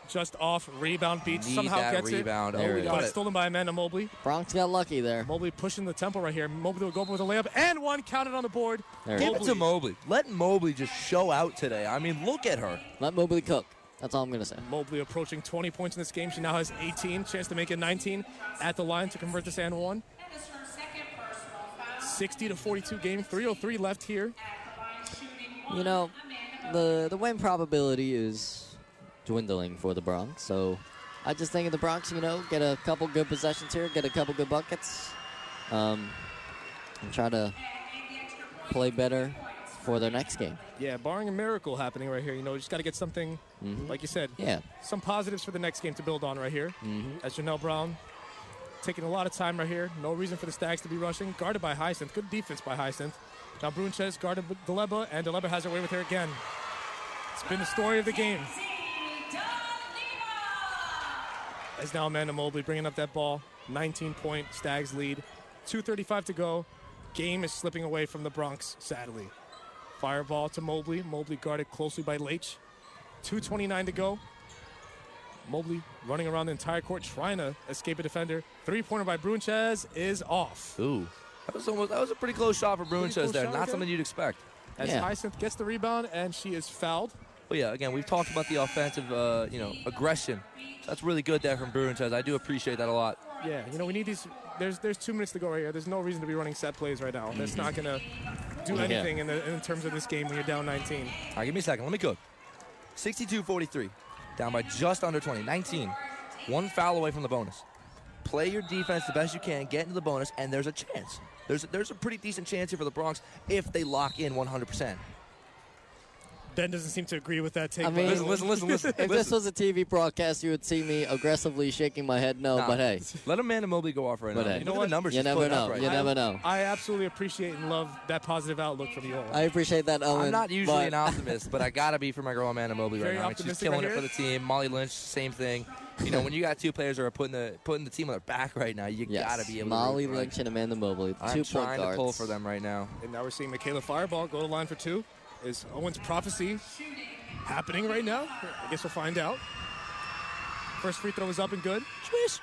Just off. Rebound beats. Need Somehow that gets rebound. it. Oh, we got but it. stolen by Amanda Mobley. Broncs got lucky there. Mobley pushing the tempo right here. Mobley will go up with a layup and one counted on the board. There Give it to Mobley. Let Mobley just show out today. I mean, look at her. Let Mobley cook. That's all I'm going to say. Mobley approaching 20 points in this game. She now has 18. Chance to make it 19 at the line to convert this and one. 60 to 42 game. 303 left here. You know, the the win probability is dwindling for the Broncs. So I just think of the Broncs, you know, get a couple good possessions here, get a couple good buckets, um, and try to play better for their next game. Yeah, barring a miracle happening right here, you know, just got to get something, Mhm. like you said, Yeah. some positives for the next game to build on right here. Mhm. As Janelle Brown taking a lot of time right here. No reason for the Stags to be rushing. Guarded by Hyacinth. Good defense by Hyacinth. Now Bruintjes guarded with Deleba, and Deleba has her way with her again. It's been the story of the game. As now Amanda Mobley bringing up that ball. 19 point Stags lead. 2.35 to go. Game is slipping away from the Broncs, sadly. Fireball to Mobley. Mobley guarded closely by Leitch. 2.29 to go. Mobley running around the entire court trying to escape a defender. Three pointer by Bruintjes is off. Ooh. That was almost that was a pretty close shot for Pretty Bruintjes close there. shot, Not okay. something you'd expect. As Hyacinth gets the rebound and she is fouled. But yeah, again, we've talked about the offensive, uh, you know, aggression. That's really good there from Bruintjes. I do appreciate that a lot. Yeah, you know, we need these. There's there's two minutes to go right here. There's no reason to be running set plays right now. That's not going to do Yeah. anything in, the, in terms of this game when you're down 19. All right, give me a second. Let me cook. 62-43. Down by just under 20. 19. One foul away from the bonus. Play your defense the best you can, get into the bonus, and there's a chance. There's a, there's a pretty decent chance here for the Broncs if they lock in 100%. Ben doesn't seem to agree with that take. I mean, but- <laughs> if this was a TV broadcast, you would see me aggressively shaking my head no. Nah. But hey, Let Amanda Mobley go off right But now. hey, you know what? Numbers you never know. right You now. never know. I absolutely appreciate and love that positive outlook from you all. I appreciate that, Owen. I'm not usually an <laughs> optimist, but I gotta be for my girl Amanda Mobley right now. I mean, she's killing right it for the team. Molly Lynch, same thing. You know, when you got two players that are putting the putting the team on their back right now, you Yes. gotta be able Molly to. root for Lynch and Amanda Mobley, I'm two point trying guards. to pull for them right now. And now we're seeing Michaela Fireball go to line for two. Is Owen's prophecy happening right now? I guess we'll find out. First free throw is up and good. Swish.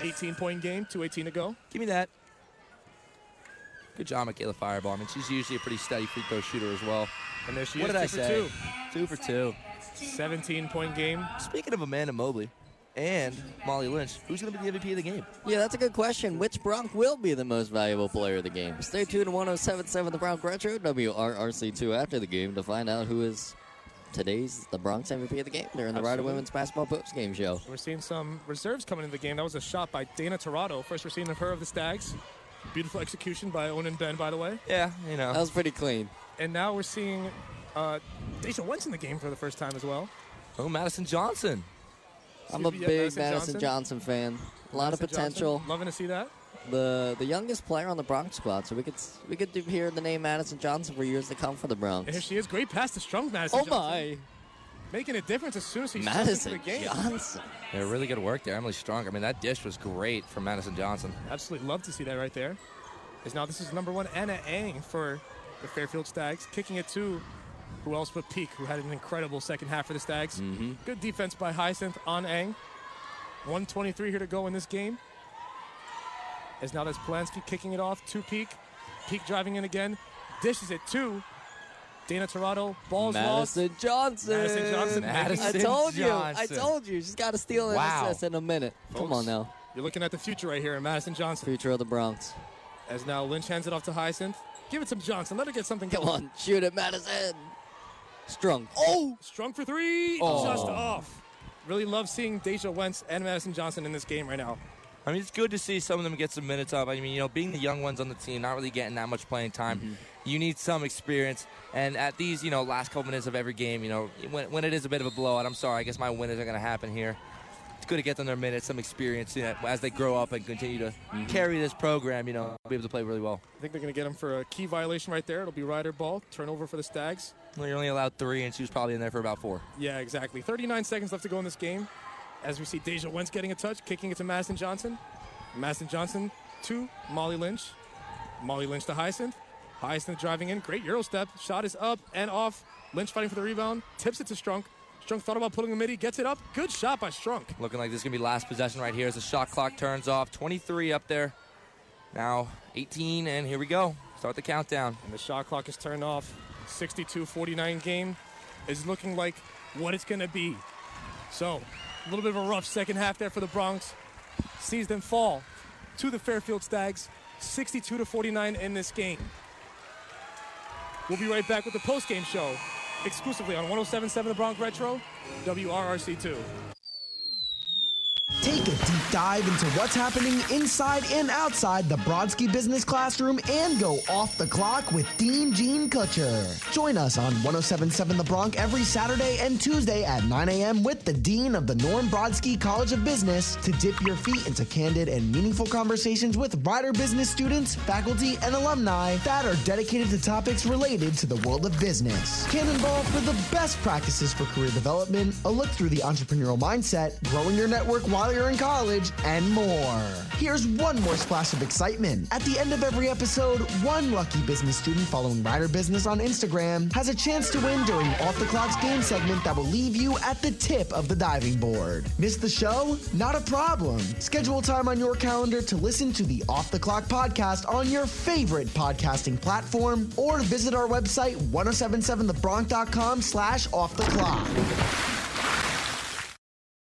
18 point game, 2.18 to go. Give me that. Good job, Michaela Fireball. I mean, she's usually a pretty steady free throw shooter as well. And there she what is, did I two for say? two. Two for two. 17 point game. Speaking of Amanda Mobley and Molly Lynch, who's going to be the MVP of the game? Yeah, that's a good question. Which Bronc will be the most valuable player of the game? Stay tuned to 1077 The Bronc Retro, WRRC2 after the game to find out who is today's the Bronx MVP of the game during the Rider Women's Basketball Post Game Show. We're seeing some reserves coming into the game. That was a shot by Dana Torado. First we're seeing of her of the Stags. Beautiful execution by Owen and Ben, by the way. Yeah, you know. That was pretty clean. And now we're seeing uh, Deja Wentz in the game for the first time as well. Oh, Madison Johnson. I'm a uh, big Madison Madison Johnson. Johnson, fan. A lot uh, of Madison Johnson. potential. Loving to see that. The the youngest player on the Broncs squad, so we could we could do- hear the name Madison Johnson for years to come for the Broncs. And here she is. Great pass to Strong Madison Oh Johnson. my! Making a difference as soon as he steps Madison into the game. Johnson. Yeah, really good work there. Emily Strong. I mean, that dish was great from Madison Johnson. Absolutely love to see that right there. Is now this is number one Anna Ang for the Fairfield Stags, kicking it to who else but Peak, who had an incredible second half for the Stags. Mm-hmm. Good defense by Hyacinth on Ang. 123 here to go in this game. As now that's Polanski kicking it off to Peak. Peak driving in again. Dishes it to Dana Torado. Balls lost. Madison lost. Johnson. Madison Johnson. Madison I told you. I told you. She's got to steal an Wow. assist in a minute. Come on now. You're looking at the future right here in Madison Johnson. Future of the Broncs. As now Lynch hands it off to Hyacinth. Give it to Johnson. Let her get something Come going. on. Shoot it, Madison. Strong. Oh! Strong for three. Oh. Just off. Really love seeing Deja Wentz and Madison Johnson in this game right now. I mean, it's good to see some of them get some minutes up. I mean, you know, being the young ones on the team, not really getting that much playing time, Mm-hmm. you need some experience. And at these, you know, last couple minutes of every game, you know, when, when it is a bit of a blowout, I'm sorry, I guess my win isn't going to happen here. It's good to get them their minutes, some experience you know, as they grow up and continue to Mm-hmm. carry this program, you know, be able to play really well. I think they're going to get him for a key violation right there. It'll be Rider ball. Turnover for the Stags. Well, you're only allowed three, and she was probably in there for about four. Yeah, exactly. 39 seconds left to go in this game. As we see Deja Wentz getting a touch, kicking it to Madison Johnson. Madison Johnson to Molly Lynch. Molly Lynch to Hyacinth. Hyacinth driving in. Great Euro step. Shot is up and off. Lynch fighting for the rebound. Tips it to Strunk. Strunk thought about pulling the midi. Gets it up. Good shot by Strunk. Looking like this is going to be last possession right here as the shot clock turns off. 23 up there. Now 18, and here we go. Start the countdown. And the shot clock is turned off. 62-49 game is looking like what it's going to be. So, a little bit of a rough second half there for the Broncs. Sees them fall to the Fairfield Stags, 62 to 49 in this game. We'll be right back with the post-game show, exclusively on 107.7 The Bronc Retro, WRRC2. Take a deep dive into what's happening inside and outside the Brodsky Business Classroom and go off the clock with Dean Gene Kutcher. Join us on 1077 The Bronc every Saturday and Tuesday at 9 a.m. with the Dean of the Norm Brodsky College of Business to dip your feet into candid and meaningful conversations with Rider business students, faculty, and alumni that are dedicated to topics related to the world of business. Cannonball for the best practices for career development, a look through the entrepreneurial mindset, growing your network while you're in college, and more. Here's one more splash of excitement. At the end of every episode, one lucky business student following Rider Business on Instagram has a chance to win during Off the Clock's game segment that will leave you at the tip of the diving board. Miss the show? Not a problem. Schedule time on your calendar to listen to the Off the Clock podcast on your favorite podcasting platform or visit our website 1077thebronc.com slash off the clock.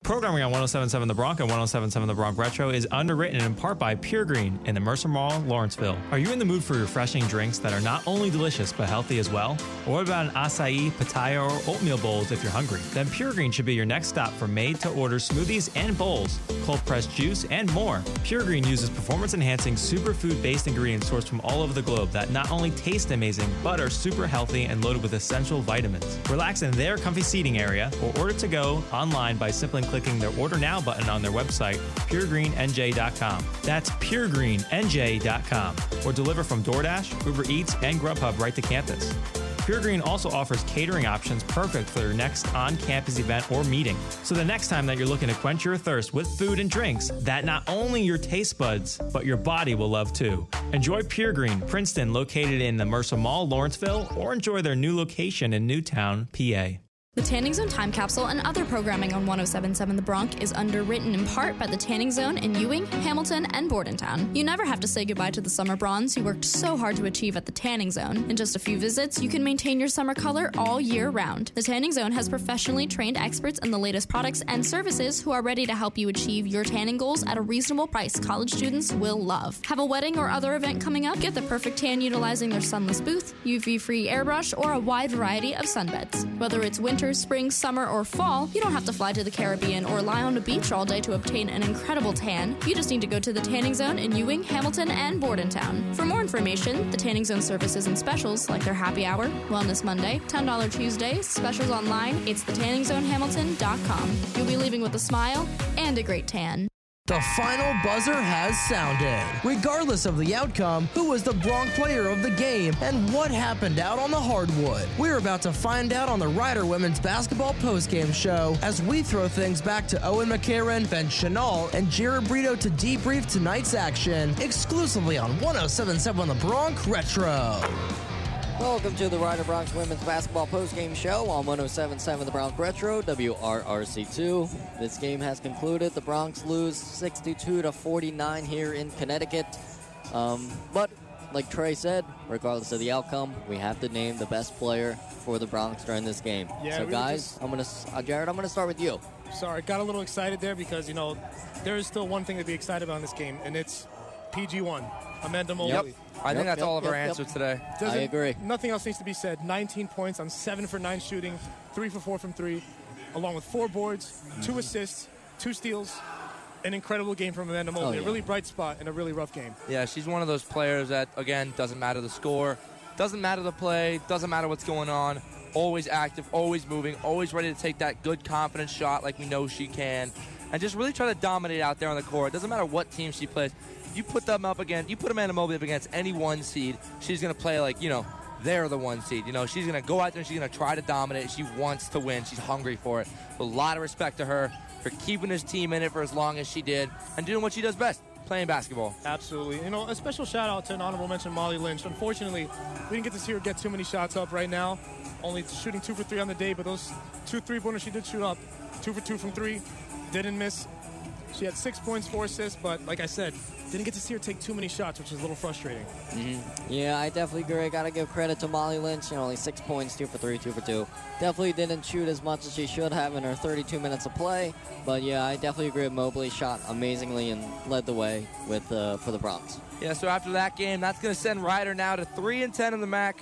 Programming on 1077 The Bronc and 1077 The Bronc Retro is underwritten in part by Pure Green in the Mercer Mall, Lawrenceville. Are you in the mood for refreshing drinks that are not only delicious but healthy as well? Or what about an acai, pitaya, or oatmeal bowls if you're hungry? Then Pure Green should be your next stop for made to order smoothies and bowls, cold pressed juice, and more. Pure Green uses performance enhancing superfood based ingredients sourced from all over the globe that not only taste amazing but are super healthy and loaded with essential vitamins. Relax in their comfy seating area or order to go online by simply clicking their Order Now button on their website, puregreennj.com. That's puregreennj.com. Or deliver from DoorDash, Uber Eats, and Grubhub right to campus. Pure Green also offers catering options perfect for your next on campus event or meeting. So the next time that you're looking to quench your thirst with food and drinks that not only your taste buds, but your body will love too. Enjoy Pure Green, Princeton, located in the Mercer Mall, Lawrenceville, or enjoy their new location in Newtown, PA. The Tanning Zone Time Capsule and other programming on 1077 The Bronc is underwritten in part by the Tanning Zone in Ewing, Hamilton, and Bordentown. You never have to say goodbye to the summer bronze you worked so hard to achieve at the Tanning Zone. In just a few visits, you can maintain your summer color all year round. The Tanning Zone has professionally trained experts in the latest products and services who are ready to help you achieve your tanning goals at a reasonable price college students will love. Have a wedding or other event coming up? Get the perfect tan utilizing their sunless booth, UV free airbrush, or a wide variety of sunbeds. Whether it's winter, spring, summer, or fall, you don't have to fly to the Caribbean or lie on a beach all day to obtain an incredible tan. You just need to go to the Tanning Zone in Ewing, Hamilton, and Bordentown. For more information, the Tanning Zone services and specials like their happy hour, Wellness Monday, $10 Tuesday, specials online, it's the thetanningzonehamilton.com. You'll be leaving with a smile and a great tan. The final buzzer has sounded. Regardless of the outcome, who was the Broncs player of the game and what happened out on the hardwood? We're about to find out on the Rider Women's Basketball postgame show as we throw things back to Owen McCarron, Ben Chanel, and Jared Brito to debrief tonight's action exclusively on 1077 The Bronc Retro. Welcome to the Rider Broncs Women's Basketball postgame show on 1077 The Bronc Retro, WRRC2. This game has concluded. The Broncs lose 62 to 49 here in Connecticut. Um, but like Trey said, regardless of the outcome, we have to name the best player for the Broncs during this game. Yeah, so we guys, just- I'm gonna uh, Jared, I'm gonna start with you. Sorry, got a little excited there because, you know, there is still one thing to be excited about in this game, and it's PG1, Amanda Mobley. I think that's all of our answers today. Doesn't- Nothing else needs to be said. 19 points on 7 for 9 shooting, 3 for 4 from 3, along with 4 boards, 2 mm-hmm. assists, 2 steals. An incredible game from Amanda Mobley. Oh, yeah. A really bright spot in a really rough game. Yeah, she's one of those players that, again, doesn't matter the score, doesn't matter the play, doesn't matter what's going on. Always active, always moving, always ready to take that good confidence shot like we know she can, and just really try to dominate out there on the court. Doesn't matter what team she plays. You put them up against, you put Amanda Mobley up against any one seed, she's gonna play like you know they're the one seed. You know she's gonna go out there and she's gonna try to dominate. She wants to win. She's hungry for it. A lot of respect to her for keeping this team in it for as long as she did and doing what she does best, playing basketball. Absolutely. You know, a special shout out to an honorable mention, Molly Lynch. Unfortunately, we didn't get to see her get too many shots up right now. Only shooting two for three on the day, but those two three pointers she did shoot up, two for two from three, didn't miss. She had six points, four assists, but like I said, didn't get to see her take too many shots, which is a little frustrating. Yeah, I definitely agree. Got to give credit to Molly Lynch. You know, only six points, two for three, two for two. Definitely didn't shoot as much as she should have in her 32 minutes of play. But yeah, I definitely agree Mobley. Shot amazingly and led the way with uh, for the Broncs. Yeah, so after that game, that's going to send Rider now to 3 and 10 in the MAAC.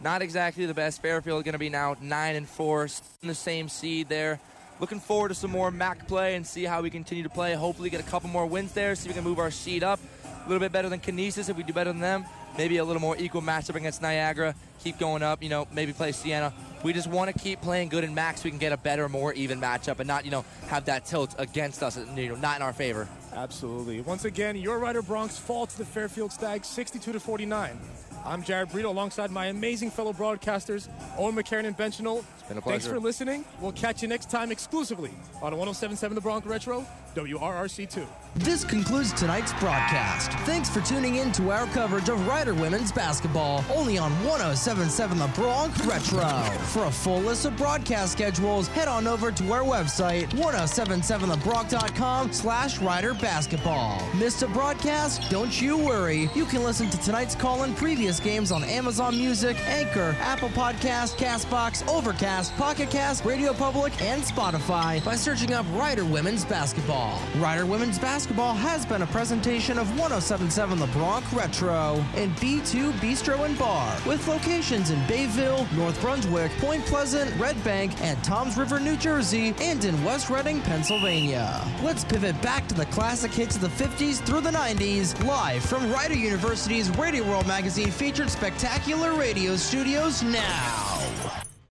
Not exactly the best. Fairfield going to be now 9 and 4, in the same seed there. Looking forward to some more MAAC play and see how we continue to play. Hopefully, get a couple more wins there, see if we can move our seed up a little bit better than Canisius if we do better than them. Maybe a little more equal matchup against Niagara. Keep going up, you know, maybe play Siena. We just want to keep playing good in MAAC so we can get a better, more even matchup and not, you know, have that tilt against us, you know, not in our favor. Absolutely. Once again, your Rider Broncs fall to the Fairfield Stags 62 to 49. I'm Jared Brito alongside my amazing fellow broadcasters, Owen McCarron and Ben Chenault. It's been a pleasure. Thanks for listening. We'll catch you next time exclusively on 1077 The Bronc Retro, WRRC2. This concludes tonight's broadcast. Thanks for tuning in to our coverage of Rider Women's Basketball, only on 1077 The Bronc Retro. For a full list of broadcast schedules, head on over to our website, 1077thebronc.com slash Rider Basketball. Missed a broadcast? Don't you worry. You can listen to tonight's call and previous games on Amazon Music, Anchor, Apple Podcast, Castbox, Overcast, Pocket Cast, Radio Public, and Spotify by searching up Rider Women's Basketball. Rider Women's Basketball has been a presentation of 1077 The Bronc Retro and B2 Bistro and Bar with locations in Bayville, North Brunswick, Point Pleasant, Red Bank, and Toms River, New Jersey, and in West Reading, Pennsylvania. Let's pivot back to the classic hits of the 50s through the 90s, live from Rider University's Radio World magazine featured spectacular radio studios now.